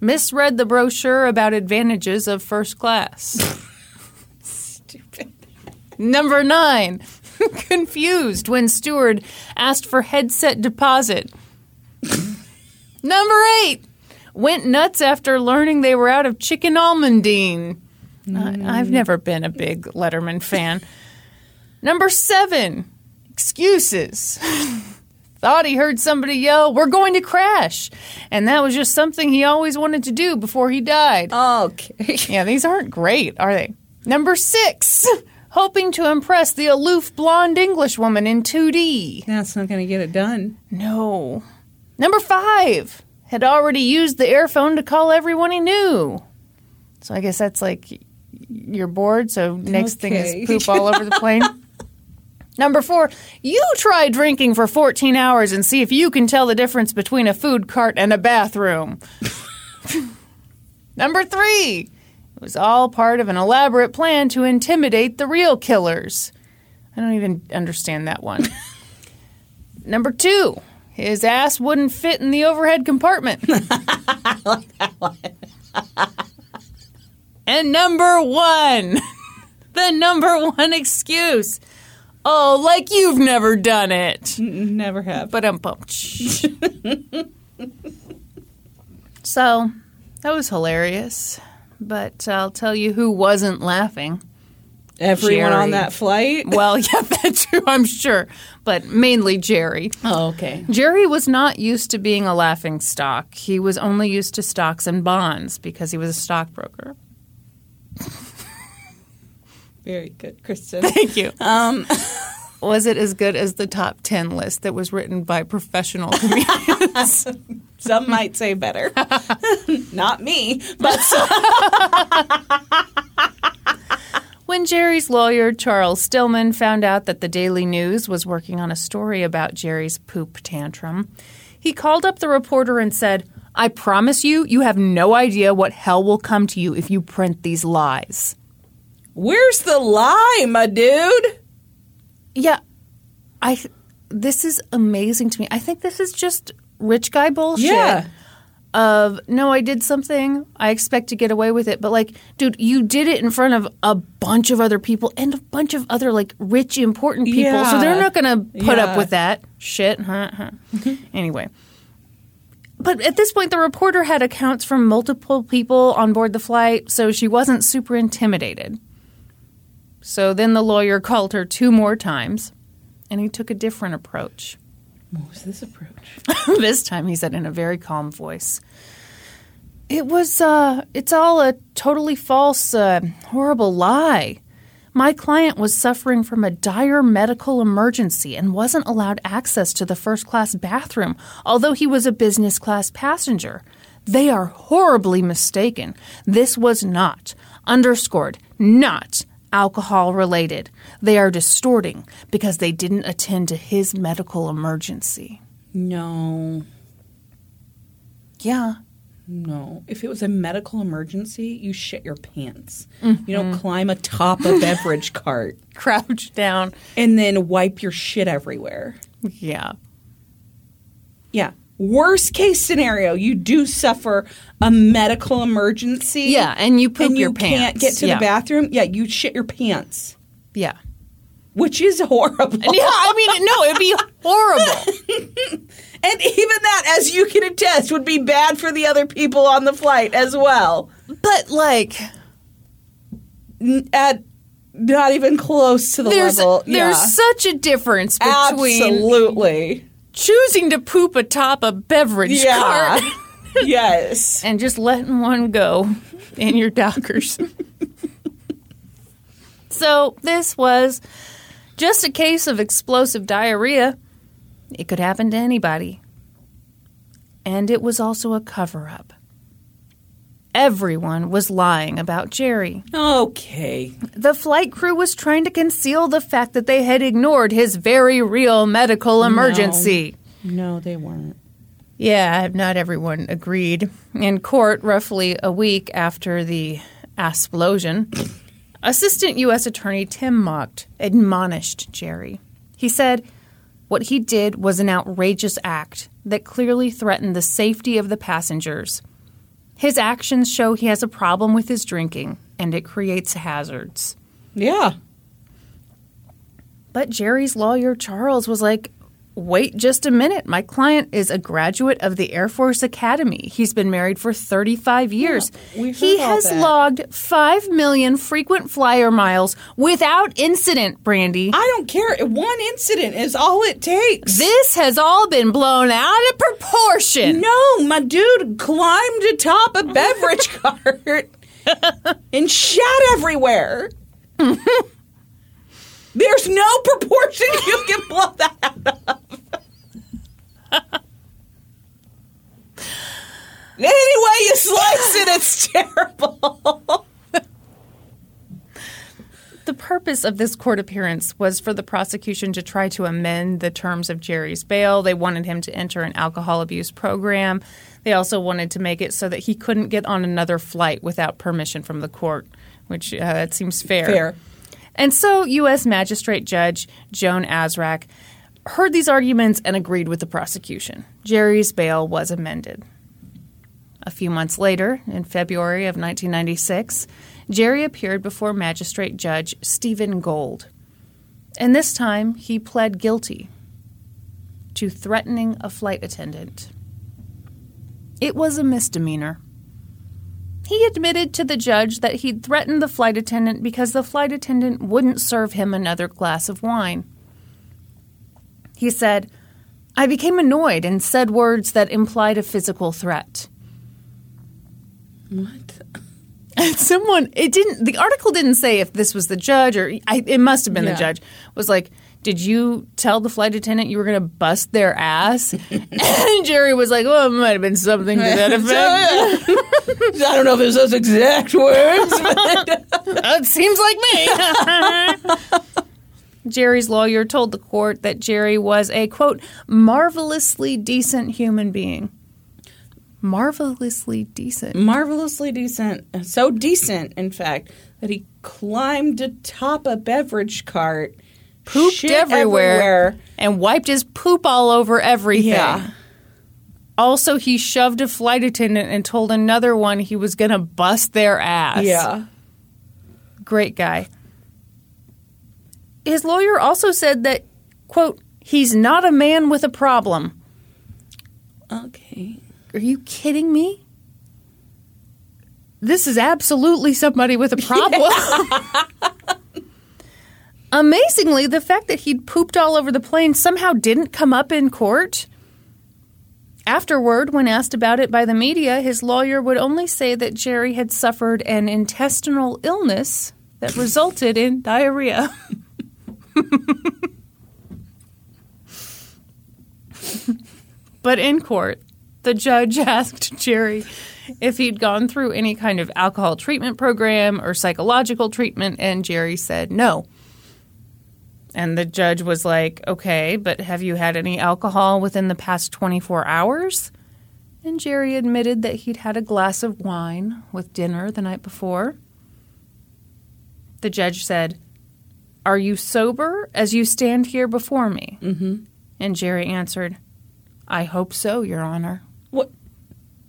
S1: Misread the brochure about advantages of first class.
S2: Stupid.
S1: Number 9. Confused when steward asked for headset deposit. Number 8. Went nuts after learning they were out of chicken almondine. I, I've mm. never been a big Letterman fan. Number 7. Excuses. Thought he heard somebody yell, We're going to crash. And that was just something he always wanted to do before he died.
S2: Okay.
S1: Yeah, these aren't great, are they? Number six, hoping to impress the aloof blonde English woman in 2D.
S2: That's not going to get it done.
S1: No. Number five, had already used the airphone to call everyone he knew. So I guess that's like you're bored, so next thing is poop all over the plane. Number four, you try drinking for 14 hours and see if you can tell the difference between a food cart and a bathroom. Number three, it was all part of an elaborate plan to intimidate the real killers. I don't even understand that one. Number two, his ass wouldn't fit in the overhead compartment. I like that one. and number one, the number one excuse. Oh, like you've never done it.
S2: Never have.
S1: But I'm pumped. so that was hilarious. But I'll tell you who wasn't laughing.
S2: Everyone
S1: Jerry.
S2: on that flight?
S1: Well, yeah, that's true, I'm sure. But mainly Jerry.
S2: Oh, okay.
S1: Jerry was not used to being a laughing stock. He was only used to stocks and bonds because he was a stockbroker.
S2: Very good, Kristin.
S1: Thank you. Um, was it as good as the top 10 list that was written by professional comedians?
S2: Some might say better. Not me, but
S1: When Jerry's lawyer, Charles Stillman, found out that the Daily News was working on a story about Jerry's poop tantrum, he called up the reporter and said, I promise you, you have no idea what hell will come to you if you print these lies.
S2: Where's the lie, my dude?
S1: Yeah, I. This is amazing to me. I think this is just rich guy bullshit.
S2: Yeah.
S1: Of no, I did something. I expect to get away with it, but like, dude, you did it in front of a bunch of other people and a bunch of other like rich, important people. So they're not going to put
S2: Yeah.
S1: up with that shit. Huh, huh. anyway, but at this point, the reporter had accounts from multiple people on board the flight, so she wasn't super intimidated. So then the lawyer called her two more times, and he took a different approach.
S2: What was this approach?
S1: this time he said in a very calm voice, "It was uh it's all a totally false uh, horrible lie. My client was suffering from a dire medical emergency and wasn't allowed access to the first class bathroom, although he was a business class passenger. They are horribly mistaken. This was not, underscored, not alcohol related. They are distorting because they didn't attend to his medical emergency.
S2: No,
S1: Yeah.
S2: no. If it was a medical emergency, you shit your pants. You don't mm-hmm. climb atop a beverage cart
S1: Crouch down.
S2: and then wipe your shit everywhere.
S1: Yeah.
S2: Yeah. Worst case scenario, you do suffer a medical emergency.
S1: Yeah, and you poop
S2: and you
S1: your
S2: can't
S1: pants.
S2: get to
S1: Yeah.
S2: the bathroom. Yeah, you shit your pants,
S1: Yeah.
S2: which is horrible.
S1: Yeah, I mean, no, it'd be horrible.
S2: And even that, as you can attest, would be bad for the other people on the flight as well.
S1: But like,
S2: At not even close to the
S1: there's
S2: level.
S1: there's
S2: yeah.
S1: such a difference between
S2: Absolutely.
S1: Choosing to poop atop a beverage
S2: Yeah.
S1: cart
S2: yes.
S1: and just letting one go in your dockers. so this was just a case of explosive diarrhea. It could happen to anybody. And it was also a cover up. Everyone was lying about Jerry.
S2: Okay.
S1: The flight crew was trying to conceal the fact that they had ignored his very real medical emergency.
S2: No, they weren't.
S1: Yeah, not everyone agreed. In court, roughly a week after the explosion, Assistant U.S. Attorney Tim Mocked admonished Jerry. He said, What he did was an outrageous act that clearly threatened the safety of the passengers. His actions show he has a problem with his drinking, and it creates hazards.
S2: Yeah.
S1: But Jerry's lawyer, Charles, was like, wait just a minute. My client is a graduate of the Air Force Academy. He's been married for 35 years.
S2: we've
S1: he has
S2: that.
S1: logged 5 million frequent flyer miles without incident, Brandi.
S2: I don't care. One incident is all it takes.
S1: this has all been blown out of proportion.
S2: No, my dude climbed atop a beverage cart and shot everywhere. There's no proportion you can blow that out of. Any way you it's terrible.
S1: The purpose of this court appearance was for the prosecution to try to amend the terms of Jerry's bail. They wanted him to enter an alcohol abuse program. They also wanted to make it so that he couldn't get on another flight without permission from the court, which uh, that seems fair.
S2: Fair.
S1: And so, U.S. Magistrate Judge Joan Azrack heard these arguments and agreed with the prosecution. Jerry's bail was amended. A few months later, in February of 1996, Jerry appeared before Magistrate Judge Steven Gold. And this time, he pled guilty to threatening a flight attendant. It was a misdemeanor. He admitted to the judge that he'd threatened the flight attendant because the flight attendant wouldn't serve him another glass of wine. He said, I became annoyed and said words that implied a physical threat.
S2: What?
S1: Someone it didn't. The article didn't say if this was the judge or I, it must have been
S2: Yeah.
S1: the judge. Was like, did you tell the flight attendant you were going to bust their ass? and Jerry was like, well, it might have been something to that effect.
S2: I don't know if it was those exact words.
S1: It seems like me. Jerry's lawyer told the court that Jerry was a quote marvelously decent human being. Marvelously decent.
S2: Marvelously decent. So decent, in fact, that he climbed atop a beverage cart,
S1: Pooped
S2: shit
S1: everywhere, and wiped his poop all over everything.
S2: Yeah.
S1: Also, he shoved a flight attendant and told another one he was going to bust their ass.
S2: Yeah.
S1: Great guy. His lawyer also said that, quote, he's not a man with a problem.
S2: Okay.
S1: Are you kidding me? This is absolutely somebody with a problem. Amazingly, the fact that he'd pooped all over the plane somehow didn't come up in court. Afterward, when asked about it by the media, his lawyer would only say that Jerry had suffered an intestinal illness that resulted in diarrhea. but in court, the judge asked Jerry if he'd gone through any kind of alcohol treatment program or psychological treatment, and Jerry said no. And the judge was like, okay, but have you had any alcohol within the past 24 hours? And Jerry admitted that he'd had a glass of wine with dinner the night before. The judge said, Are you sober as you stand here before me? Mm-hmm. And Jerry answered, I hope so, Your Honor.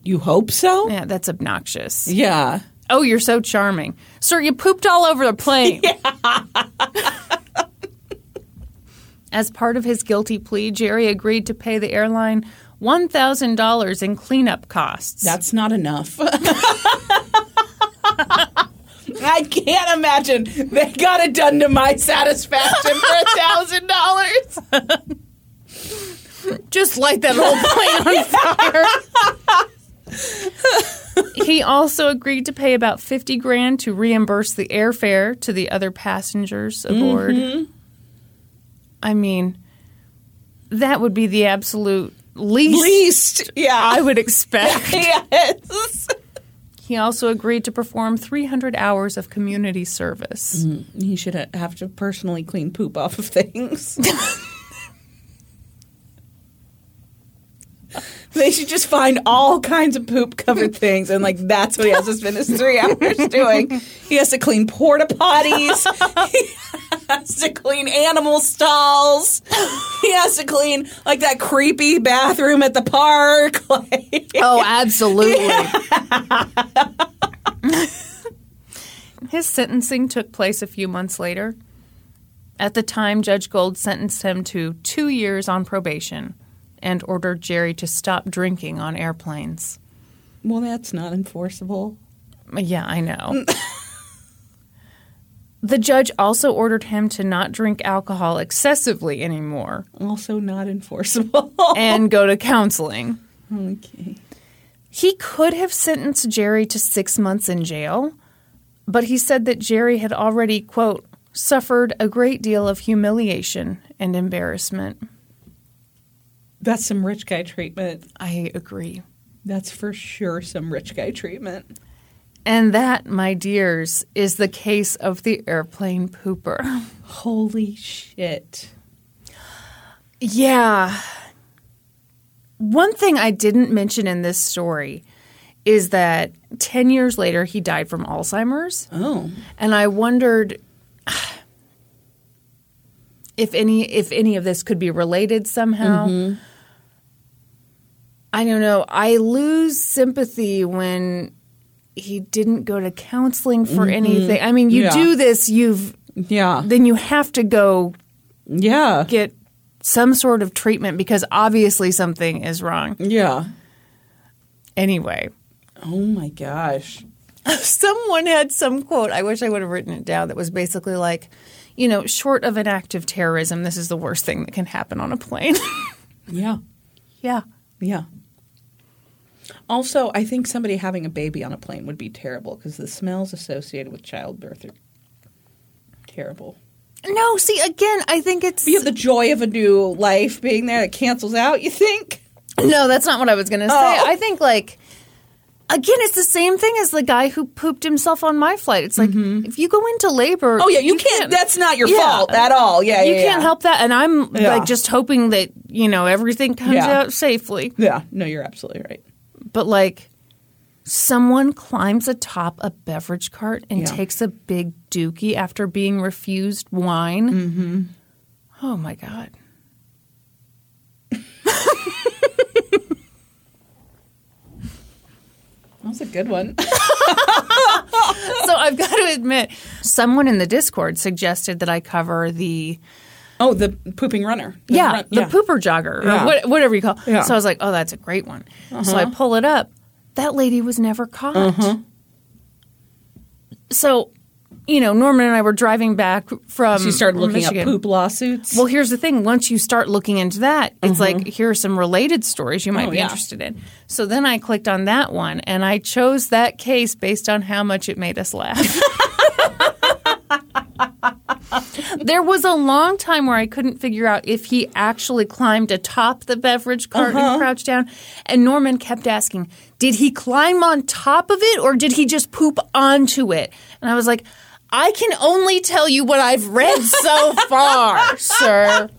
S2: You hope so?
S1: Yeah, that's obnoxious.
S2: Yeah.
S1: Oh, you're so charming. Sir, you pooped all over the plane. As part of his guilty plea, Jerry agreed to pay the airline $1,000 in cleanup costs.
S2: That's not enough. I can't imagine they got it done to my satisfaction for a thousand dollars.
S1: Just light that whole plane on fire. he also agreed to pay about 50 grand to reimburse the airfare to the other passengers aboard. Mm-hmm. I mean, that would be the absolute least,
S2: Least, yeah.
S1: I would expect.
S2: yes.
S1: He also agreed to perform 300 hours of community service. Mm-hmm.
S2: He should have to personally clean poop off of things. they should just find all kinds of poop covered things, and like that's what he has to spend his three hours doing. He has to clean porta potties. he has to clean animal stalls. He has to clean like that creepy bathroom at the park. Like,
S1: Oh, absolutely. His sentencing took place a few months later. At the time, Judge Gold sentenced him to two years on probation and ordered Jerry to stop drinking on airplanes.
S2: well, that's not enforceable.
S1: Yeah, I know. the judge also ordered him to not drink alcohol excessively anymore
S2: Also not enforceable.
S1: and go to counseling.
S2: okay.
S1: He could have sentenced Jerry to six months in jail, but he said that Jerry had already, quote, suffered a great deal of humiliation and embarrassment.
S2: That's some rich guy treatment.
S1: I agree.
S2: That's for sure some rich guy treatment.
S1: And that, my dears, is the case of the airplane pooper.
S2: Holy shit.
S1: Yeah. One thing I didn't mention in this story is that 10 years later, he died from Alzheimer's.
S2: Oh.
S1: And I wondered if any if any of this could be related somehow. Mm-hmm. I don't know. I lose sympathy when he didn't go to counseling for mm-hmm. anything. I mean, you
S2: Yeah.
S1: do this, you've
S2: Yeah.
S1: then you have to go
S2: Yeah.
S1: get some sort of treatment because obviously something is wrong.
S2: Yeah.
S1: Anyway,
S2: Oh my gosh.
S1: someone had some quote. I wish I would have written it down. That was basically like, you know, short of an act of terrorism, this is the worst thing that can happen on a plane.
S2: Yeah.
S1: yeah.
S2: Yeah. Also, I think somebody having a baby on a plane would be terrible because the smells associated with childbirth are terrible.
S1: No, see, again, I think it's.
S2: You have the joy of a new life being there that cancels out, you think?
S1: No, that's not what I was going to say.
S2: Oh.
S1: I think, like, again, it's the same thing as the guy who pooped himself on my flight. It's like, mm-hmm. if you go into labor.
S2: Oh, yeah, you, can't, That's not your
S1: Yeah.
S2: fault at all. Yeah,
S1: You
S2: yeah,
S1: can't
S2: yeah.
S1: help that. And I'm, like, just hoping that, you know, everything comes out safely.
S2: Yeah, no, you're absolutely right.
S1: But, like, someone climbs atop a beverage cart and
S2: Yeah.
S1: takes a big dookie after being refused wine. Mm-hmm. Oh, my God.
S2: That was a good one.
S1: so I've got to admit, someone in the Discord suggested that I cover the
S2: oh, the pooping runner. The
S1: yeah
S2: run-
S1: the pooper jogger or
S2: Yeah.
S1: what, whatever you call. It.
S2: Yeah. Uh-huh.
S1: So I was like, oh, that's a great one. So I pull it up. That lady was never caught. So, you know, Norman and I were driving back from.
S2: She started looking
S1: Michigan.
S2: up poop lawsuits.
S1: Well, here's the thing. Once you start looking into that, it's like here are some related stories you might.
S2: Oh,
S1: be
S2: yeah.
S1: interested in. So then I clicked on that one, and I chose that case based on how much it made us laugh. there was a long time where I couldn't figure out if he actually climbed atop the beverage cart
S2: Uh-huh.
S1: and crouched down. And Norman kept asking, did he climb on top of it or did he just poop onto it? And I was like, I can only tell you what I've read so far, sir.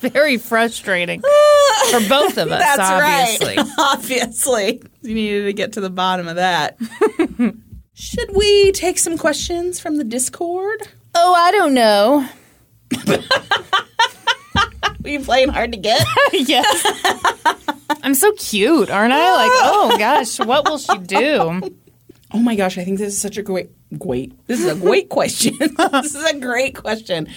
S1: Very frustrating for both of us,
S2: That's
S1: obviously.
S2: right. obviously. You needed to get to the bottom of that. Should we take some questions from the Discord?
S1: Oh, I don't know.
S2: Are you playing hard to get?
S1: yes. I'm so cute, aren't I? Like, oh gosh, what will she do?
S2: Oh my gosh, I think this is such a great, great. This is a great question. this is a great question.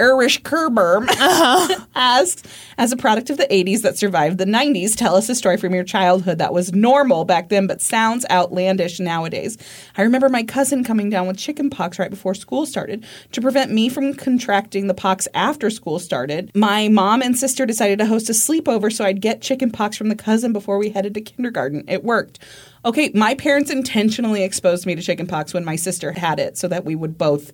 S2: Irish Kerberm uh-huh. asks, as a product of the 80s that survived the 90s, tell us a story from your childhood that was normal back then but sounds outlandish nowadays. I remember my cousin coming down with chicken pox right before school started. To prevent me from contracting the pox after school started, my mom and sister decided to host a sleepover so I'd get chicken pox from the cousin before we headed to kindergarten. It worked. Okay, my parents intentionally exposed me to chicken pox when my sister had it so that we would both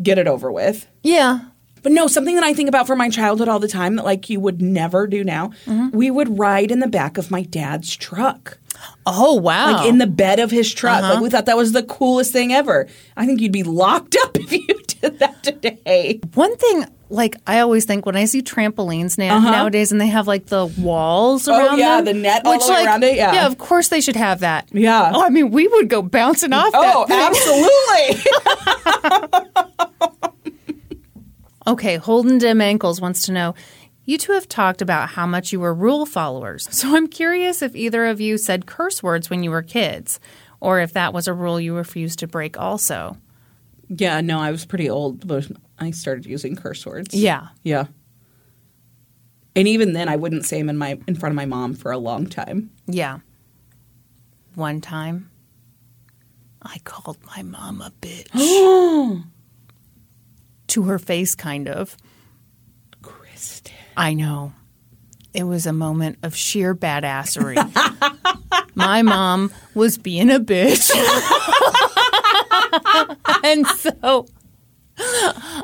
S2: get it over with.
S1: Yeah.
S2: But no, something that I think about from my childhood all the time that like you would never do now. We would ride in the back of my dad's truck.
S1: Oh wow.
S2: Like in the bed of his truck. Like we thought that was the coolest thing ever. I think you'd be locked up if you did that today.
S1: One thing, like I always think when I see trampolines now nowadays, and they have like the walls
S2: Uh-huh. Oh,
S1: around
S2: yeah,
S1: them,
S2: the net all
S1: which,
S2: way
S1: like,
S2: around it, yeah.
S1: yeah, of course they should have that.
S2: Yeah.
S1: Oh, I mean, we would go bouncing off.
S2: Oh, absolutely.
S1: Okay, Holden Dim Ankles wants to know. You two have talked about how much you were rule followers, so I'm curious if either of you said curse words when you were kids, or if that was a rule you refused to break also.
S2: yeah, no, I was pretty old but I started using curse words.
S1: Yeah.
S2: Yeah. And even then I wouldn't say them in my in front of my mom for a long time.
S1: Yeah. One time, I called my mom a bitch. to her face, kind of.
S2: Kristin.
S1: I know. It was a moment of sheer badassery. my mom was being a bitch. and so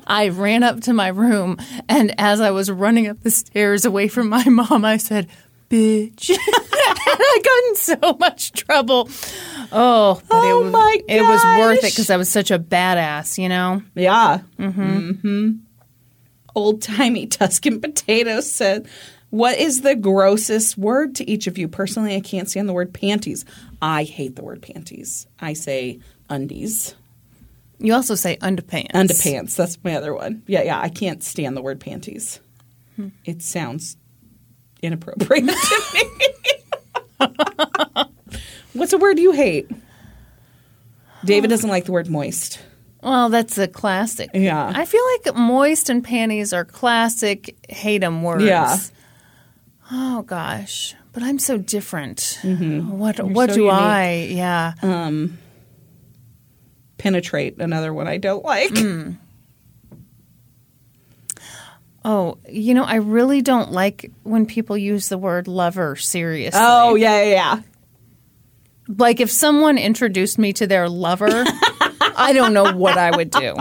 S1: I ran up to my room, and as I was running up the stairs away from my mom, I said, bitch. I got in so much trouble. Oh, but
S2: Oh
S1: it, was,
S2: my
S1: it was worth it because I was such a badass, you know?
S2: Yeah. Mm-hmm. Old timey Tuscan potato said, What is the grossest word to each of you? Personally, I can't stand the word panties. I hate the word panties. I say undies.
S1: You also say underpants.
S2: Underpants. That's my other one. Yeah, yeah. I can't stand the word panties. It sounds inappropriate to me. What's a word you hate? David doesn't like the word moist.
S1: Well, that's a classic.
S2: Yeah.
S1: I feel like moist and panties are classic hate hate 'em words.
S2: Yeah.
S1: Oh gosh, but I'm so different. What what
S2: so
S1: do
S2: unique.
S1: I? Yeah.
S2: Um, Penetrate, another one I don't like.
S1: Oh, you know, I really don't like when people use the word lover seriously.
S2: Oh, yeah, yeah, yeah.
S1: Like if someone introduced me to their lover, I don't know what I would do.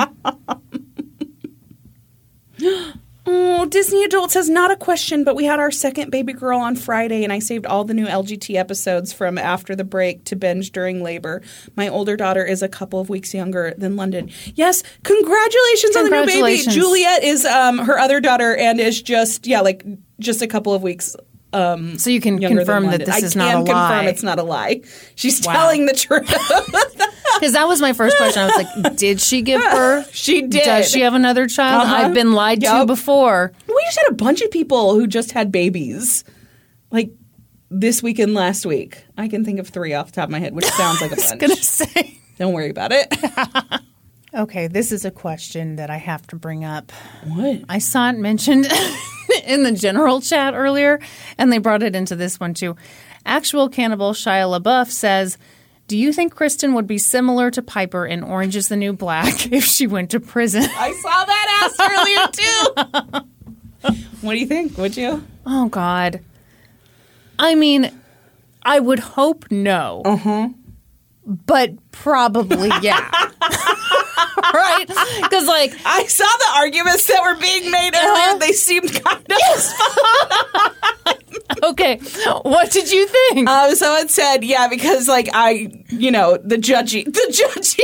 S2: Oh, Disney Adults has not a question, but we had our second baby girl on Friday, and I saved all the new LGT episodes from after the break to binge during labor. My older daughter is a couple of weeks younger than London. Yes, congratulations, on the new baby. Juliet is um, her other daughter and is just yeah, like just a couple of weeks um,
S1: So you can confirm that this
S2: I
S1: is
S2: can
S1: not a
S2: confirm
S1: lie.
S2: it's not a lie. She's
S1: Wow.
S2: telling the truth.
S1: Because that was my first question. I was like, did she give birth?
S2: she did.
S1: Does she have another child?
S2: Uh-huh.
S1: I've been lied to before.
S2: We just had a bunch of people who just had babies, like this week and last week. I can think of three off the top of my head, which sounds like a
S1: I was
S2: bunch.
S1: going to say.
S2: Don't worry about it.
S1: Okay, this is a question that I have to bring up.
S2: what?
S1: I saw it mentioned in the general chat earlier, and they brought it into this one too. Actual cannibal Shia LaBeouf says, "Do you think Kristin would be similar to Piper in Orange Is the New Black if she went to prison?"
S2: I saw that asked earlier too. what do you think? Would you?
S1: Oh God. I mean, I would hope no.
S2: Uh-huh.
S1: But probably yeah. right? Because like
S2: I saw the arguments that were being made earlier.
S1: Uh-huh.
S2: They seemed kind of.
S1: okay, what did you think?
S2: Um, someone said, yeah, because like I, you know, the judgy, the judgy.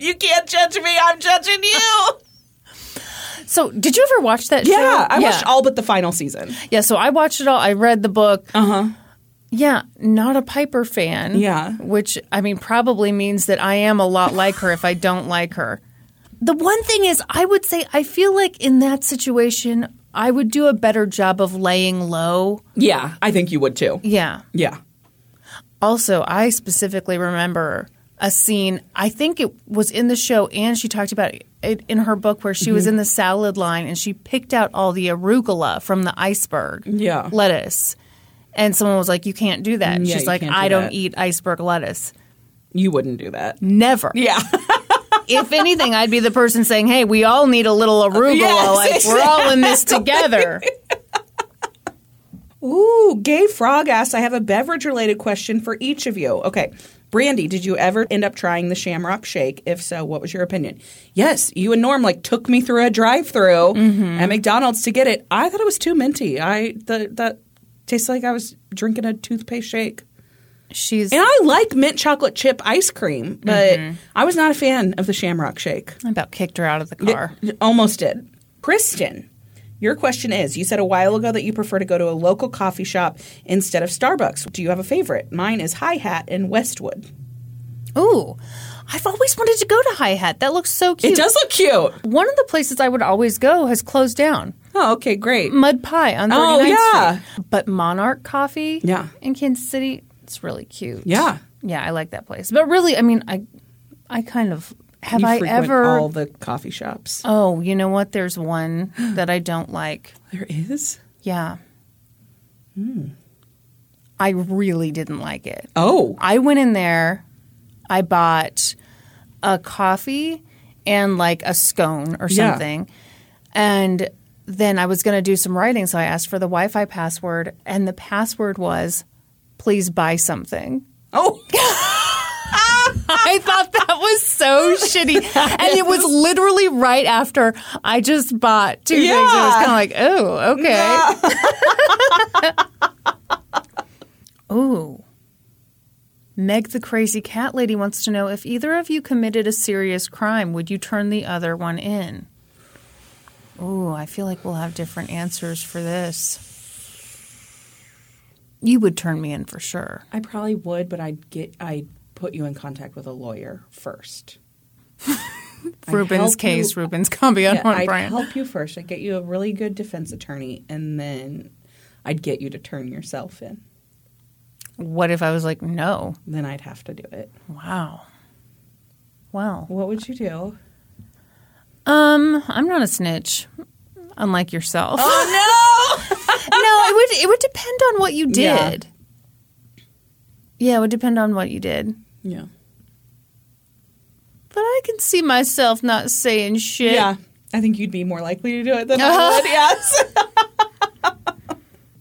S2: you can't judge me. I'm judging you.
S1: so, did you ever watch that show?
S2: Yeah, I watched all but the final season.
S1: Yeah, so I watched it all. I read the book.
S2: Uh huh.
S1: Yeah, not a Piper fan.
S2: Yeah.
S1: Which, I mean, probably means that I am a lot like her if I don't like her. The one thing is, I would say, I feel like in that situation, I would do a better job of laying low.
S2: Yeah, I think you would too.
S1: Yeah.
S2: Yeah.
S1: Also, I specifically remember a scene, I think it was in the show, and she talked about it in her book where she was
S2: Mm-hmm.
S1: in the salad line and she picked out all the arugula from the iceberg
S2: Yeah.
S1: lettuce. And someone was like, You can't do that.
S2: Yeah,
S1: She's like,
S2: do
S1: I don't
S2: that."
S1: eat iceberg lettuce.
S2: You wouldn't do that.
S1: Never.
S2: Yeah.
S1: if anything, I'd be the person saying, Hey, we all need a little arugula.
S2: Yes,
S1: like, we're all in this together.
S2: Ooh, Gay Frog asks, I have a beverage related question for each of you. Okay. Brandi, did you ever end up trying the Shamrock Shake? If so, what was your opinion? Yes, you and Norm like took me through a drive-through mm-hmm. at McDonald's to get it. I thought it was too minty. I the that tasted like I was drinking a toothpaste shake.
S1: She's
S2: And I like mint chocolate chip ice cream, but mm-hmm. I was not a fan of the Shamrock Shake.
S1: I about kicked her out of the car.
S2: Almost did. Kristin, your question is you said a while ago that you prefer to go to a local coffee shop instead of Starbucks. Do you have a favorite? Mine is Hi Hat in Westwood.
S1: Ooh. I've always wanted to go to Hi Hat. That looks so cute.
S2: It does look cute.
S1: One of the places I would always go has closed down.
S2: Oh, okay, great.
S1: Mud Pie on 39th
S2: Oh, yeah.
S1: Street. But Monarch Coffee
S2: Yeah.
S1: in Kansas City, it's really cute.
S2: Yeah.
S1: Yeah, I like that place. But really, I mean, I I kind of have
S2: you
S1: I ever
S2: all the coffee shops.
S1: Oh, you know what? There's one that I don't like.
S2: There is?
S1: Yeah.
S2: Hmm.
S1: I really didn't like it.
S2: Oh.
S1: I went in there, I bought a coffee and like a scone or
S2: Yeah.
S1: something. And then I was going to do some writing, so I asked for the Wi Fi password, and the password was, please buy something.
S2: Oh.
S1: I thought that was so shitty. And it was literally right after I just bought two things. It was kind of like, oh, okay. Ooh. Meg the crazy cat lady wants to know if either of you committed a serious crime, would you turn the other one in? Ooh, I feel like we'll have different answers for this. You would turn me in for sure.
S2: I probably would, but I'd get I'd put you in contact with a lawyer first.
S1: Ruben's case,
S2: you-
S1: Ruben's combi on one
S2: I'd
S1: brand.
S2: help you first. I'd get you a really good defense attorney, and then I'd get you to turn yourself in.
S1: What if I was like, no?
S2: Then I'd have to do it.
S1: Wow. Wow.
S2: What would you do?
S1: Um, I'm not a snitch, unlike yourself.
S2: Oh
S1: no, no, it would it would depend on what you did. Yeah. it would depend on what you did.
S2: Yeah.
S1: But I can see myself not saying shit.
S2: Yeah. I think you'd be more likely to do it than I would, yes.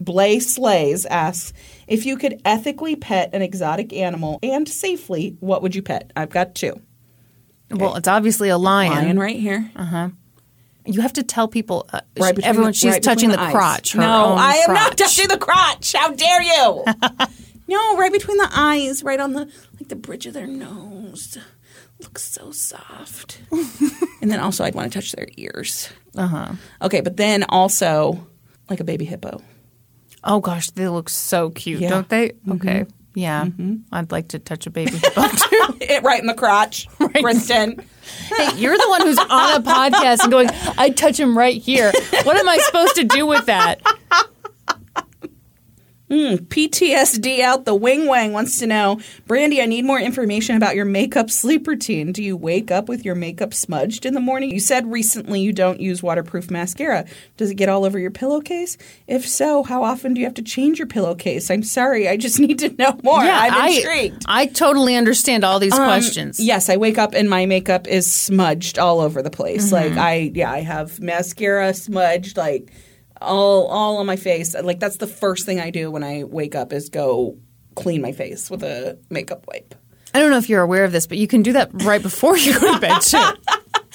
S2: Blay Slays asks If you could ethically pet an exotic animal and safely, what would you pet? I've got two.
S1: Well, it's obviously a lion.
S2: Lion right here. Uh huh.
S1: You have to tell people. Uh,
S2: Right
S1: she-
S2: between
S1: everyone,
S2: the-
S1: she's
S2: right
S1: touching
S2: between
S1: the, crotch.
S2: No, I am not touching the crotch. How dare you? no, right between the eyes, right on the like the bridge of their nose. Looks so soft. and then also, I'd want to touch their ears.
S1: Uh huh.
S2: Okay, but then also like a baby hippo.
S1: Oh gosh, they look so cute,
S2: Yeah.
S1: don't they? Mm-hmm. Okay. Yeah, mm-hmm. I'd like to touch a baby hippo too.
S2: It right in the crotch, Kristin.
S1: hey, you're the one who's on a podcast and going, "I'd touch him right here." What am I supposed to do with that?
S2: Hmm, PTSD out the wing wang wants to know, Brandi, I need more information about your makeup sleep routine. Do you wake up with your makeup smudged in the morning? You said recently you don't use waterproof mascara. Does it get all over your pillowcase? If so, how often do you have to change your pillowcase? I'm sorry, I just need to know more. I'm
S1: I,
S2: intrigued.
S1: I totally understand all these um, questions.
S2: Yes, I wake up and my makeup is smudged all over the place. Mm-hmm. Like I yeah, I have mascara smudged like all all on my face. Like that's the first thing I do when I wake up is go clean my face with a makeup wipe.
S1: I don't know if you're aware of this, but you can do that right before you go to bed too.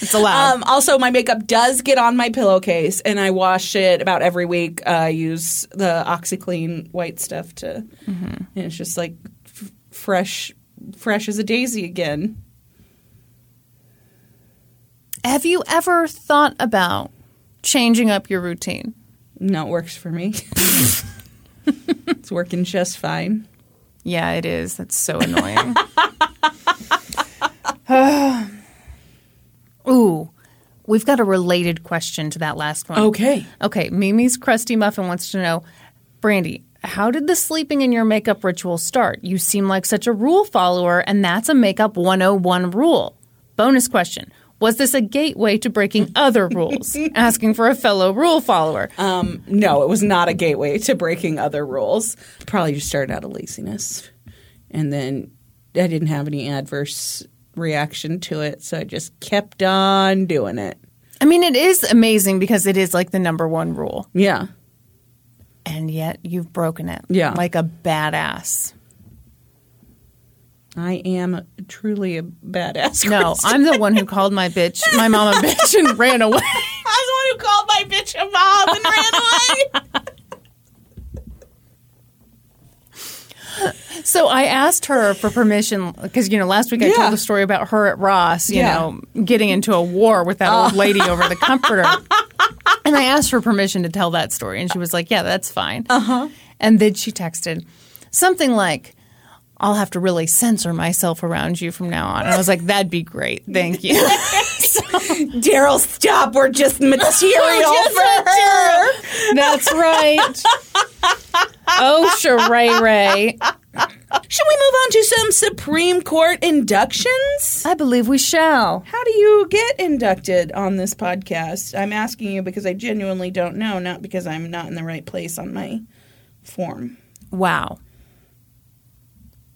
S1: It's allowed.
S2: Um, also, my makeup does get on my pillowcase, and I wash it about every week. Uh, I use the OxiClean white stuff to, and it's just like f- fresh, fresh as a daisy again.
S1: Have you ever thought about changing up your routine?
S2: No, it works for me. it's working just fine.
S1: Yeah, it is. That's so annoying. Ooh, we've got a related question to that last one.
S2: Okay.
S1: Okay, Mimi's Crusty Muffin wants to know Brandi, how did the sleeping in your makeup ritual start? You seem like such a rule follower, and that's a makeup 101 rule. Bonus question Was this a gateway to breaking other rules? Asking for a fellow rule follower.
S2: Um, no, it was not a gateway to breaking other rules. Probably just started out of laziness. And then I didn't have any adverse reaction to it, so I just kept on doing it.
S1: I mean, it is amazing because it is like the number one rule,
S2: Yeah.
S1: and yet you've broken it.
S2: Yeah.
S1: Like a badass.
S2: I am truly a badass.
S1: No,
S2: Kristin.
S1: I'm the one who called my bitch, my mom a bitch, and ran away.
S2: I'm the one who called my bitch a mom and ran away.
S1: So I asked her for permission because you know last week I
S2: Yeah.
S1: told the story about her at Ross, you
S2: Yeah.
S1: know, getting into a war with that old lady over the comforter. And I asked for permission to tell that story, and she was like, "Yeah, that's fine." Uh huh. And then she texted something like. I'll have to really censor myself around you from now on. And I was like, that'd be great. Thank you.
S2: Daryl, stop. We're just material for her.
S1: That's right. Oh, Sheree Ray.
S2: Should we move on to some Supreme Court inductions?
S1: I believe we shall.
S2: How do you get inducted on this podcast? I'm asking you because I genuinely don't know, not because I'm not in the right place on my form.
S1: Wow.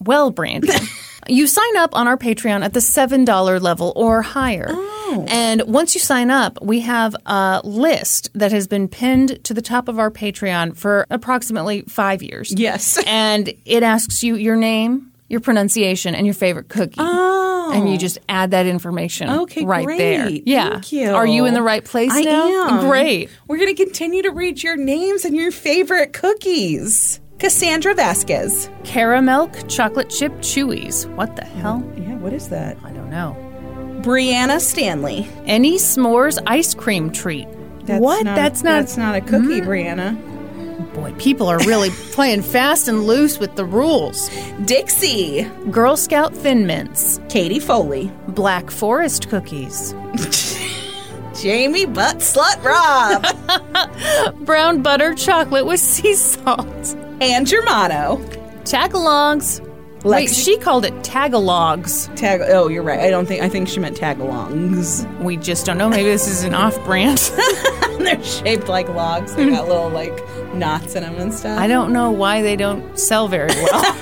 S1: Well, Brandi, you sign up on our Patreon at the $7 level or higher. Oh. And once you sign up, we have a list that has been pinned to the top of our Patreon for approximately five years.
S2: Yes.
S1: And it asks you your name, your pronunciation, and your favorite cookie.
S2: Oh.
S1: And you just add that information
S2: Okay,
S1: right
S2: great.
S1: there. Yeah.
S2: Thank you.
S1: Are you in the right place
S2: I
S1: now?
S2: am.
S1: Great.
S2: We're going to continue to read your names and your favorite cookies. Cassandra Vasquez.
S1: Caramel chocolate chip chewies. What the hell?
S2: Yeah, what is that?
S1: I don't know.
S2: Brianna Stanley.
S1: Any s'mores ice cream treat.
S2: That's
S1: what?
S2: Not,
S1: that's not.
S2: That's not a cookie, hmm? Brianna.
S1: Boy, people are really playing fast and loose with the rules.
S2: Dixie.
S1: Girl Scout Thin Mints,
S2: Katie Foley.
S1: Black Forest cookies,
S2: Jamie Butt Slut Rob.
S1: brown butter chocolate with sea salt,
S2: and your Germano.
S1: tagalongs. Wait, she called it tagalogs.
S2: Tag. Oh, you're right. I don't think. I think she meant tagalongs.
S1: We just don't know. Maybe this is an off-brand.
S2: They're shaped like logs. They got little like knots in them and stuff.
S1: I don't know why they don't sell very well.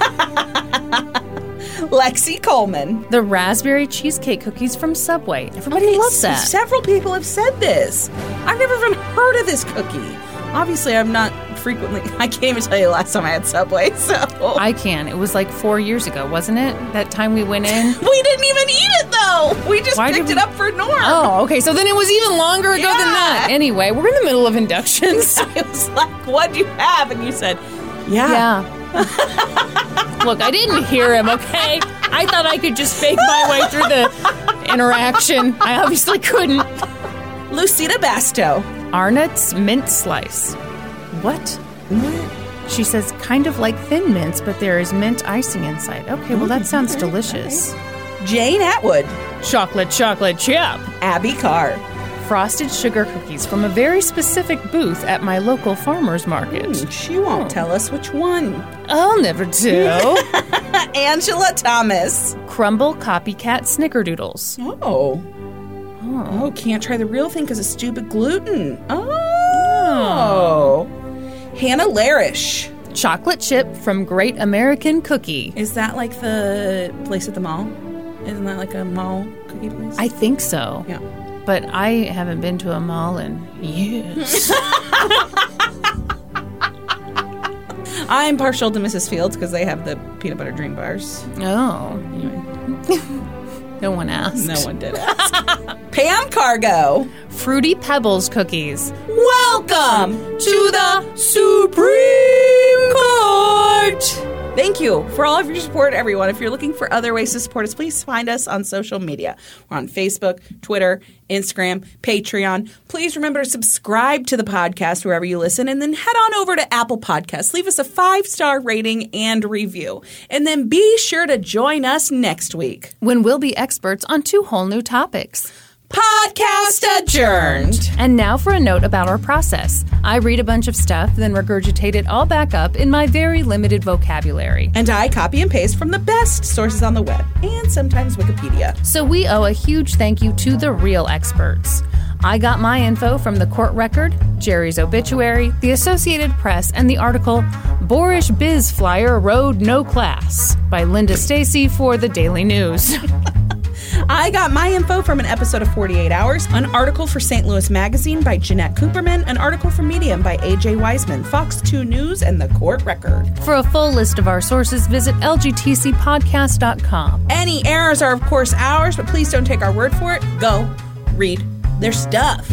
S2: Lexi Coleman.
S1: The raspberry cheesecake cookies from Subway. Everybody loves that.
S2: Several people have said this. I've never even heard of this cookie. Obviously, I'm not frequently. I can't even tell you the last time I had Subway. So
S1: I can. It was like four years ago, wasn't it? That time we went in.
S2: we didn't even eat it though. We just
S1: Why
S2: picked it up for Norm.
S1: Oh, okay. So then it was even longer ago than that. Anyway, we're in the middle of inductions.
S2: It was like, "What do you have?" And you said, "Yeah."
S1: Yeah. Look, I didn't hear him, okay? I thought I could just fake my way through the interaction. I obviously couldn't.
S2: Lucita Basto.
S1: Arnott's mint slice. What?
S2: What?
S1: She says, kind of like thin mints, but there is mint icing inside. Okay, well, that sounds delicious.
S2: Jane Atwood.
S1: Chocolate, chocolate chip.
S2: Abby Carr.
S1: Frosted sugar cookies from a very specific booth at my local farmer's market.
S2: Hmm, She won't tell us which one.
S1: I'll never do.
S2: Angela Thomas.
S1: Crumbl copycat snickerdoodles.
S2: Oh. Oh, can't try the real thing because of stupid gluten. Oh. Hannah Larish.
S1: Chocolate chip from Great American Cookie.
S2: Is that like the place at the mall? Isn't that like a mall cookie place?
S1: I think so.
S2: yeah.
S1: But I haven't been to a mall in years.
S2: I'm partial to Mrs. Fields because they have the peanut butter dream bars.
S1: oh,
S2: Anyway,
S1: no one asked.
S2: no one did ask. Pam Cargo.
S1: Fruity Pebbles cookies.
S2: Welcome to the Supreme Court. Thank you for all of your support, everyone. If you're looking for other ways to support us, please find us on social media. We're on Facebook, Twitter, Instagram, Patreon. Please remember to subscribe to the podcast wherever you listen, and then head on over to Apple Podcasts. Leave us a five star rating and review. And then be sure to join us next week.
S1: When we'll be experts on two whole new topics.
S2: Podcast adjourned.
S1: And now for a note about our process. I read a bunch of stuff, then regurgitate it all back up in my very limited vocabulary.
S2: And I copy and paste from the best sources on the web and sometimes Wikipedia.
S1: So we owe a huge thank you to the real experts. I got my info from the court record, Jerry's obituary, the Associated Press, and the article Boorish Biz Flyer Rode No Class by Linda Stasi for the Daily News.
S2: I got my info from an episode of 48 Hours, an article for St. Louis Magazine by Jeannette Cooperman, an article for Medium by AJ Wiseman, Fox 2 News, and the Court Record.
S1: for a full list of our sources, visit lgtcpodcast.com.
S2: Any errors are, of course, ours, but please don't take our word for it. Go read their stuff.